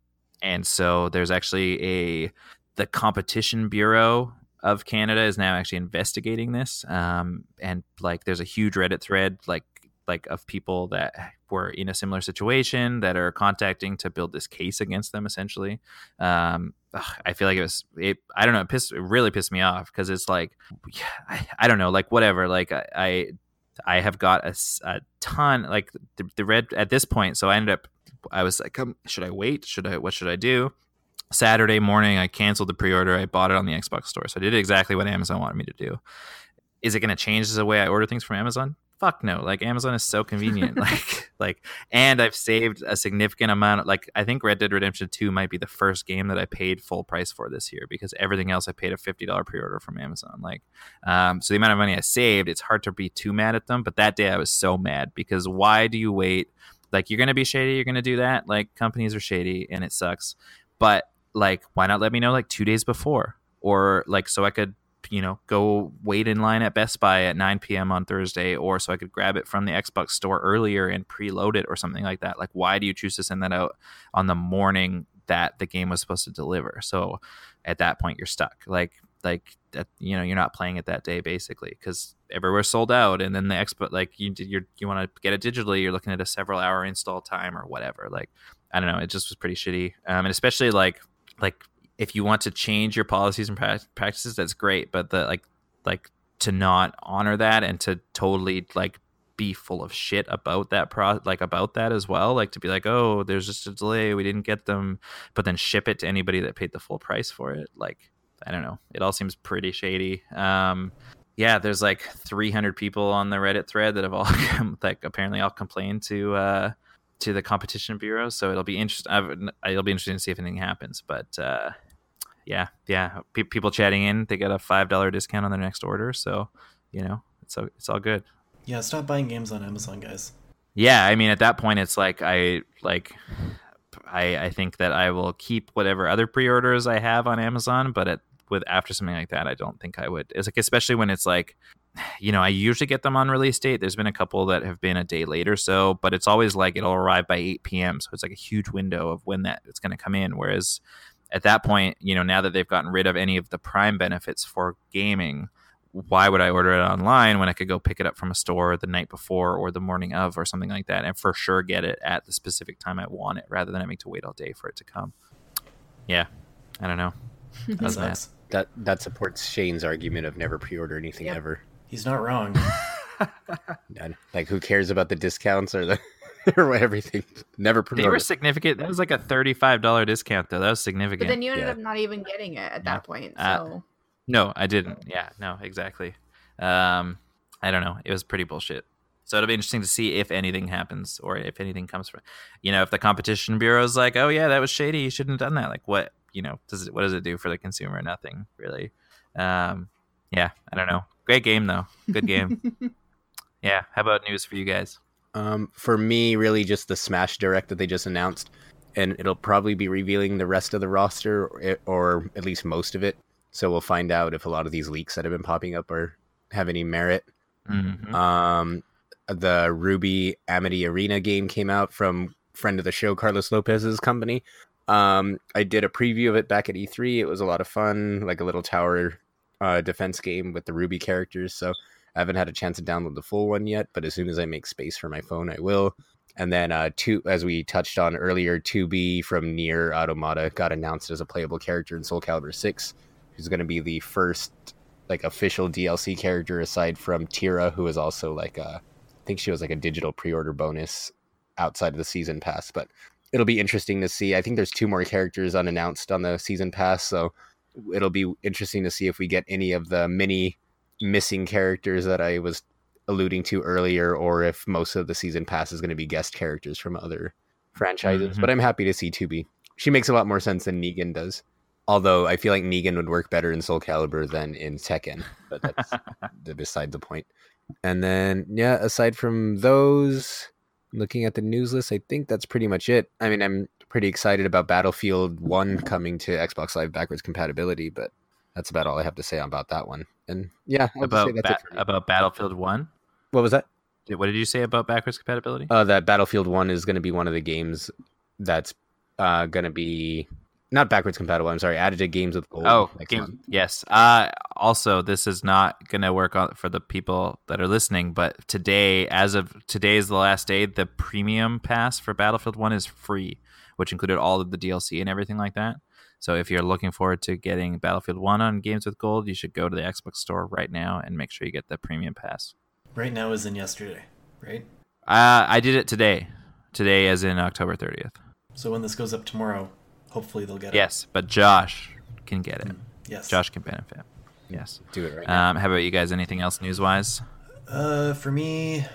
and so there's actually a the competition bureau of Canada is now actually investigating this. Um, and like, there's a huge Reddit thread, like, like of people that were in a similar situation that are contacting to build this case against them. Essentially, um, ugh, I feel like it was. It, I don't know. It pissed. It really pissed me off because it's like, I, I, don't know. Like whatever. Like I, I, I have got a, a ton. Like the, the red at this point. So I ended up. I was like, um, should I wait? Should I? What should I do? Saturday morning, I canceled the pre-order. I bought it on the Xbox store, so I did exactly what Amazon wanted me to do. Is it going to change the way I order things from Amazon? Fuck no! Like Amazon is so convenient. like, like, and I've saved a significant amount. Of, like, I think Red Dead Redemption Two might be the first game that I paid full price for this year because everything else I paid a fifty dollar pre-order from Amazon. Like, um, so the amount of money I saved, it's hard to be too mad at them. But that day I was so mad because why do you wait? Like, you're to be shady. You're to do that. Like, companies are shady, and it sucks. But like why not let me know like two days before or like so i could you know go wait in line at best buy at 9 p.m on thursday or so i could grab it from the xbox store earlier and preload it or something like that like why do you choose to send that out on the morning that the game was supposed to deliver so at that point you're stuck like like that you know you're not playing it that day basically because everywhere's sold out and then the expo like you you you want to get it digitally you're looking at a several hour install time or whatever like i don't know it just was pretty shitty. Um, and especially like like if you want to change your policies and practices that's great but the like like to not honor that and to totally like be full of shit about that pro like about that as well like to be like oh there's just a delay we didn't get them but then ship it to anybody that paid the full price for it like i don't know it all seems pretty shady um yeah there's like 300 people on the reddit thread that have all like apparently all complained to uh to the competition bureau. So it'll be interesting. It'll be interesting to see if anything happens. But uh, yeah, yeah, P- people chatting in, they get a five dollar discount on their next order. So you know, it's all, it's all good. Yeah, stop buying games on Amazon, guys. Yeah, I mean, at that point, it's like I like. I, I think that I will keep whatever other pre-orders I have on Amazon, but at, with after something like that, I don't think I would. It's like especially when it's like you know, I usually get them on release date. There's been a couple that have been a day later, so but it's always like it'll arrive by 8 p.m. So it's like a huge window of when that it's going to come in. Whereas at that point, you know, now that they've gotten rid of any of the Prime benefits for gaming, why would I order it online when I could go pick it up from a store the night before or the morning of or something like that, and for sure get it at the specific time I want it, rather than having to wait all day for it to come. Yeah, I don't know. that, that that that supports Shane's argument of never pre-order anything yep. ever. He's not wrong. like, who cares about the discounts or the or everything? Never. Pre-order. They were significant. That was like a thirty-five dollar discount, though. That was significant. But then you ended yeah. up not even getting it at yeah. that point. Uh, so. Uh, no, I didn't. Yeah, no, exactly. Um, I don't know. It was pretty bullshit. So it'll be interesting to see if anything happens or if anything comes from, you know, if the competition bureau is like, oh yeah, that was shady, you shouldn't have done that. Like, what you know, does it what does it do for the consumer? Nothing really. Um, yeah, I don't know. Great game though. Good game. yeah. How about news for you guys? Um, for me, really just the Smash Direct that they just announced, and it'll probably be revealing the rest of the roster, or, or at least most of it. So we'll find out if a lot of these leaks that have been popping up are have any merit. Mhm. Um, the RWBY Amity Arena game came out from friend of the show Carlos Lopez's company. Um, I did a preview of it back at E3. It was a lot of fun, like a little tower uh, defense game with the RWBY characters. So I haven't had a chance to download the full one yet, but as soon as I make space for my phone, I will. And then uh, two, as we touched on earlier, 2B from NieR Automata got announced as a playable character in Soul Calibur 6, who's going to be the first like official DLC character aside from Tira, who is also like a, I think she was like a digital pre-order bonus outside of the season pass. But it'll be interesting to see. I think there's two more characters unannounced on the season pass, so it'll be interesting to see if we get any of the many missing characters that I was alluding to earlier, or if most of the season pass is going to be guest characters from other franchises. Mhm. But I'm happy to see 2B. She makes a lot more sense than Negan does. Although I feel like Negan would work better in Soul Calibur than in Tekken, but that's beside the point. And then, yeah, aside from those, looking at the news list, I think that's pretty much it. I mean, I'm pretty excited about Battlefield 1 coming to Xbox Live backwards compatibility, but that's about all I have to say about that one. And yeah, I'll about say that's ba- it for me. about Battlefield One. what was that? What did you say about backwards compatibility? Uh, that Battlefield 1 is going to be one of the games that's uh, going to be not backwards compatible. I'm sorry, added to games with gold. Oh, next game, yes. Uh, also, this is not going to work on for the people that are listening. But today, as of today, is the last day. The premium pass for Battlefield One is free, which included all of the DLC and everything like that. So, if you're looking forward to getting Battlefield One on Games with Gold, you should go to the Xbox Store right now and make sure you get the premium pass. Right now is in yesterday, right? Uh, I did it today. Today, as in October 30th. So when this goes up tomorrow, hopefully they'll get it. Yes, but Josh can get it. Yes. Josh can benefit. Yes. Do it right now. Um, how about you guys? Anything else news wise? Uh, for me,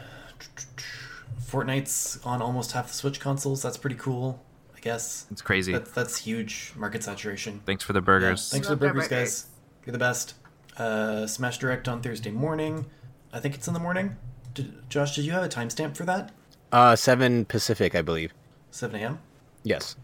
Fortnite's on almost half the Switch consoles. That's pretty cool, I guess. It's crazy. That's that's huge market saturation. Thanks for the Yeah, burgers. Thanks for the burgers, burgers. guys. You're the best. Uh, Smash Direct on Thursday morning. I think it's in the morning. Did, Josh, did you have a timestamp for that? Uh, 7 Pacific, I believe. 7 a.m. Yes.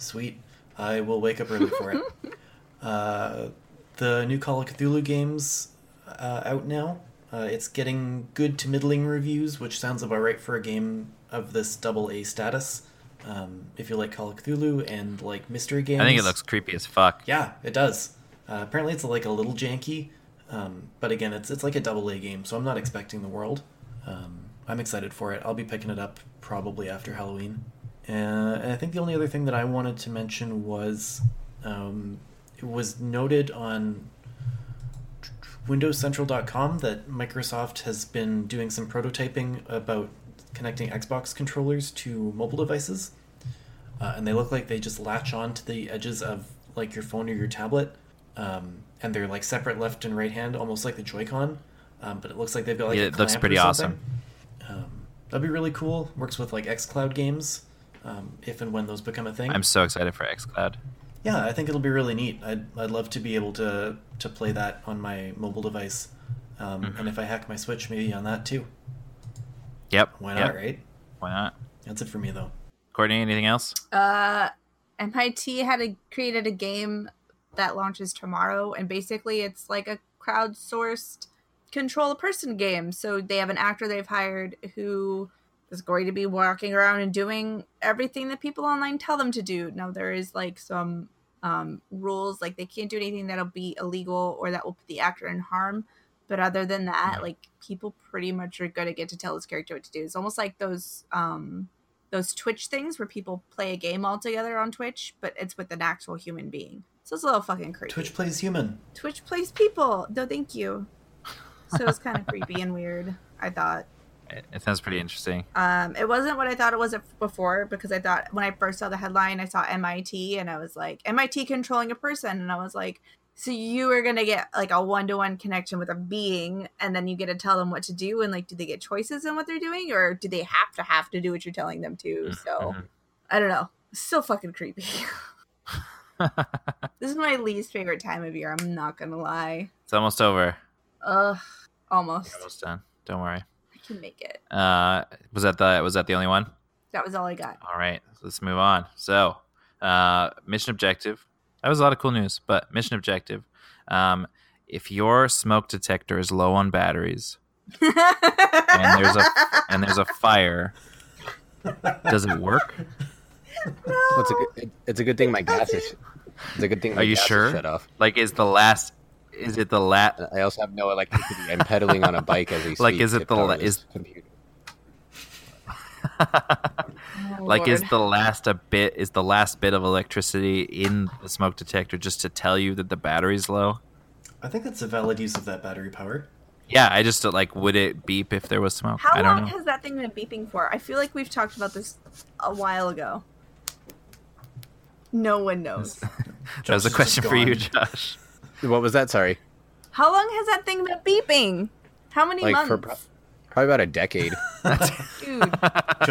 Sweet. I will wake up early for it. Uh, the new Call of Cthulhu game's uh, out now. Uh, it's getting good to middling reviews, which sounds about right for a game of this double A status. Um, if you like Call of Cthulhu and like mystery games, I think it looks creepy as fuck. Yeah, it does. Uh, apparently, it's like a little janky, um, but again, it's it's like a double A game, so I'm not expecting the world. Um, I'm excited for it. I'll be picking it up probably after Halloween. Uh, and I think the only other thing that I wanted to mention was um, it was noted on WindowsCentral.com that Microsoft has been doing some prototyping about connecting Xbox controllers to mobile devices, uh, and they look like they just latch on to the edges of like your phone or your tablet, um, and they're like separate left and right hand, almost like the Joy-Con. Um, but it looks like they've got like Yeah, a it looks pretty awesome. Um, that'd be really cool. Works with like XCloud games, um, if and when those become a thing. I'm so excited for XCloud. Yeah, I think it'll be really neat. I'd, I'd love to be able to to play that on my mobile device, um, Mhm. and if I hack my Switch, maybe on that too. Yep. Why yep. not, right? Why not? That's it for me though. Courtney, anything else? Uh, MIT had a, created a game that launches tomorrow, and basically it's like a crowdsourced control a person game. So they have an actor they've hired who is going to be walking around and doing everything that people online tell them to do. Now there is like some um, rules, like they can't do anything that'll be illegal or that will put the actor in harm. But other than that, like people pretty much are gonna get to tell this character what to do. It's almost like those um those Twitch things where people play a game all together on Twitch, but it's with an actual human being. So it's a little fucking creepy. Twitch plays human. Twitch plays people. No, thank you. So it's kind of creepy and weird. I thought. It, sounds pretty interesting. Um, it wasn't what I thought it was before because I thought when I first saw the headline, I saw MIT and I was like, MIT controlling a person, and I was like, So you are gonna get like a one to one connection with a being, and then you get to tell them what to do. And like, do they get choices in what they're doing, or do they have to have to do what you're telling them to? So Mhm. I don't know. Still fucking creepy. this is my least favorite time of year. I'm not gonna lie. It's almost over. Ugh, almost. We're almost done. Don't worry. I can make it. Uh, was that the was that the only one? That was all I got. All right, let's move on. So, uh, mission objective. That was a lot of cool news, but mission objective. Um, if your smoke detector is low on batteries and there's a and there's a fire, does it work? Well, it's a good, it's a good thing my gas is. It's a good thing. Are you sure? Shut off. Like, is the last? Is it the lat? I also have no electricity. I'm pedaling on a bike as we speak. Like, is it the power la- is- computer. Oh, like, is the last a bit? Is the last bit of electricity in the smoke detector just to tell you that the battery's low? I think that's a valid use of that battery power. Yeah, I just like would it beep if there was smoke? How I don't long know. has that thing been beeping for? I feel like we've talked about this a while ago. No one knows. That was a question for you. Josh. What was that? Sorry. How long has that thing been beeping? How many Like months? for pro- probably about a decade. Dude, Do you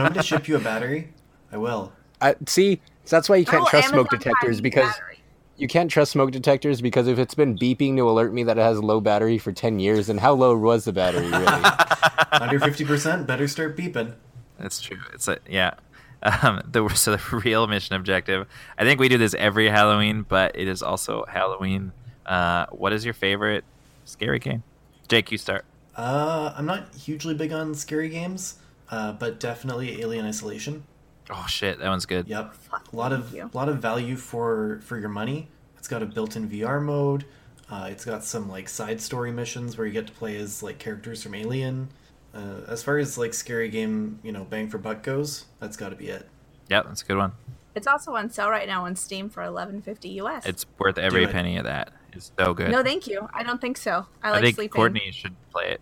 want me to ship you a battery? I will. I, see, so that's why you can't will trust smoke detectors because battery. you can't trust smoke detectors because if it's been beeping to alert me that it has low battery for 10 years, then how low was the battery really? Under 50%, better start beeping. That's true. It's a yeah. Um, the so the real mission objective. I think we do this every Halloween, but it is also Halloween. Uh, what is your favorite scary game? Jake, you start. Uh, I'm not hugely big on scary games, uh, but definitely Alien Isolation. Oh shit, that one's good. Yep, a lot of thank you. lot of value for for your money. It's got a built-in VR mode. Uh, it's got some like side story missions where you get to play as like characters from Alien. Uh, as far as like scary game, you know, bang for buck goes, that's got to be it. Yep, that's a good one. It's also on sale right now on Steam for eleven fifty US. It's worth every penny of that. It's so good. no, thank you. I don't think so. I I like think sleeping. Courtney should play it.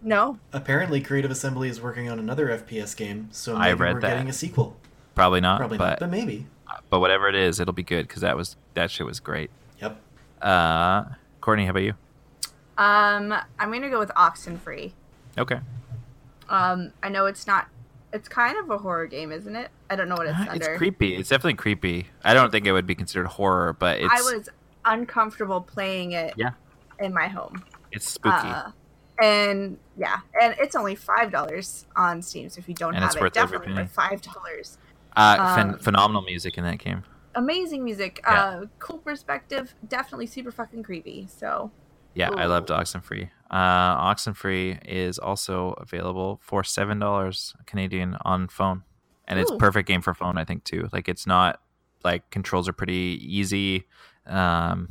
No, Apparently, Creative Assembly is working on another FPS game, so I read we're that. getting a sequel. Probably not, Probably but not, but maybe. but whatever it is, it'll be good because that was that shit was great. Yep. Uh, Courtney, how about you? um, I'm gonna go with Oxenfree. Okay. Um, I know it's not. It's kind of a horror game, isn't it? I don't know what it's Uh, under. it's creepy. It's definitely creepy. I don't think it would be considered horror, but it's I was uncomfortable playing it. Yeah. In my home. it's spooky. Uh, and yeah, and it's only five dollars on Steam. So if you don't And have it's it, definitely for five dollars. Uh, um, phenomenal music in that game. Amazing music. Yeah. Uh, cool perspective. Definitely super fucking creepy. So Yeah, I Ooh. loved Oxenfree. Uh, Oxenfree is also available for seven dollars Canadian on phone, and it's perfect game for phone. I think too. Like it's not like controls are pretty easy. Um,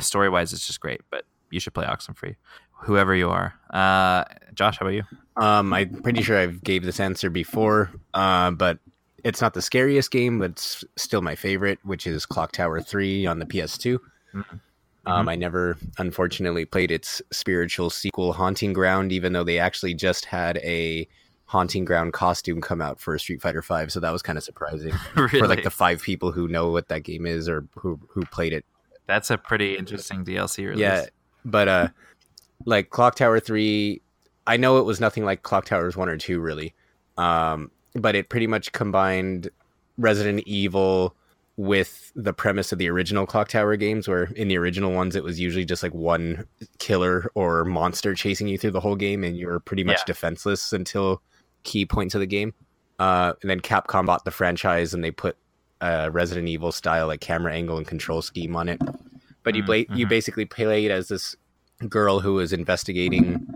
story wise, it's just great. But you should play Oxenfree, whoever you are. Uh, Josh, how about you? Um, I'm pretty sure I've gave this answer before, uh, but it's not the scariest game, but it's still my favorite, which is Clock Tower 3 on the PS2. Mhm. Um, I never, unfortunately, played its spiritual sequel, Haunting Ground, even though they actually just had a Haunting Ground costume come out for Street Fighter 5, so that was kind of surprising really? for like the five people who know what that game is or who who played it. That's a pretty interesting DLC release. Yeah, but uh, like Clock Tower three, I know it was nothing like Clock Towers one or two, really. Um, but it pretty much combined Resident Evil with the premise of the original Clock Tower games, where in the original ones it was usually just like one killer or monster chasing you through the whole game, and you're pretty much Yeah. defenseless until key points of the game. Uh, and then Capcom bought the franchise, and they put a Resident Evil style like camera angle and control scheme on it. But you Mm, play, you basically played as this girl who is investigating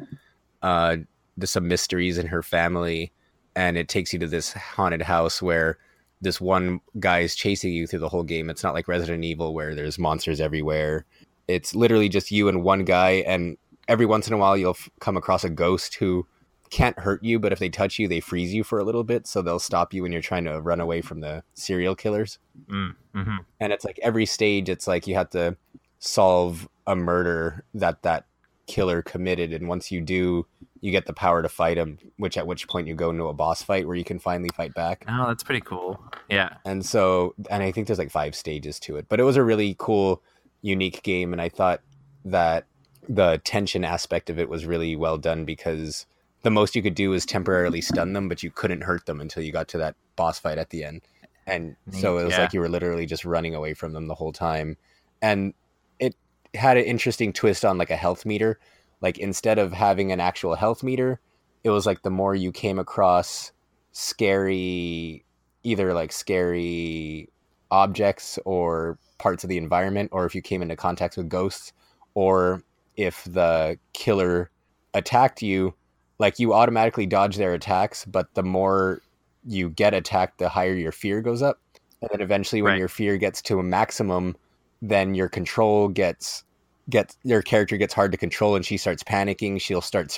uh, the, some mysteries in her family, and it takes you to this haunted house where this one guy is chasing you through the whole game. It's not like Resident Evil where there's monsters everywhere. It's literally just you and one guy, and every once in a while you'll f- come across a ghost who can't hurt you, but if they touch you, they freeze you for a little bit, so they'll stop you when you're trying to run away from the serial killers Mm, hmm and it's like every stage it's like you have to solve a murder that that killer committed and once you do you get the power to fight him which at which point you go into a boss fight where you can finally fight back Oh, that's pretty cool. Yeah. and so and i think there's like five stages to it but it was a really cool unique game, and I thought that the tension aspect of it was really well done because the most you could do was temporarily stun them, but you couldn't hurt them until you got to that boss fight at the end. And so it was Yeah. like you were literally just running away from them the whole time. And it had an interesting twist on like a health meter. Like instead of having an actual health meter, it was like the more you came across scary either like scary objects or parts of the environment or if you came into contact with ghosts or if the killer attacked you like you automatically dodge their attacks but the more you get attacked the higher your fear goes up. And then eventually when Right. your fear gets to a maximum then your control gets gets your character gets hard to control and she starts panicking. She'll start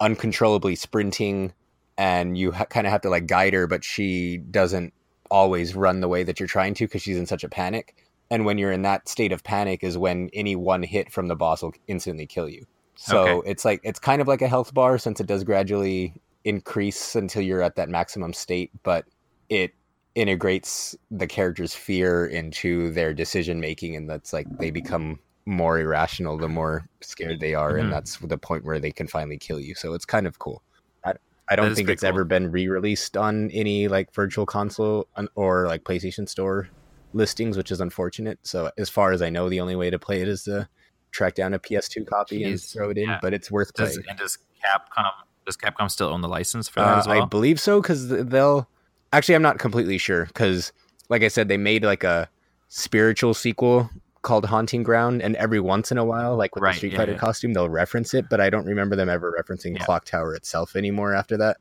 uncontrollably sprinting and you ha- kind of have to like guide her but she doesn't always run the way that you're trying to because she's in such a panic. And when you're in that state of panic is when any one hit from the boss will instantly kill you so Okay. it's like it's kind of like a health bar since it does gradually increase until you're at that maximum state but it integrates the character's fear into their decision making and that's like they become more irrational the more scared they are Mhm. and that's the point where they can finally kill you so it's kind of cool i, I don't think it's ever been re-released on any like virtual console or like playstation store listings which is unfortunate so as far as i know the only way to play it is to track down a ps2 copy and throw it in Yeah. but it's worth Does, playing and does Capcom does Capcom still own the license for that uh, as well? I believe so because they'll. Actually, I'm not completely sure because, like I said, they made like a spiritual sequel called Haunting Ground, and every once in a while, like with Right, the Street yeah, Fighter yeah. costume, they'll reference it, but I don't remember them ever referencing. Clock Tower itself anymore after that.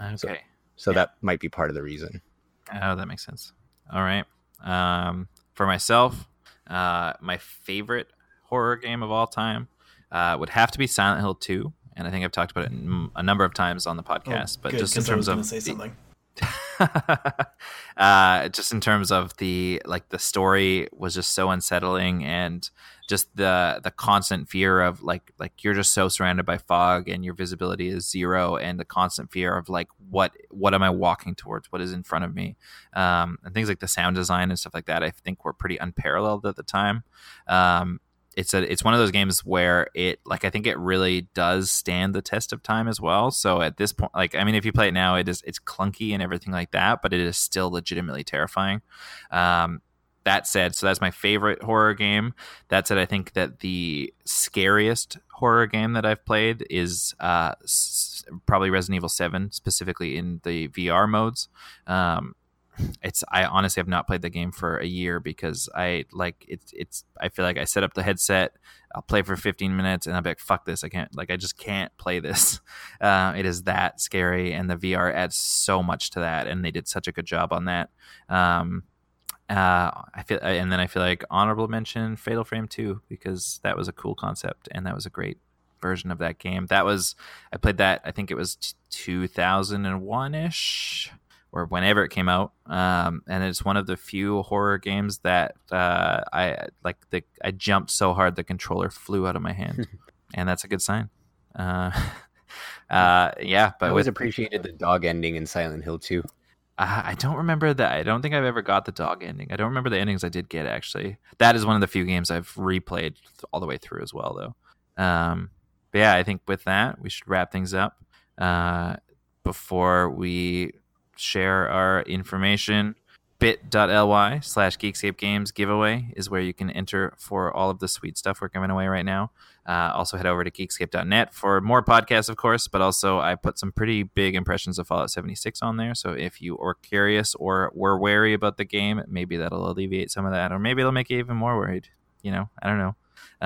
okay. So Yeah. that might be part of the reason. Oh, that makes sense. All right. Um, for myself, uh, my favorite horror game of all time uh, would have to be Silent Hill 2. And I think I've talked about it a number of times on the podcast. but Oh, Good, just in 'cause I was terms of say something. uh, just in terms of the like the story was just so unsettling and just the the constant fear of like like you're just so surrounded by fog and your visibility is zero and the constant fear of like what what am I walking towards what is in front of me um, and things like the sound design and stuff like that I think were pretty unparalleled at the time um, it's a it's one of those games where it like I think it really does stand the test of time as well. So at this point, like I mean, if you play it now, it is it's clunky and everything like that, but it is still legitimately terrifying. Um, that said, so that's my favorite horror game. That said, I think that the scariest horror game that I've played is uh, s- probably Resident Evil Seven, specifically in the VR modes. Um, it's I honestly have not played the game for a year because I like it's it's I feel like I set up the headset, I'll play for 15 minutes and I'll be like fuck this I can't like I just can't play this. Uh, it is that scary and the VR adds so much to that and they did such a good job on that. Um, uh, I feel and then I feel like honorable mention Fatal Frame 2 because that was a cool concept and that was a great version of that game. That was I played that I think it was 2001 ish or whenever it came out. Um, and it's one of the few horror games that uh, I like. The I jumped so hard the controller flew out of my hand, and that's a good sign. Uh, uh, yeah, I but always with appreciated the dog ending in Silent Hill 2. uh, I don't remember that. I don't think I've ever got the dog ending. I don't remember the endings I did get actually. That is one of the few games I've replayed all the way through as well, though. Um, but yeah, I think with that we should wrap things up. Uh, before we share our information, bit.ly slash Geekscape Games giveaway is where you can enter for all of the sweet stuff we're giving away right now. Uh, also, head over to geekscape.net for more podcasts, of course, but also I put some pretty big impressions of Fallout 76 on there. So if you are curious or were wary about the game, maybe that'll alleviate some of that, or maybe it'll make you even more worried. You know, I don't know.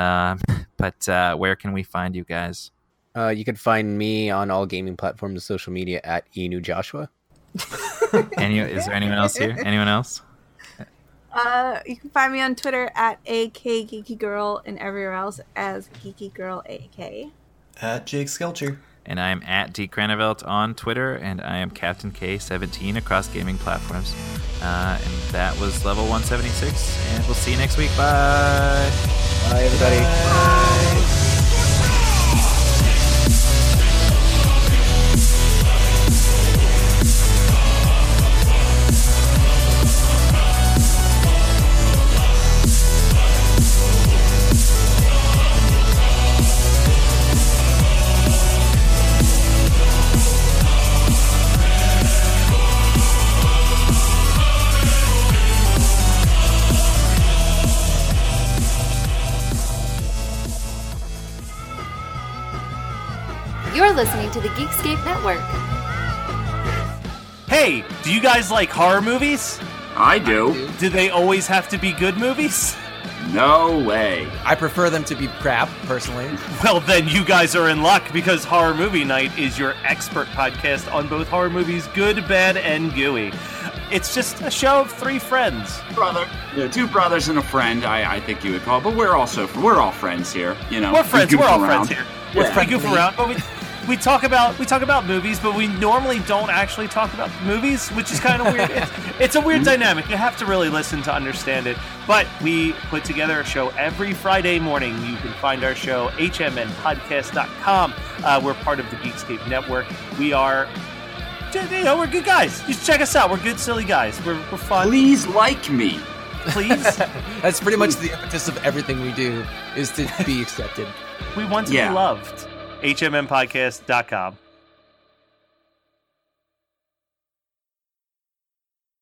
Um, but uh, where can we find you guys? Uh, you can find me on all gaming platforms and social media at Enu Joshua. Any, is there anyone else here? Anyone else? Uh, you can find me on Twitter at AK Geeky Girl and everywhere else as Geeky Girl AK. At Jake Skelcher. And I'm at D Cranevelt on Twitter, and I am Captain K17 across gaming platforms. Uh, and that was level 176, and we'll see you next week. Bye. Bye, everybody. Bye. You're listening to the Geekscape Network. Hey, do you guys like horror movies? I do. Do they always have to be good movies? No way. I prefer them to be crap, personally. Well, then you guys are in luck because Horror Movie Night is your expert podcast on both horror movies, good, bad, and gooey. It's just a show of three friends. Brother. Yeah, two brothers and a friend, I, I think you would call it. But we're also we're all friends here. You know, We're friends. goof We're all around. friends here. Yeah. We goof around, but we we talk about we talk about movies, but we normally don't actually talk about movies, which is kind of weird. It's, it's a weird dynamic. You have to really listen to understand it. But we put together a show every Friday morning. You can find our show hmnpodcast.com. Uh, we're part of the Geekscape Network. We are. You know, we're good guys. You should check us out. We're good, silly guys. We're, we're fun. Please like me. Please. That's pretty much the impetus of everything we do is to be accepted. we want to Yeah. be loved. hmnpodcast.com.